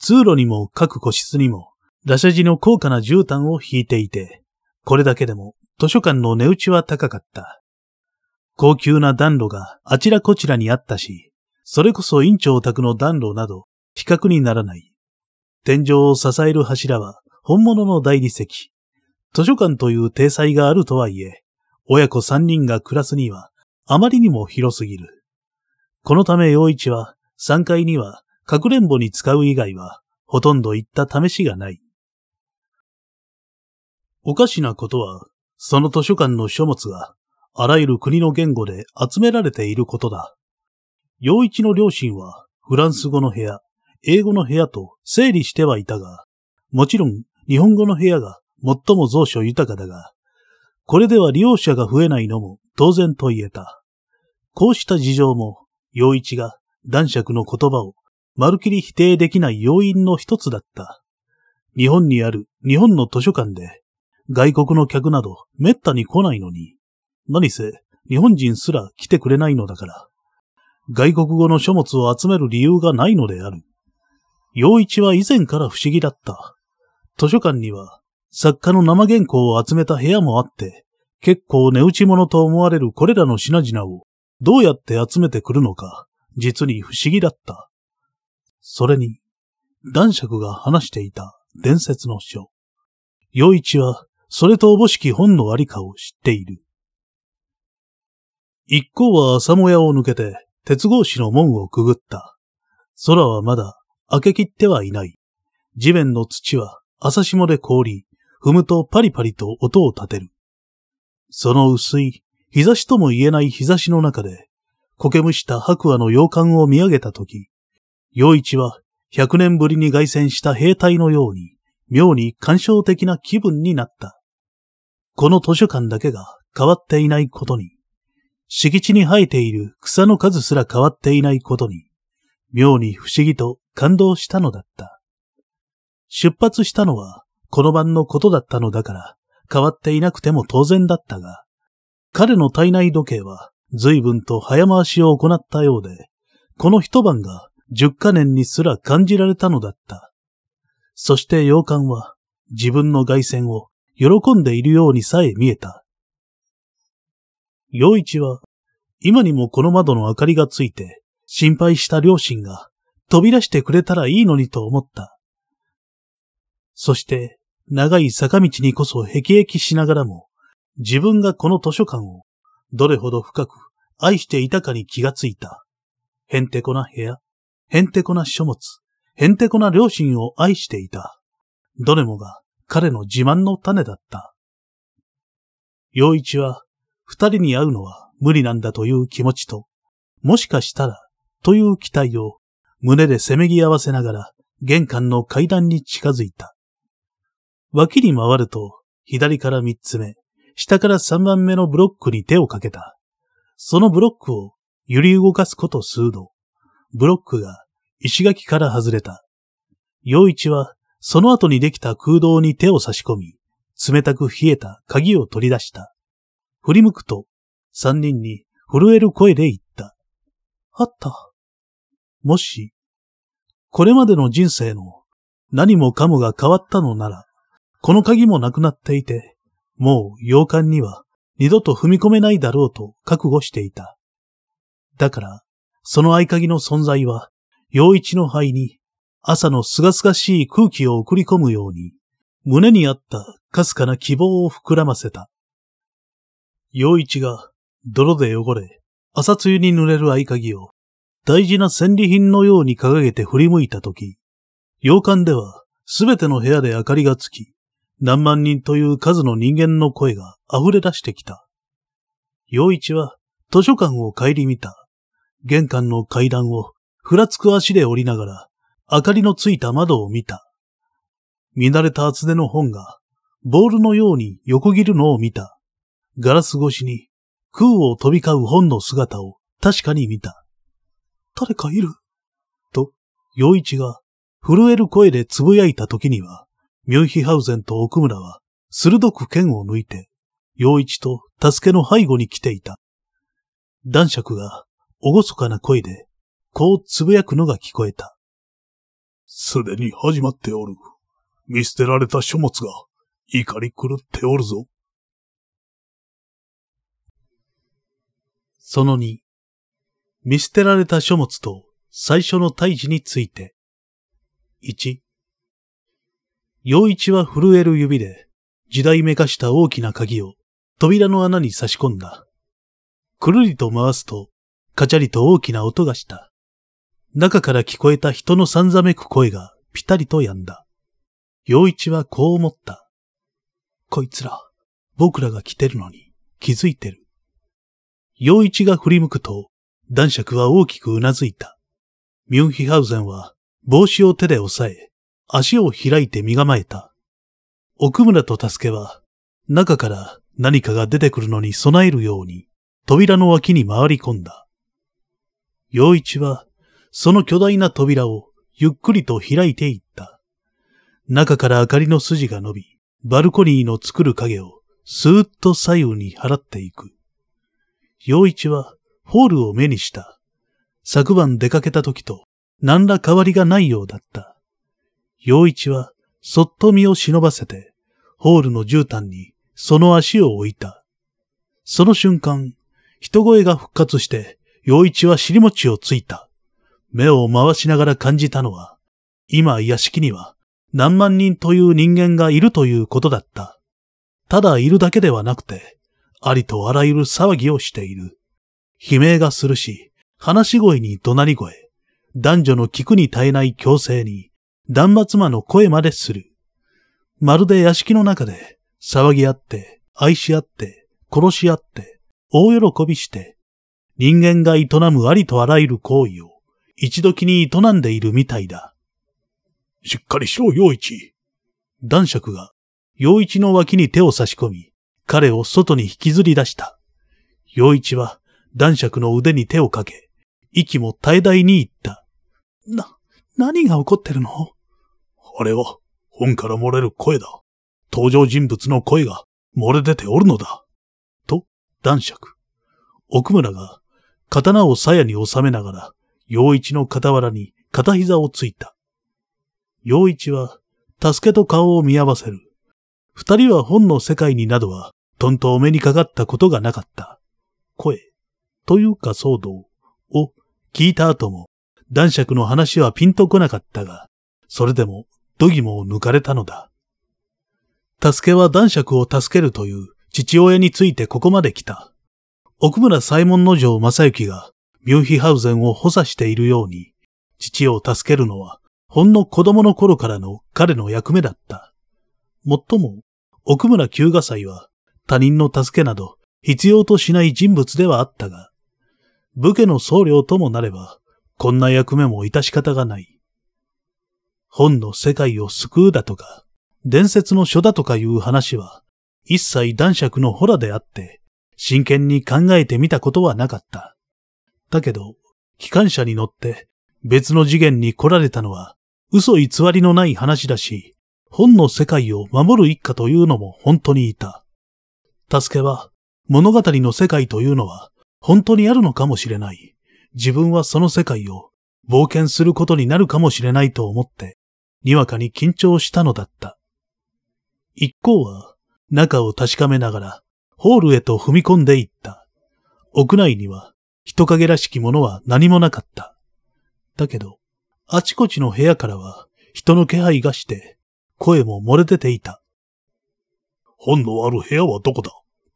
通路にも各個室にも、ラシャジの高価な絨毯を引いていて、これだけでも図書館の値打ちは高かった。高級な暖炉があちらこちらにあったし、それこそ院長宅の暖炉など比較にならない。天井を支える柱は本物の大理石。図書館という体裁があるとはいえ、親子三人が暮らすにはあまりにも広すぎる。このため陽一は3階にはかくれんぼに使う以外は、ほとんど行った試しがない。おかしなことは、その図書館の書物が、あらゆる国の言語で集められていることだ。陽一の両親は、フランス語の部屋、英語の部屋と整理してはいたが、もちろん日本語の部屋が最も蔵書豊かだが、これでは利用者が増えないのも当然と言えた。こうした事情も、陽一が男爵の言葉をまるきり否定できない要因の一つだった。日本にある日本の図書館で、外国の客など滅多に来ないのに、何せ日本人すら来てくれないのだから、外国語の書物を集める理由がないのである。陽一は以前から不思議だった。図書館には作家の生原稿を集めた部屋もあって、結構値打ち物と思われるこれらの品々をどうやって集めてくるのか、実に不思議だった。それに、男爵が話していた伝説の書。陽一は、それとおぼしき本のありかを知っている。一行は朝もやを抜けて、鉄格子の門をくぐった。空はまだ開けきってはいない。地面の土は朝霜で凍り、踏むとパリパリと音を立てる。その薄い、日差しとも言えない日差しの中で、苔むした白亜の洋館を見上げたとき、陽一は百年ぶりに凱旋した兵隊のように、妙に感傷的な気分になった。この図書館だけが変わっていないことに、敷地に生えている草の数すら変わっていないことに、妙に不思議と感動したのだった。出発したのはこの晩のことだったのだから変わっていなくても当然だったが、彼の体内時計は随分と早回しを行ったようで、この一晩が十カ年にすら感じられたのだった。そして洋館は自分の凱旋を喜んでいるようにさえ見えた。洋一は今にもこの窓の明かりがついて心配した両親が飛び出してくれたらいいのにと思った。そして長い坂道にこそ辟易しながらも自分がこの図書館をどれほど深く愛していたかに気がついた。へんてこな部屋、へんてこな書物、へんてこな両親を愛していた。どれもが彼の自慢の種だった。陽一は二人に会うのは無理なんだという気持ちと、もしかしたらという期待を胸でせめぎ合わせながら玄関の階段に近づいた。脇に回ると左から三つ目、下から三番目のブロックに手をかけた。そのブロックを揺り動かすこと数度。ブロックが石垣から外れた。陽一はその後にできた空洞に手を差し込み、冷たく冷えた鍵を取り出した。振り向くと、三人に震える声で言った。あった。もし、これまでの人生の何もかもが変わったのなら、この鍵もなくなっていて、もう洋館には二度と踏み込めないだろうと覚悟していた。だから、その合鍵の存在は、陽一の肺に朝のすがすがしい空気を送り込むように、胸にあったかすかな希望を膨らませた。陽一が泥で汚れ、朝露に濡れる合鍵を大事な戦利品のように掲げて振り向いたとき、洋館ではすべての部屋で明かりがつき、何万人という数の人間の声が溢れ出してきた。陽一は図書館を帰り見た。玄関の階段をふらつく足で降りながら、明かりのついた窓を見た。見慣れた厚手の本が、ボールのように横切るのを見た。ガラス越しに空を飛び交う本の姿を確かに見た。誰かいる？と、陽一が震える声で呟いた時には、ミュンヒハウゼンと奥村は鋭く剣を抜いて、陽一と助けの背後に来ていた。男爵が厳かな声で、こう呟くのが聞こえた。すでに始まっておる。見捨てられた書物が怒り狂っておるぞ。その2、見捨てられた書物と最初の退治について。1、陽一は震える指で時代めかした大きな鍵を扉の穴に差し込んだ。くるりと回すと、カチャリと大きな音がした。中から聞こえた人のさんざめく声がピタリと止んだ。陽一はこう思った。こいつら、僕らが来てるのに気づいてる。陽一が振り向くと、男爵は大きくうなずいた。ミュンヒハウゼンは帽子を手で押さえ、足を開いて身構えた。奥村と助けは、中から何かが出てくるのに備えるように、扉の脇に回り込んだ。陽一は、その巨大な扉をゆっくりと開いていった。中から明かりの筋が伸び、バルコニーの作る影をスーッと左右に払っていく。陽一はホールを目にした。昨晩出かけた時と何ら変わりがないようだった。陽一はそっと身を忍ばせて、ホールの絨毯にその足を置いた。その瞬間、人声が復活して、陽一は尻餅をついた。目を回しながら感じたのは、今屋敷には何万人という人間がいるということだった。ただいるだけではなくて、ありとあらゆる騒ぎをしている。悲鳴がするし、話し声に怒鳴り声、男女の聞くに耐えない強制に、断末魔の声までする。まるで屋敷の中で、騒ぎ合って、愛し合って、殺し合って、大喜びして、人間が営むありとあらゆる行為を、一時に営んでいるみたいだ。しっかりしろ、陽一。男爵が、陽一の脇に手を差し込み、彼を外に引きずり出した。陽一は、男爵の腕に手をかけ、息も絶え絶えに言った。な、何が起こってるの？あれは、本から漏れる声だ。登場人物の声が漏れ出ておるのだ。と、男爵。奥村が、刀を鞘に収めながら、陽一の傍らに片膝をついた。陽一は、助けと顔を見合わせる。二人は本の世界になどは、とんとお目にかかったことがなかった。声。というか騒動を聞いた後も、男爵の話はピンとこなかったが、それでも、度肝を抜かれたのだ。助けは男爵を助けるという父親についてここまで来た。奥村西門の城正幸がミュンヒハウゼンを補佐しているように、父を助けるのは、ほんの子供の頃からの彼の役目だった。もっとも、奥村旧画祭は他人の助けなど必要としない人物ではあったが、武家の僧侶ともなれば、こんな役目も致し方がない。本の世界を救うだとか、伝説の書だとかいう話は、一切男爵のホラであって、真剣に考えてみたことはなかった。だけど、機関車に乗って別の次元に来られたのは嘘偽りのない話だし、本の世界を守る一家というのも本当にいた。助けは物語の世界というのは本当にあるのかもしれない。自分はその世界を冒険することになるかもしれないと思って、にわかに緊張したのだった。一行は中を確かめながらホールへと踏み込んでいった。屋内には人影らしきものは何もなかった。だけど、あちこちの部屋からは人の気配がして、声も漏れ出ていた。本のある部屋はどこだ？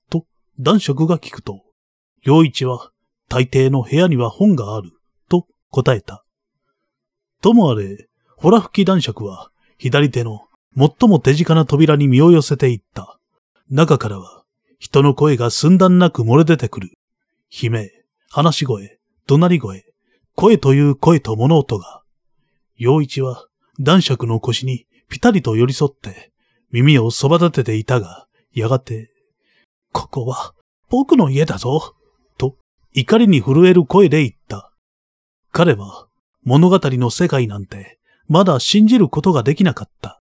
と、男爵が聞くと、陽一は、大抵の部屋には本がある、と答えた。ともあれ、ホラ吹き男爵は、左手の最も手近な扉に身を寄せていった。中からは、人の声が寸断なく漏れ出てくる。悲鳴、話し声、怒鳴り声、声という声と物音が。陽一は男爵の腰にぴたりと寄り添って耳をそば立てていたが、やがて、ここは僕の家だぞ、と怒りに震える声で言った。彼は物語の世界なんてまだ信じることができなかった。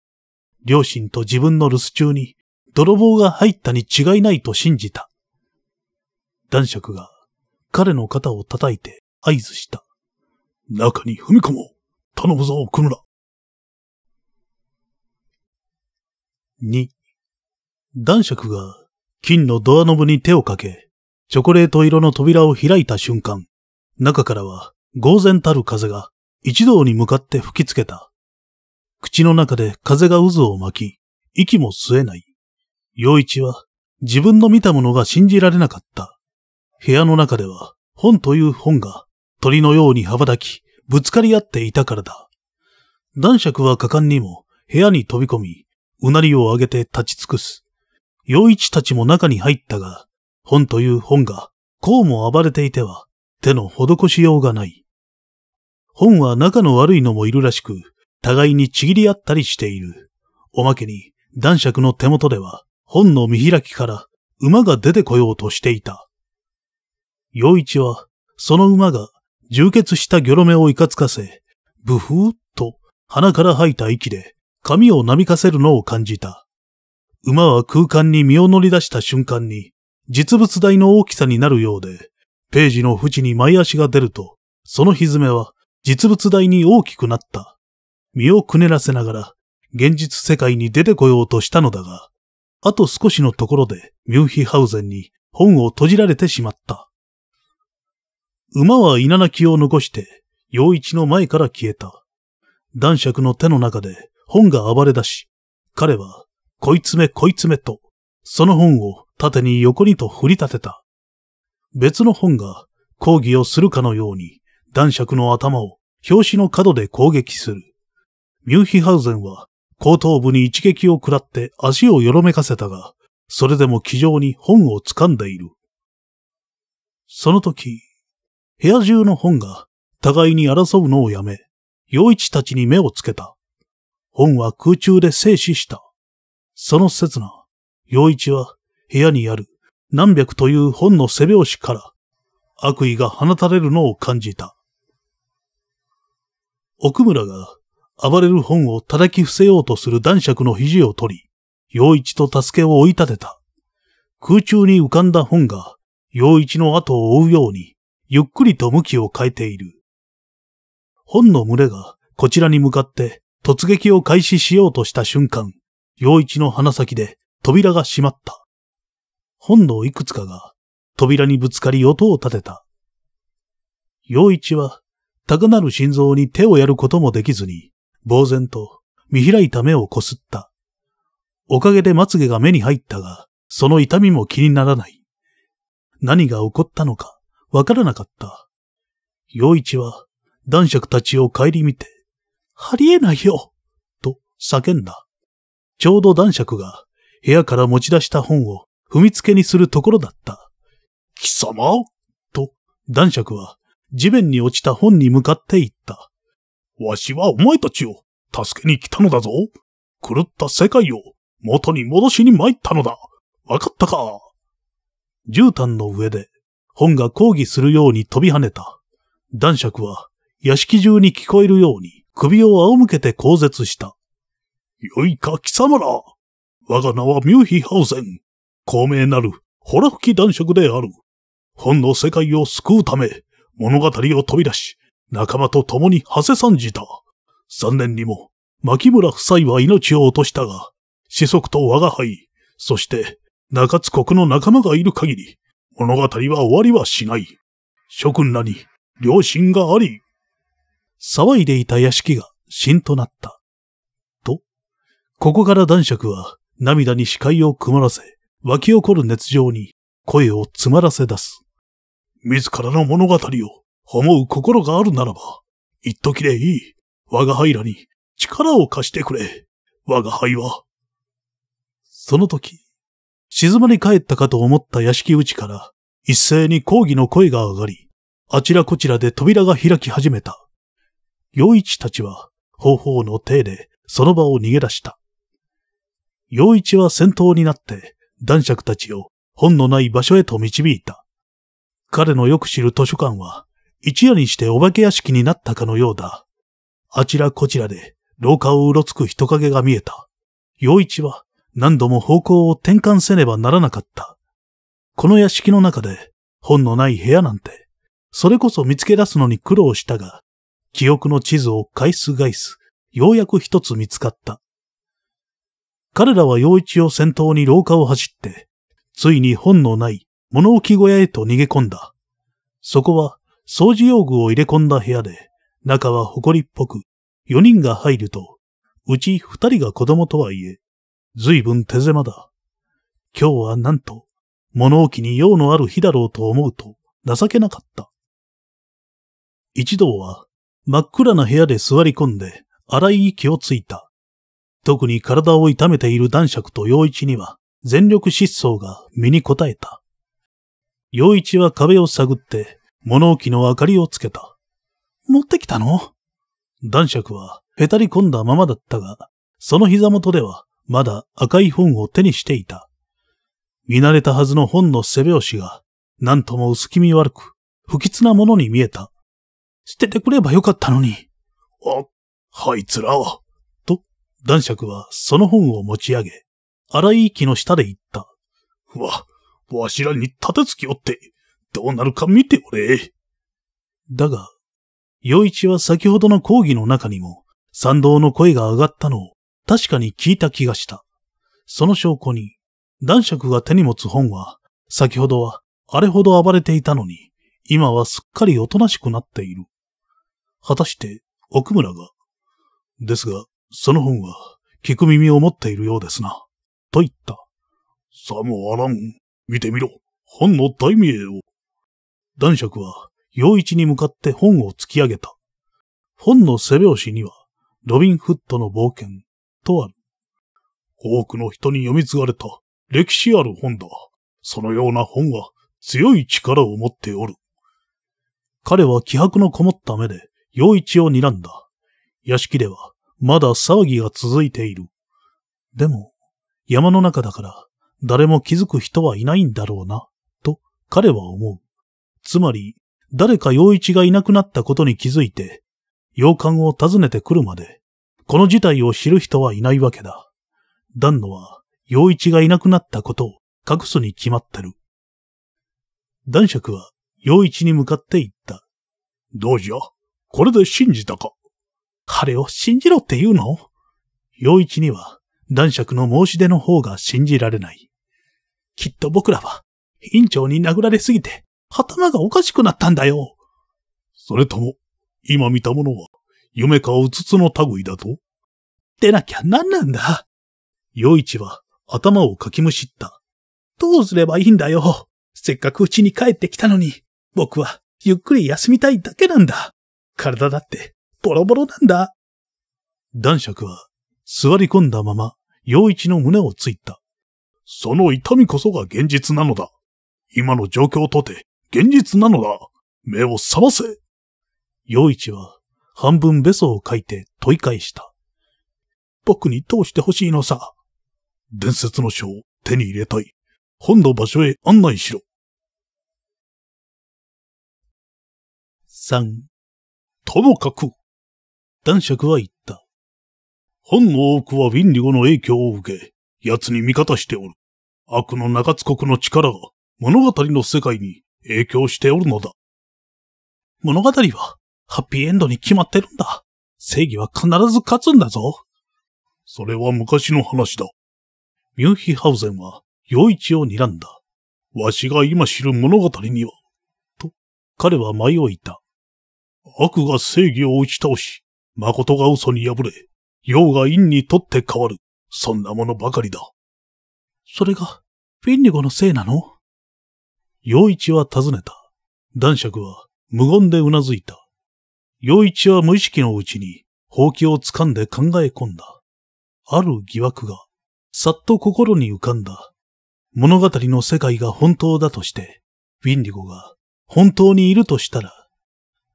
両親と自分の留守中に泥棒が入ったに違いないと信じた。男爵が彼の肩を叩いて合図した。中に踏み込もう。頼むぞ、奥村。2、男爵が金のドアノブに手をかけ、チョコレート色の扉を開いた瞬間、中からは呆然たる風が一同に向かって吹きつけた。口の中で風が渦を巻き、息も吸えない。陽一は自分の見たものが信じられなかった。部屋の中では本という本が鳥のように羽ばたき、ぶつかり合っていたからだ。男爵は果敢にも部屋に飛び込み、うなりを上げて立ち尽くす。陽一たちも中に入ったが、本という本が、こうも暴れていては、手の施しようがない。本は仲の悪いのもいるらしく、互いにちぎり合ったりしている。おまけに、男爵の手元では、本の見開きから馬が出てこようとしていた。陽一は、その馬が充血したギョロ目をいかつかせ、ブフーっと鼻から吐いた息で髪をなびかせるのを感じた。馬は空間に身を乗り出した瞬間に、実物大の大きさになるようで、ページの縁に前足が出ると、その歪めは実物大に大きくなった。身をくねらせながら、現実世界に出てこようとしたのだが、あと少しのところでミュンヒハウゼンに本を閉じられてしまった。馬は稲鳴きを残して、陽一の前から消えた。男爵の手の中で本が暴れ出し、彼は、こいつめこいつめと、その本を縦に横にと振り立てた。別の本が抗議をするかのように、男爵の頭を表紙の角で攻撃する。ミューヒハウゼンは後頭部に一撃を食らって足をよろめかせたが、それでも気丈に本を掴んでいる。その時、部屋中の本が互いに争うのをやめ、陽一たちに目をつけた。本は空中で静止した。その刹那、陽一は部屋にある何百という本の背拍子から悪意が放たれるのを感じた。奥村が暴れる本を叩き伏せようとする男爵の肘を取り、陽一と助けを追い立てた。空中に浮かんだ本が陽一の後を追うように、ゆっくりと向きを変えている。本の群れがこちらに向かって突撃を開始しようとした瞬間、陽一の鼻先で扉が閉まった。本のいくつかが扉にぶつかり音を立てた。陽一は高鳴る心臓に手をやることもできずに、呆然と見開いた目をこすった。おかげでまつげが目に入ったが、その痛みも気にならない。何が起こったのかわからなかった。陽一は男爵たちを顧みて、ありえないよと叫んだ。ちょうど男爵が部屋から持ち出した本を踏みつけにするところだった。貴様？と男爵は地面に落ちた本に向かって言った。わしはお前たちを助けに来たのだぞ。狂った世界を元に戻しに参ったのだ。わかったか？絨毯の上で本が抗議するように飛び跳ねた。男爵は屋敷中に聞こえるように首を仰向けて口絶した。よいか貴様ら。我が名はミューヒハウゼン。高名なるホラ吹き男爵である。本の世界を救うため、物語を飛び出し、仲間と共に馳せ参じた。残念にも、牧村夫妻は命を落としたが、子息と我が輩、そして中津国の仲間がいる限り、物語は終わりはしない。諸君らに良心があり、騒いでいた屋敷がしんとなった。と、ここから男爵は涙に視界を曇らせ、湧き起こる熱情に声を詰まらせ出す。自らの物語を思う心があるならば、一時でいい。我が輩らに力を貸してくれ。我が輩は、その時、静まり返ったかと思った屋敷内から一斉に抗議の声が上がり、あちらこちらで扉が開き始めた。陽一たちは方法の手でその場を逃げ出した。陽一は先頭になって男爵たちを本のない場所へと導いた。彼のよく知る図書館は一夜にしてお化け屋敷になったかのようだ。あちらこちらで廊下をうろつく人影が見えた。陽一は何度も方向を転換せねばならなかった。この屋敷の中で本のない部屋なんて、それこそ見つけ出すのに苦労したが、記憶の地図を返す返す、ようやく一つ見つかった。彼らは陽一を先頭に廊下を走って、ついに本のない物置小屋へと逃げ込んだ。そこは掃除用具を入れ込んだ部屋で、中は埃っぽく、4人が入ると、うち2人が子供とはいえ、ずいぶん手狭だ。今日はなんと、物置に用のある日だろうと思うと情けなかった。一同は真っ暗な部屋で座り込んで荒い息をついた。特に体を痛めている男爵と陽一には全力疾走が身に応えた。陽一は壁を探って物置の明かりをつけた。持ってきたの？男爵はへたり込んだままだったが、その膝元ではまだ赤い本を手にしていた。見慣れたはずの本の背拍子が、なんとも薄気味悪く、不吉なものに見えた。捨ててくればよかったのに。あ、あいつらは、と男爵はその本を持ち上げ、荒い息の下で言った。わ、わしらに立てつきおって、どうなるか見ておれ。だが、陽一は先ほどの講義の中にも、賛同の声が上がったのを確かに聞いた気がした。その証拠に、男爵が手に持つ本は、先ほどはあれほど暴れていたのに、今はすっかりおとなしくなっている。果たして、奥村が、ですが、その本は、聞く耳を持っているようですな。と言った。さもあらん。見てみろ。本の題名を。男爵は、陽一に向かって本を突き上げた。本の背表紙には、ロビン・フットの冒険、とある。多くの人に読み継がれた歴史ある本だ。そのような本は強い力を持っておる。彼は気迫のこもった目で、陽一を睨んだ。屋敷では、まだ騒ぎが続いている。でも、山の中だから、誰も気づく人はいないんだろうな、と彼は思う。つまり、誰か陽一がいなくなったことに気づいて、洋館を訪ねてくるまで、この事態を知る人はいないわけだ。丹野は、陽一がいなくなったことを隠すに決まってる。男爵は、陽一に向かって言った。どうじゃ？これで信じたか？彼を信じろって言うの？陽一には、男爵の申し出の方が信じられない。きっと僕らは、院長に殴られすぎて、頭がおかしくなったんだよ。それとも、今見たものは、夢かうつつの類だと？出なきゃ何なんだ陽一は頭をかきむしった。どうすればいいんだよ。せっかく家に帰ってきたのに、僕はゆっくり休みたいだけなんだ。体だってボロボロなんだ。男爵は座り込んだまま陽一の胸をついた。その痛みこそが現実なのだ。今の状況とて現実なのだ。目を覚ませ。陽一は半分べそを書いて問い返した。僕にどうしてほしいのさ。伝説の書を手に入れたい。本の場所へ案内しろ。三。ともかく。男爵は言った。本の多くはウィンリゴの影響を受け、奴に味方しておる。悪の中津国の力が物語の世界に影響しておるのだ。物語はハッピーエンドに決まってるんだ。正義は必ず勝つんだぞ。それは昔の話だ。ミュンヒハウゼンは、陽一を睨んだ。わしが今知る物語には、と、彼は迷いた。悪が正義を打ち倒し、誠が嘘に敗れ、陽が陰にとって変わる。そんなものばかりだ。それが、フィンリゴのせいなの？陽一は尋ねた。男爵は無言で頷いた。陽一は無意識のうちに、ほうきを掴んで考え込んだ。ある疑惑が、さっと心に浮かんだ。物語の世界が本当だとして、ウィンディゴが本当にいるとしたら、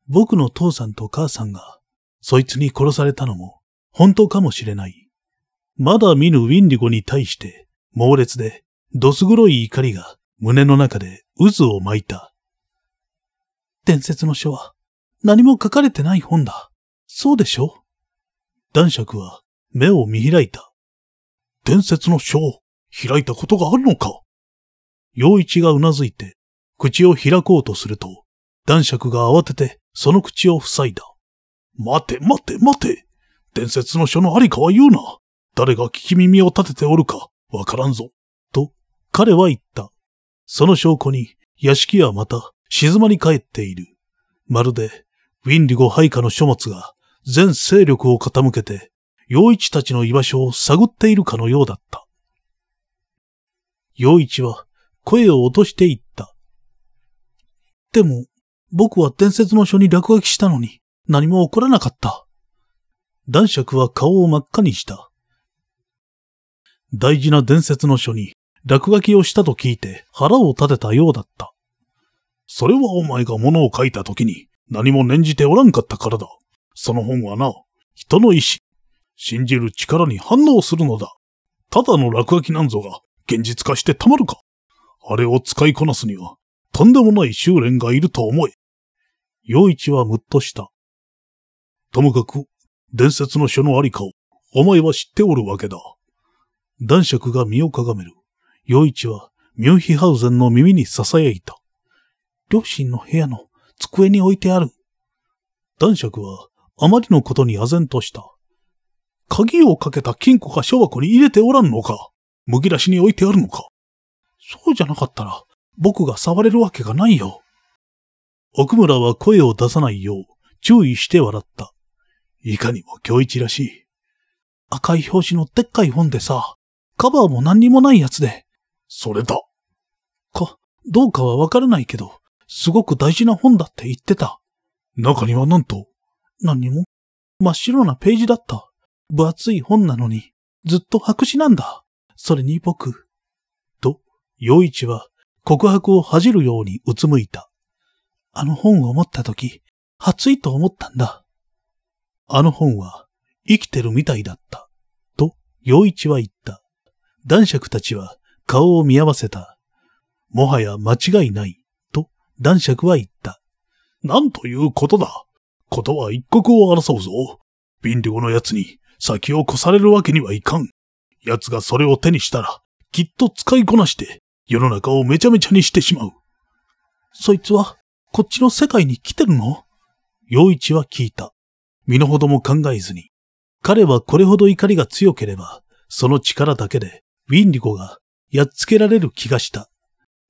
僕の父さんと母さんが、そいつに殺されたのも、本当かもしれない。まだ見ぬウィンディゴに対して、猛烈で、どす黒い怒りが胸の中で渦を巻いた。伝説の書は、何も書かれてない本だ。そうでしょ？男爵は目を見開いた。伝説の書を開いたことがあるのか？陽一がうなずいて、口を開こうとすると、男爵が慌ててその口を塞いだ。待て待て待て伝説の書のありかは言うな誰が聞き耳を立てておるかわからんぞ。と、彼は言った。その証拠に、屋敷はまた静まり返っている。まるで、ウィンリゴ配下の書物が全勢力を傾けて陽一たちの居場所を探っているかのようだった。陽一は声を落としていった。でも、僕は伝説の書に落書きしたのに何も起こらなかった。男爵は顔を真っ赤にした。大事な伝説の書に落書きをしたと聞いて腹を立てたようだった。それはお前が物を書いた時に何も念じておらんかったからだ。その本はな、人の意志、信じる力に反応するのだ。ただの落書きなんぞが現実化してたまるか。あれを使いこなすには、とんでもない修練がいると思え。陽一はむっとした。ともかく、伝説の書のありかを、お前は知っておるわけだ。男爵が身をかがめる。陽一は、ミュンヒハウゼンの耳に囁いた。両親の部屋の机に置いてある。男爵は、あまりのことに唖然とした。鍵をかけた金庫か小箱に入れておらんのかむき出しに置いてあるのかそうじゃなかったら、僕が触れるわけがないよ。奥村は声を出さないよう、注意して笑った。いかにも京一らしい。赤い表紙のでっかい本でさ、カバーも何にもないやつで。それだ。か、どうかはわからないけど、すごく大事な本だって言ってた。中にはなんと何にも真っ白なページだった。分厚い本なのに、ずっと白紙なんだ。それに僕。と、陽一は告白を恥じるようにうつむいた。あの本を持ったとき、熱いと思ったんだ。あの本は生きてるみたいだった。と、陽一は言った。男爵たちは顔を見合わせた。もはや間違いない。男爵は言った。なんということだ。ことは一刻を争うぞ。ビンディゴの奴に先を越されるわけにはいかん。奴がそれを手にしたら、きっと使いこなして、世の中をめちゃめちゃにしてしまう。そいつは、こっちの世界に来てるの？陽一は聞いた。身の程も考えずに。彼はこれほど怒りが強ければ、その力だけで、ウィンリゴがやっつけられる気がした。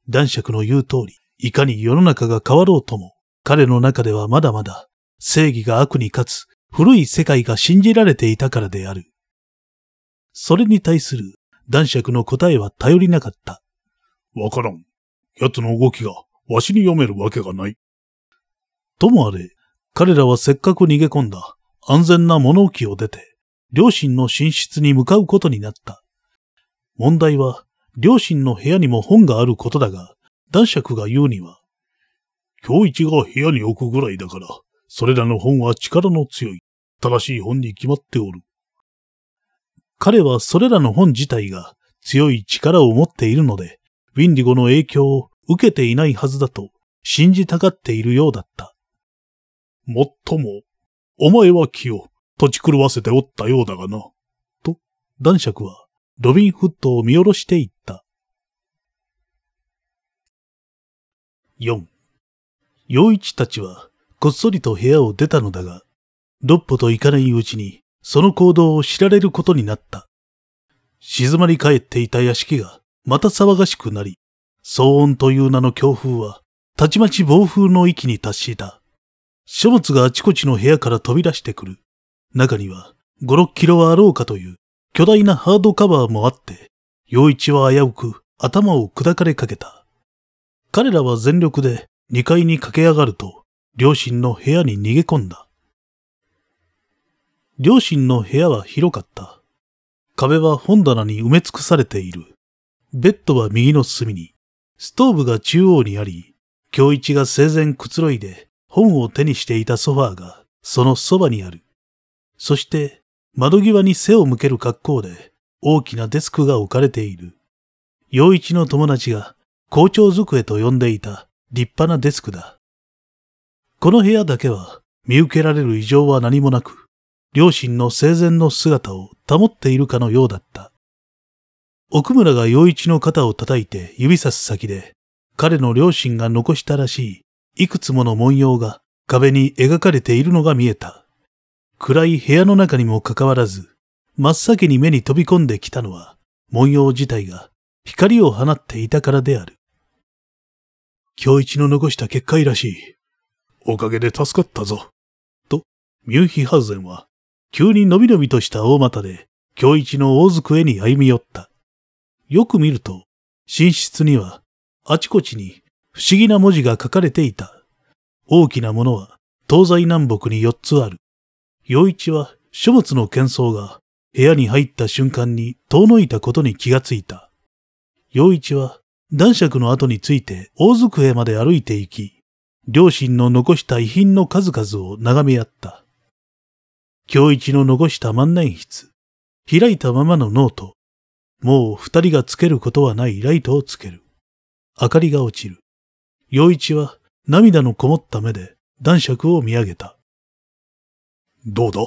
男爵の言う通り、いかに世の中が変わろうとも、彼の中ではまだまだ正義が悪に勝つ古い世界が信じられていたからである。それに対する男爵の答えは頼りなかった。わからん。奴の動きがわしに読めるわけがない。ともあれ、彼らはせっかく逃げ込んだ安全な物置を出て、両親の寝室に向かうことになった。問題は、両親の部屋にも本があることだが、男爵が言うには、今日一が部屋に置くぐらいだから、それらの本は力の強い、正しい本に決まっておる。彼はそれらの本自体が強い力を持っているので、ウィンディゴの影響を受けていないはずだと信じたがっているようだった。もっとも、お前は気を土地狂わせておったようだがな。と、男爵はロビンフットを見下ろしていった。4. 陽一たちはこっそりと部屋を出たのだが、六歩と行かないうちにその行動を知られることになった。静まり返っていた屋敷がまた騒がしくなり、騒音という名の強風は、たちまち暴風の域に達した。書物があちこちの部屋から飛び出してくる。中には、5、6キロはあろうかという巨大なハードカバーもあって、陽一は危うく頭を砕かれかけた。彼らは全力で2階に駆け上がると、両親の部屋に逃げ込んだ。両親の部屋は広かった。壁は本棚に埋め尽くされている。ベッドは右の隅に、ストーブが中央にあり、京一が生前くつろいで本を手にしていたソファーがそのそばにある。そして窓際に背を向ける格好で大きなデスクが置かれている。陽一の友達が校長机と呼んでいた立派なデスクだ。この部屋だけは見受けられる異常は何もなく、両親の生前の姿を保っているかのようだった。奥村が陽一の肩を叩いて指さす先で、彼の両親が残したらしいいくつもの文様が壁に描かれているのが見えた。暗い部屋の中にもかかわらず、真っ先に目に飛び込んできたのは、文様自体が光を放っていたからである。今日一の残した結界らしい。おかげで助かったぞ。と、ミュンヒハウゼンは、急にのびのびとした大股で、今日一の大机に歩み寄った。よく見ると、寝室には、あちこちに不思議な文字が書かれていた。大きなものは東西南北に4つある。陽一は書物の喧騒が部屋に入った瞬間に遠のいたことに気がついた。陽一は男爵の後について大机まで歩いて行き、両親の残した遺品の数々を眺め合った。京一の残した万年筆、開いたままのノート、もう二人がつけることはないライトをつける。明かりが落ちる。陽一は涙のこもった目で男爵を見上げた。どうだ？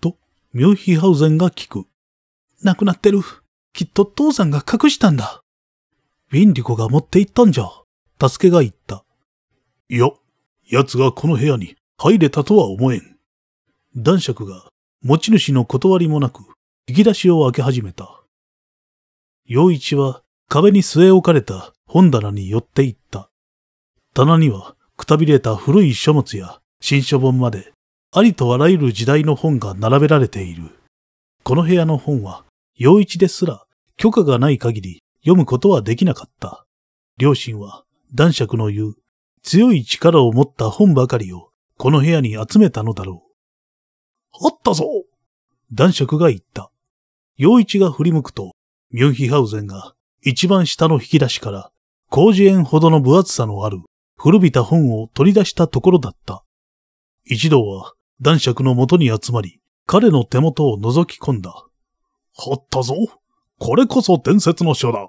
と、ミュンヒハウゼンが聞く。亡くなってる。きっと父さんが隠したんだ。ウィンリコが持って行ったんじゃ。助けが言った。いや、奴がこの部屋に入れたとは思えん。男爵が持ち主の断りもなく引き出しを開け始めた。陽一は壁に据え置かれた本棚に寄って行った。棚にはくたびれた古い書物や新書本までありとあらゆる時代の本が並べられている。この部屋の本は、陽一ですら許可がない限り読むことはできなかった。両親は男爵の言う強い力を持った本ばかりをこの部屋に集めたのだろう。あったぞ男爵が言った。陽一が振り向くと、ミュンヒハウゼンが一番下の引き出しから工事園ほどの分厚さのある古びた本を取り出したところだった。一度は男爵の元に集まり、彼の手元を覗き込んだ。あったぞこれこそ伝説の書だ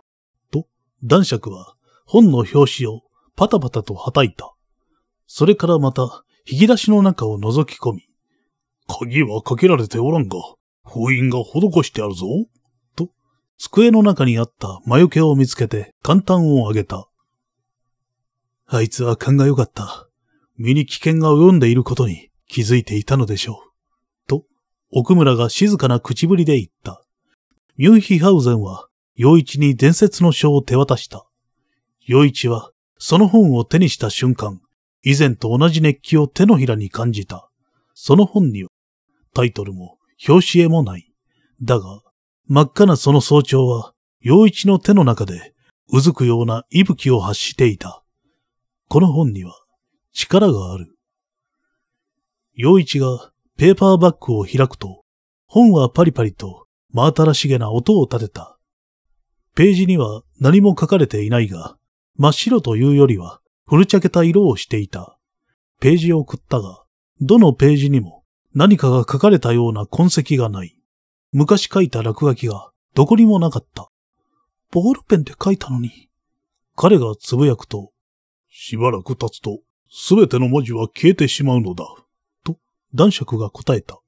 と、男爵は本の表紙をパタパタと叩いた。それからまた、引き出しの中を覗き込み、鍵はかけられておらんが、封印が施してあるぞ。と、机の中にあった魔除けを見つけて簡単をあげた。あいつは勘が良かった。身に危険が及んでいることに気づいていたのでしょう。と、奥村が静かな口ぶりで言った。ミュンヒハウゼンは、陽一に伝説の書を手渡した。陽一は、その本を手にした瞬間、以前と同じ熱気を手のひらに感じた。その本には、タイトルも表紙絵もない。だが、真っ赤なその早朝は、陽一の手の中で、うずくような息吹を発していた。この本には、力がある。陽一がペーパーバッグを開くと、本はパリパリと真新しげな音を立てた。ページには何も書かれていないが、真っ白というよりは、古茶けた色をしていた。ページを送ったが、どのページにも何かが書かれたような痕跡がない。昔書いた落書きがどこにもなかった。ボールペンで書いたのに。彼がつぶやくと、しばらく経つと、すべての文字は消えてしまうのだ。と、男爵が答えた。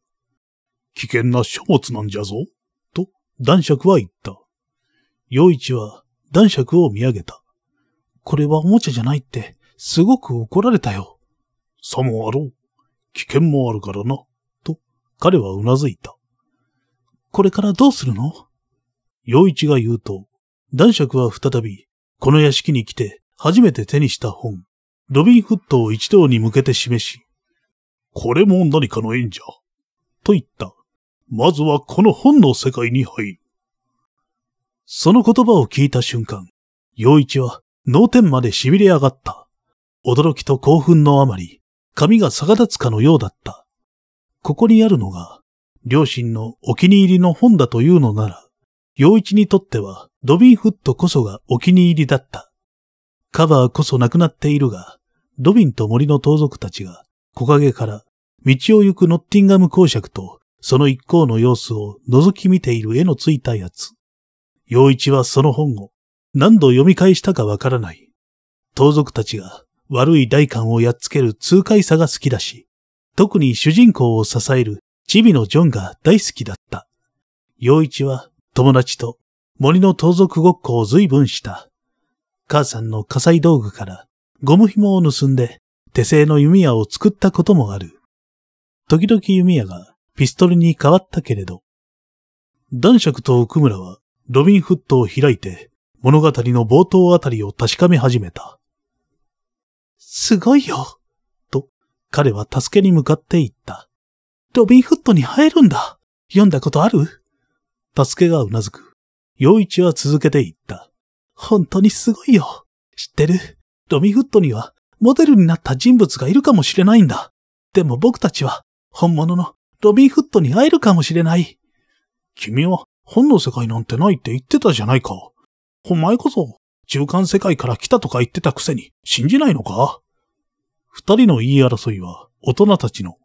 危険な書物なんじゃぞ。男爵は言った。陽一は男爵を見上げた。これはおもちゃじゃないって、すごく怒られたよ。さもあろう。危険もあるからな。と、彼はうなずいた。これからどうするの？陽一が言うと、男爵は再び、この屋敷に来て初めて手にした本、ロビンフットを一同に向けて示し、これも何かの縁じゃ。と言った。まずはこの本の世界に入る。その言葉を聞いた瞬間、陽一は脳天まで痺れ上がった。驚きと興奮のあまり、髪が逆立つかのようだった。ここにあるのが、両親のお気に入りの本だというのなら、陽一にとってはドビンフットこそがお気に入りだった。カバーこそなくなっているが、ドビンと森の盗賊たちが木陰から道を行くノッティンガム公爵とその一行の様子を覗き見ている絵のついたやつ。陽一はその本を何度読み返したかわからない。盗賊たちが悪い大官をやっつける痛快さが好きだし、特に主人公を支えるチビのジョンが大好きだった。陽一は友達と森の盗賊ごっこを随分した。母さんの火災道具からゴム紐を盗んで手製の弓矢を作ったこともある。時々弓矢がピストルに変わったけれど、男爵と奥村はロビンフットを開いて物語の冒頭あたりを確かめ始めた。すごいよ。と、彼は助けに向かって言った。ロビンフットに入るんだ。読んだことある？助けがうなずく。陽一は続けて言った。本当にすごいよ。知ってる？ロビンフットにはモデルになった人物がいるかもしれないんだ。でも僕たちは本物のロビンフットに会えるかもしれない。君は本の世界なんてないって言ってたじゃないか。お前こそ中間世界から来たとか言ってたくせに信じないのか？二人の言い争いは大人たちの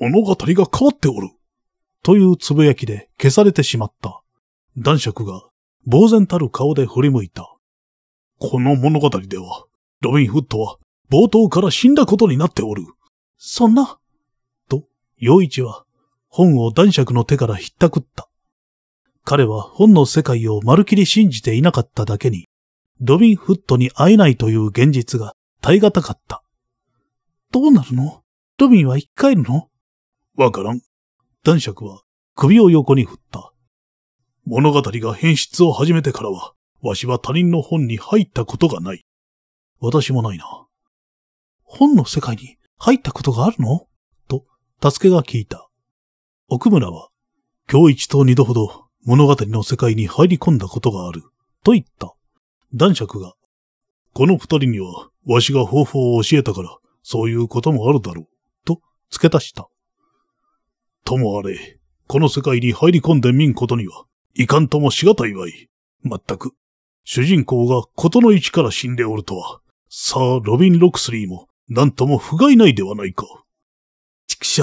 物語が変わっておる。というつぶやきで消されてしまった。男爵が呆然たる顔で振り向いた。この物語では、ロビン・フットは冒頭から死んだことになっておる。そんな。陽一は本を男爵の手からひったくった。彼は本の世界をまるきり信じていなかっただけに、ロビン・フットに会えないという現実が耐え難かった。どうなるの？ロビンは生き返るの？わからん。男爵は首を横に振った。物語が変質を始めてからは、わしは他人の本に入ったことがない。私もないな。本の世界に入ったことがあるの、助けが聞いた。奥村は、今日一と二度ほど物語の世界に入り込んだことがある。と言った。男爵が、この二人には、わしが方法を教えたから、そういうこともあるだろう。と、付け足した。ともあれ、この世界に入り込んでみんことには、いかんともしがたいわい。まったく、主人公がことの一から死んでおるとは、さあ、ロビン・ロクスリーも、なんとも不甲斐ないではないか。畜生、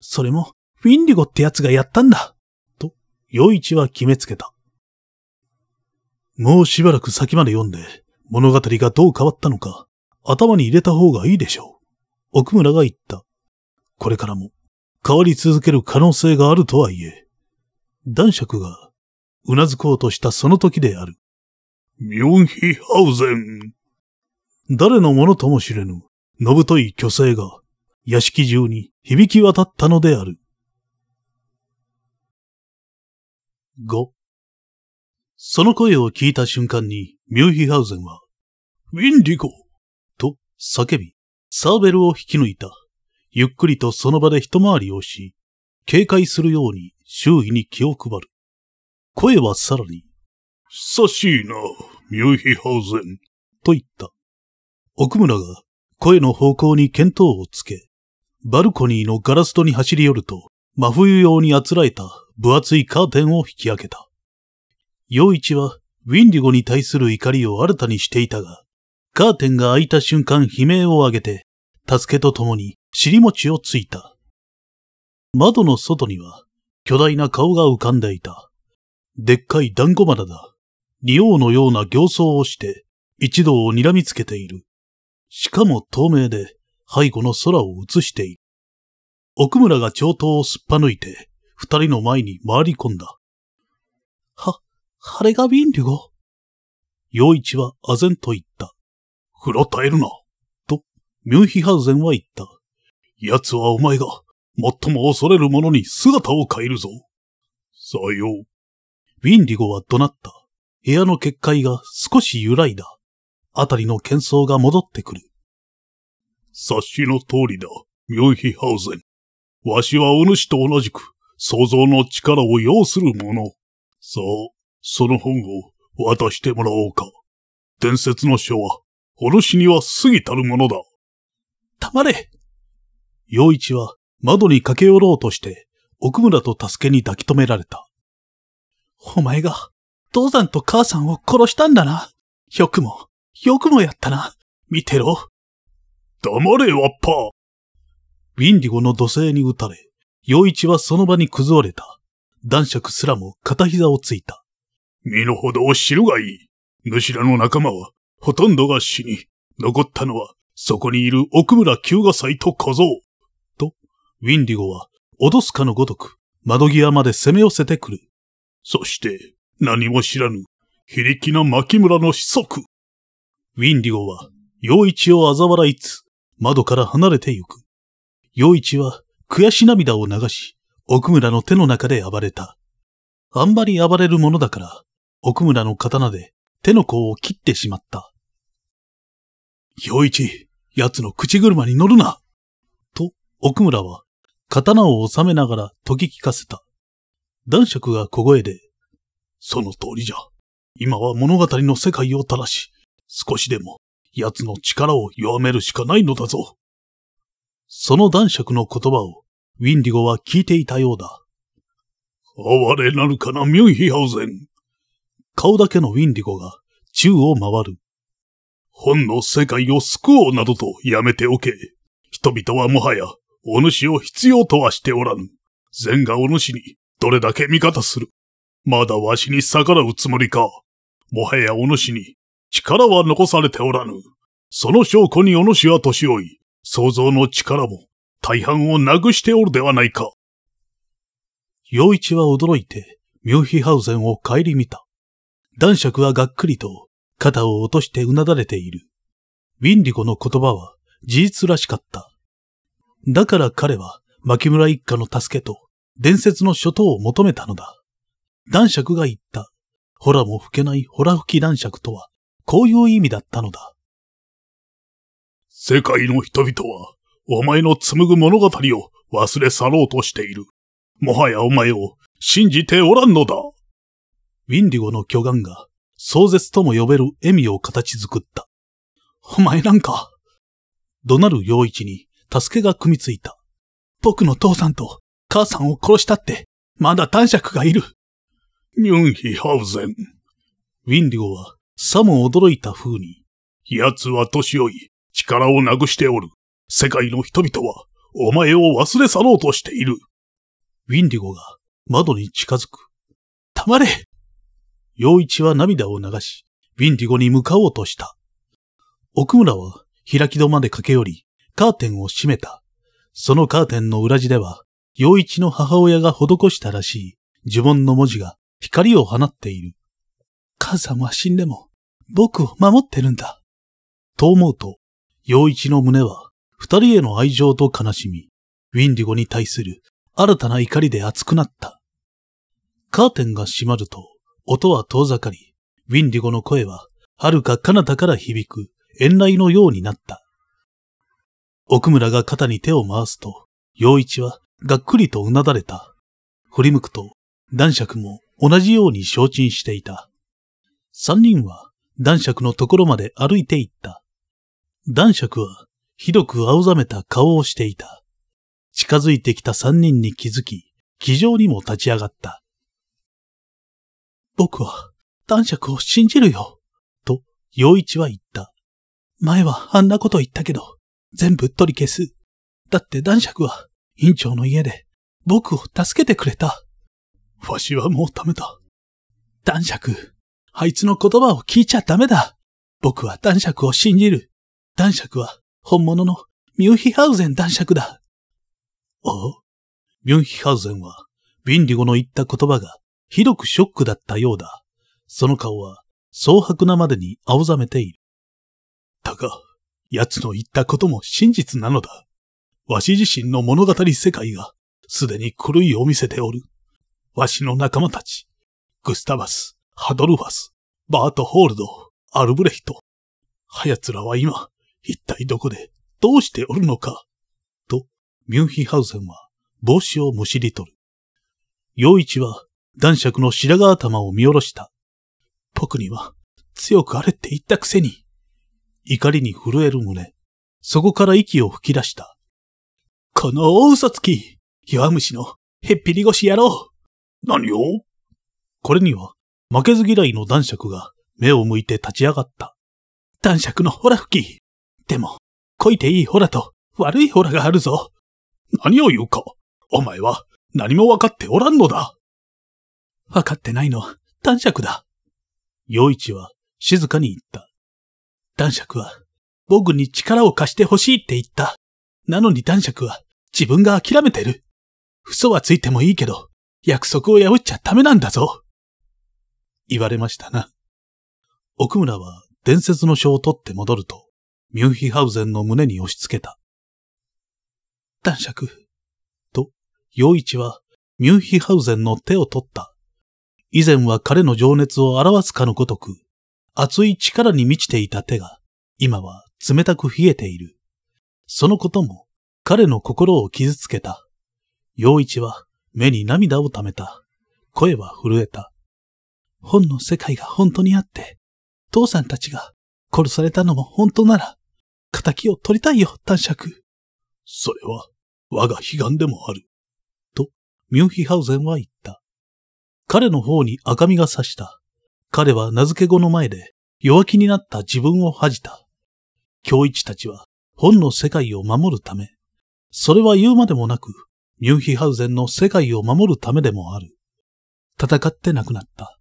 それも、フィンリゴってやつがやったんだ。と、陽一は決めつけた。もうしばらく先まで読んで、物語がどう変わったのか、頭に入れた方がいいでしょう。奥村が言った。これからも、変わり続ける可能性があるとはいえ、男爵が、うなずこうとしたその時である。ミョンヒハウゼン。誰のものとも知れぬ、のぶとい巨星が、屋敷中に響き渡ったのである。5その声を聞いた瞬間に、ミューヒハウゼンは、ウィンディゴと叫び、サーベルを引き抜いた。ゆっくりとその場で一回りをし、警戒するように周囲に気を配る。声はさらに、久しいな、ミューヒハウゼン。と言った。奥村が声の方向に見当をつけ、バルコニーのガラス戸に走り寄ると、真冬用にあつらえた分厚いカーテンを引き開けた。陽一はウィンディゴに対する怒りを新たにしていたが、カーテンが開いた瞬間悲鳴を上げて、助けと共に尻餅をついた。窓の外には巨大な顔が浮かんでいた。でっかい団子丸だ。仁王のような形相をして一同を睨みつけている。しかも透明で背後の空を映している。奥村が長刀をすっぱ抜いて二人の前に回り込んだ。は、あれがウィンディゴ陽一は唖然と言った。ふらたえるな。と、ミュンヒハウゼンは言った。奴はお前が最も恐れる者に姿を変えるぞ。さよう。ウィンディゴは怒鳴った。部屋の結界が少し揺らいだ。あたりの喧騒が戻ってくる。察しの通りだ、ミュンヒハウゼン。わしはお主と同じく、想像の力を要する者。さあ、その本を渡してもらおうか。伝説の書は、お主には過ぎたるものだ。黙れ陽一は窓に駆け寄ろうとして、奥村と助けに抱き留められた。お前が、父さんと母さんを殺したんだな。よくも、よくもやったな。見てろ。黙れ、ワッパー。ウィンディゴの土星に撃たれ、陽一はその場に崩れた。男爵すらも片膝をついた。身の程を知るがいい。主らの仲間は、ほとんどが死に、残ったのは、そこにいる奥村九賀祭と小僧。と、ウィンディゴは、脅すかのごとく、窓際まで攻め寄せてくる。そして、何も知らぬ、非力な牧村の子息。ウィンディゴは、陽一を嘲笑いつ、窓から離れてゆく。陽一は悔し涙を流し、奥村の手の中で暴れた。あんまり暴れるものだから、奥村の刀で手の甲を切ってしまった。陽一、奴の口車に乗るなと、奥村は刀を収めながら解き聞かせた。男爵が小声で、その通りじゃ。今は物語の世界を正し、少しでも奴の力を弱めるしかないのだぞ。その男爵の言葉を、ウィンディゴは聞いていたようだ。哀れなるかな、ミュンヒハウゼン。顔だけのウィンディゴが宙を回る。本の世界を救おうなどとやめておけ。人々はもはや、お主を必要とはしておらぬ。善がお主にどれだけ味方する。まだわしに逆らうつもりか。もはやお主に力は残されておらぬ。その証拠にお主は年老い、想像の力も大半をなくしておるではないか。陽一は驚いて、ミュンヒハウゼンを顧みた。男爵はがっくりと肩を落としてうなだれている。ウィンディゴの言葉は事実らしかった。だから彼は牧村一家の助けと伝説の書とを求めたのだ。男爵が言った。ホラも吹けないホラ吹き男爵とは、こういう意味だったのだ。世界の人々は、お前の紡ぐ物語を忘れ去ろうとしている。もはやお前を信じておらんのだ。ウィンディゴの巨岩が壮絶とも呼べる笑みを形作った。お前なんか、怒鳴る陽一に助けが組みついた。僕の父さんと母さんを殺したって、まだ男爵がいる。ミュンヒハウゼン。ウィンディゴはさも驚いた風に。奴は年老い、力をなくしておる。世界の人々は、お前を忘れ去ろうとしている。ウィンディゴが窓に近づく。黙れ陽一は涙を流し、ウィンディゴに向かおうとした。奥村は開き戸まで駆け寄り、カーテンを閉めた。そのカーテンの裏地では、陽一の母親が施したらしい呪文の文字が光を放っている。母さんは死んでも、僕を守ってるんだ。と思うと、陽一の胸は、二人への愛情と悲しみ、ウィンディゴに対する新たな怒りで熱くなった。カーテンが閉まると、音は遠ざかり、ウィンディゴの声は、遥か彼方から響く、遠雷のようになった。奥村が肩に手を回すと、陽一はがっくりとうなだれた。振り向くと、男爵も同じように承知していた。三人は男爵のところまで歩いて行った。男爵はひどく青ざめた顔をしていた。近づいてきた三人に気づき、気丈にも立ち上がった。僕は男爵を信じるよ。と、陽一は言った。前はあんなこと言ったけど、全部取り消す。だって男爵は、院長の家で、僕を助けてくれた。わしはもうダメだ。男爵、あいつの言葉を聞いちゃダメだ。僕は男爵を信じる。男爵は、本物のミュンヒハウゼン男爵だ。あ？あミュンヒハウゼンは、ビンディゴの言った言葉が、ひどくショックだったようだ。その顔は、蒼白なまでに青ざめている。だが、奴の言ったことも真実なのだ。わし自身の物語世界が、すでに狂いを見せておる。わしの仲間たち、グスタバス、ハドルファス、バート・ホールド、アルブレヒト。はやつらは今、一体どこで、どうしておるのか？と、ミュンヒハウゼンは帽子をむしり取る。陽一は男爵の白髪頭を見下ろした。僕には強くあれって言ったくせに。怒りに震える胸。そこから息を吹き出した。この大嘘つき弱虫のへっぴり腰野郎何を？これには負けず嫌いの男爵が目を向いて立ち上がった。男爵のホラ吹き。でも、こいていいホラと悪いホラがあるぞ。何を言うか。お前は何も分かっておらんのだ。分かってないの男爵だ。陽一は静かに言った。男爵は僕に力を貸してほしいって言った。なのに男爵は自分が諦めてる。嘘はついてもいいけど、約束を破っちゃダメなんだぞ。言われましたな。奥村は伝説の書を取って戻ると、ミュンヒハウゼンの胸に押し付けた。男爵。と、陽一はミュンヒハウゼンの手を取った。以前は彼の情熱を表すかのごとく、熱い力に満ちていた手が、今は冷たく冷えている。そのことも彼の心を傷つけた。陽一は目に涙をためた。声は震えた。本の世界が本当にあって、父さんたちが殺されたのも本当なら、仇を取りたいよ、男爵。それは、我が悲願でもある。と、ミュンヒハウゼンは言った。彼の方に赤みが差した。彼は名付け子の前で弱気になった自分を恥じた。教一たちは本の世界を守るため、それは言うまでもなく、ミュンヒハウゼンの世界を守るためでもある。戦って亡くなった。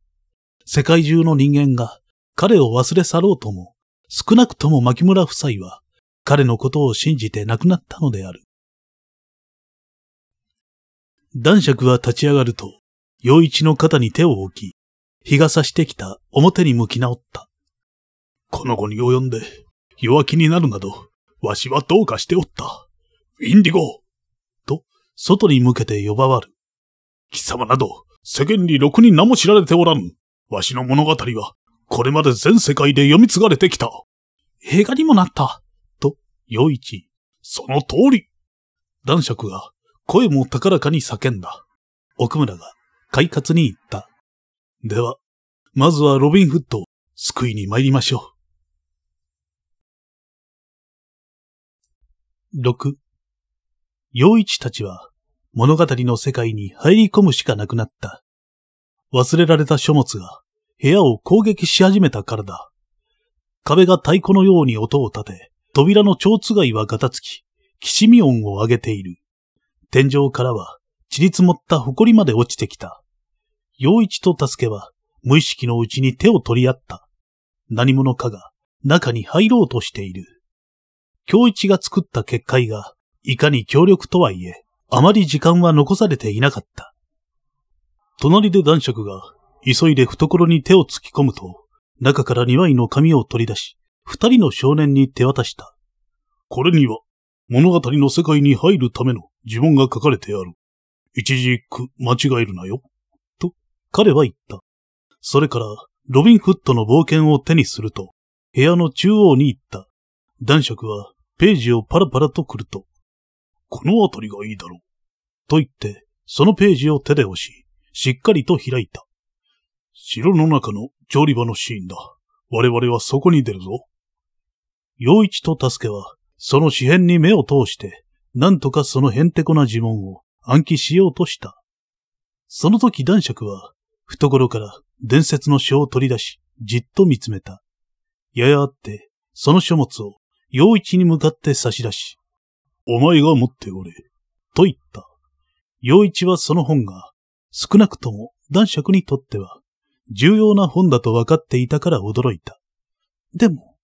世界中の人間が彼を忘れ去ろうとも、少なくとも牧村夫妻は彼のことを信じて亡くなったのである。男爵は立ち上がると、陽一の肩に手を置き、日が差してきた表に向き直った。この後に及んで弱気になるなど、わしはどうかしておった。インディゴと、外に向けて呼ばわる。貴様など、世間にろくに名も知られておらぬ。わしの物語は、これまで全世界で読み継がれてきた。映画にもなった。と、陽一。その通り。男爵が、声も高らかに叫んだ。奥村が、快活に言った。では、まずはロビンフッド、救いに参りましょう。6. 陽一たちは物語の世界に入り込むしかなくなった。忘れられた書物が部屋を攻撃し始めたからだ。壁が太鼓のように音を立て、扉の蝶つがいはガタつき、きしみ音を上げている。天井からは、散り積もった埃まで落ちてきた。陽一と助けは、無意識のうちに手を取り合った。何者かが、中に入ろうとしている。京一が作った結界が、いかに強力とはいえ、あまり時間は残されていなかった。隣で男爵が、急いで懐に手を突き込むと、中から二枚の紙を取り出し、二人の少年に手渡した。これには、物語の世界に入るための呪文が書かれてある。一字一句間違えるなよ。と、彼は言った。それから、ロビンフットの冒険を手にすると、部屋の中央に行った。男爵は、ページをパラパラと来ると、このあたりがいいだろう。と言って、そのページを手で押し、しっかりと開いた。城の中の調理場のシーンだ。我々はそこに出るぞ。陽一と助けは、その紙片に目を通して、なんとかそのへんてこな呪文を暗記しようとした。その時男爵は、懐から伝説の書を取り出し、じっと見つめた。ややあって、その書物を陽一に向かって差し出し、お前が持っておれ、と言った。陽一はその本が、少なくとも男爵にとっては、重要な本だと分かっていたから驚いた。でも、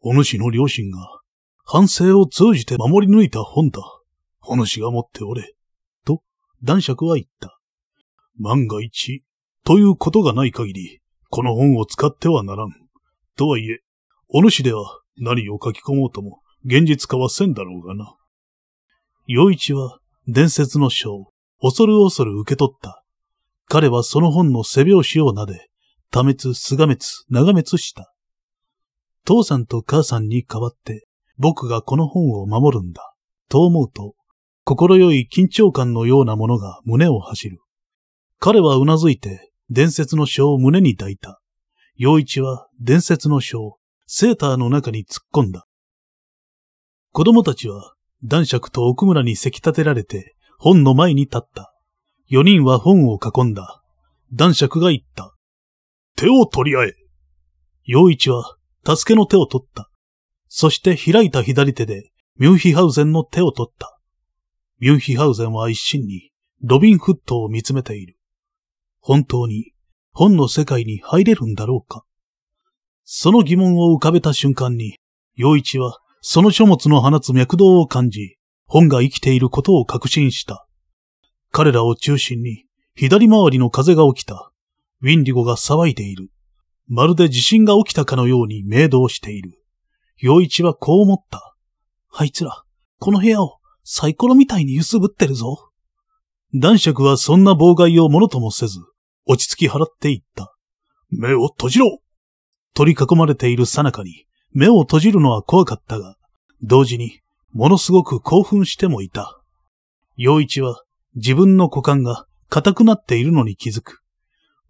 お主の両親が、反省を通じて守り抜いた本だ。お主が持っておれ。と、男爵は言った。万が一、ということがない限り、この本を使ってはならん。とはいえ、お主では何を書き込もうとも、現実化はせんだろうがな。陽一は、伝説の書を、恐る恐る受け取った。彼はその本の背表紙を撫で、多滅、す滅、長滅した。父さんと母さんに代わって、僕がこの本を守るんだ、と思うと、心よい緊張感のようなものが胸を走る。彼はうなずいて、伝説の書を胸に抱いた。陽一は伝説の書をセーターの中に突っ込んだ。子供たちは男爵と奥村にせき立てられて本の前に立った。四人は本を囲んだ。男爵が言った。手を取り合え。陽一は助けの手を取った。そして開いた左手でミュンヒハウゼンの手を取った。ミュンヒハウゼンは一心にロビンフットを見つめている。本当に本の世界に入れるんだろうかその疑問を浮かべた瞬間に、陽一はその書物の放つ脈動を感じ、本が生きていることを確信した。彼らを中心に、左回りの風が起きた。ウィンディゴが騒いでいる。まるで地震が起きたかのように明動している。陽一はこう思った。あいつら、この部屋をサイコロみたいに揺すぶってるぞ。男爵はそんな妨害をものともせず、落ち着き払っていった。目を閉じろ取り囲まれているさなかに、目を閉じるのは怖かったが、同時に、ものすごく興奮してもいた。陽一は、自分の股間が硬くなっているのに気づく。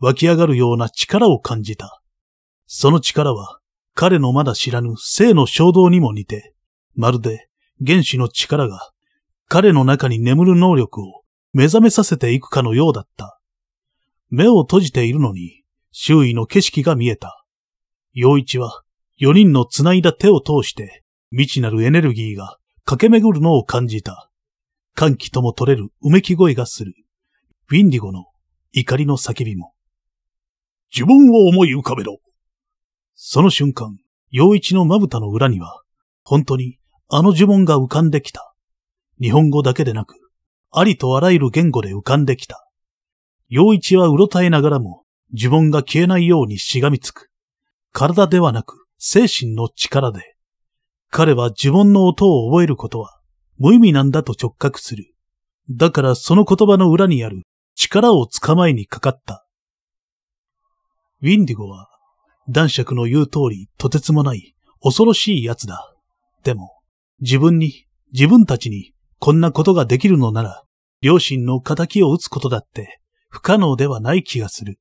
湧き上がるような力を感じた。その力は、彼のまだ知らぬ性の衝動にも似て、まるで原子の力が彼の中に眠る能力を目覚めさせていくかのようだった。目を閉じているのに、周囲の景色が見えた。陽一は、四人の繋いだ手を通して、未知なるエネルギーが駆け巡るのを感じた。歓喜とも取れるうめき声がする。ウィンディゴの怒りの叫びも。自分を思い浮かべろ。その瞬間、陽一のまぶたの裏には、本当にあの呪文が浮かんできた。日本語だけでなく、ありとあらゆる言語で浮かんできた。陽一はうろたえながらも、呪文が消えないようにしがみつく。体ではなく、精神の力で。彼は呪文の音を覚えることは、無意味なんだと直覚する。だからその言葉の裏にある力を捕まえにかかった。ウィンディゴは、男爵の言う通りとてつもない恐ろしい奴だ。でも、自分に、自分たちにこんなことができるのなら、両親の仇を撃つことだって不可能ではない気がする。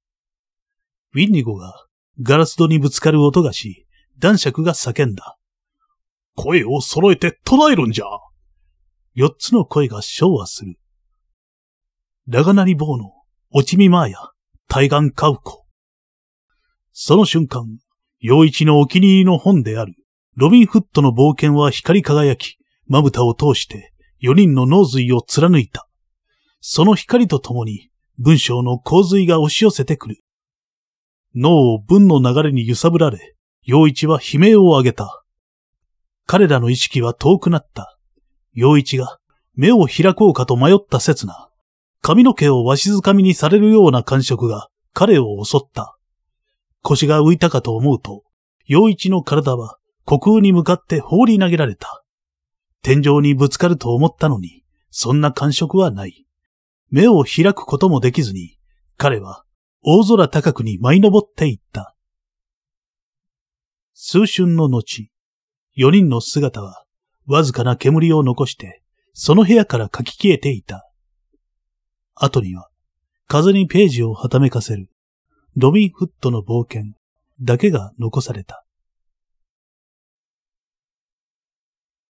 ウィンニゴがガラス戸にぶつかる音がし、男爵が叫んだ。声を揃えて唱えるんじゃ四つの声が昭和する。ラガナリ棒の落ちみまーや、対岸カウコ。その瞬間、陽一のお気に入りの本である、ロビンフットの冒険は光り輝き、まぶたを通して四人の脳髄を貫いた。その光とともに文章の洪水が押し寄せてくる。脳を文の流れに揺さぶられ、陽一は悲鳴を上げた。彼らの意識は遠くなった。陽一が目を開こうかと迷った刹那、髪の毛をわしづかみにされるような感触が彼を襲った。腰が浮いたかと思うと、陽一の体は虚空に向かって放り投げられた。天井にぶつかると思ったのに、そんな感触はない。目を開くこともできずに、彼は大空高くに舞い登っていった。数春の後、四人の姿はわずかな煙を残して、その部屋から書き消えていた。後には、風にページをはためかせる、ドミンフットの冒険だけが残された。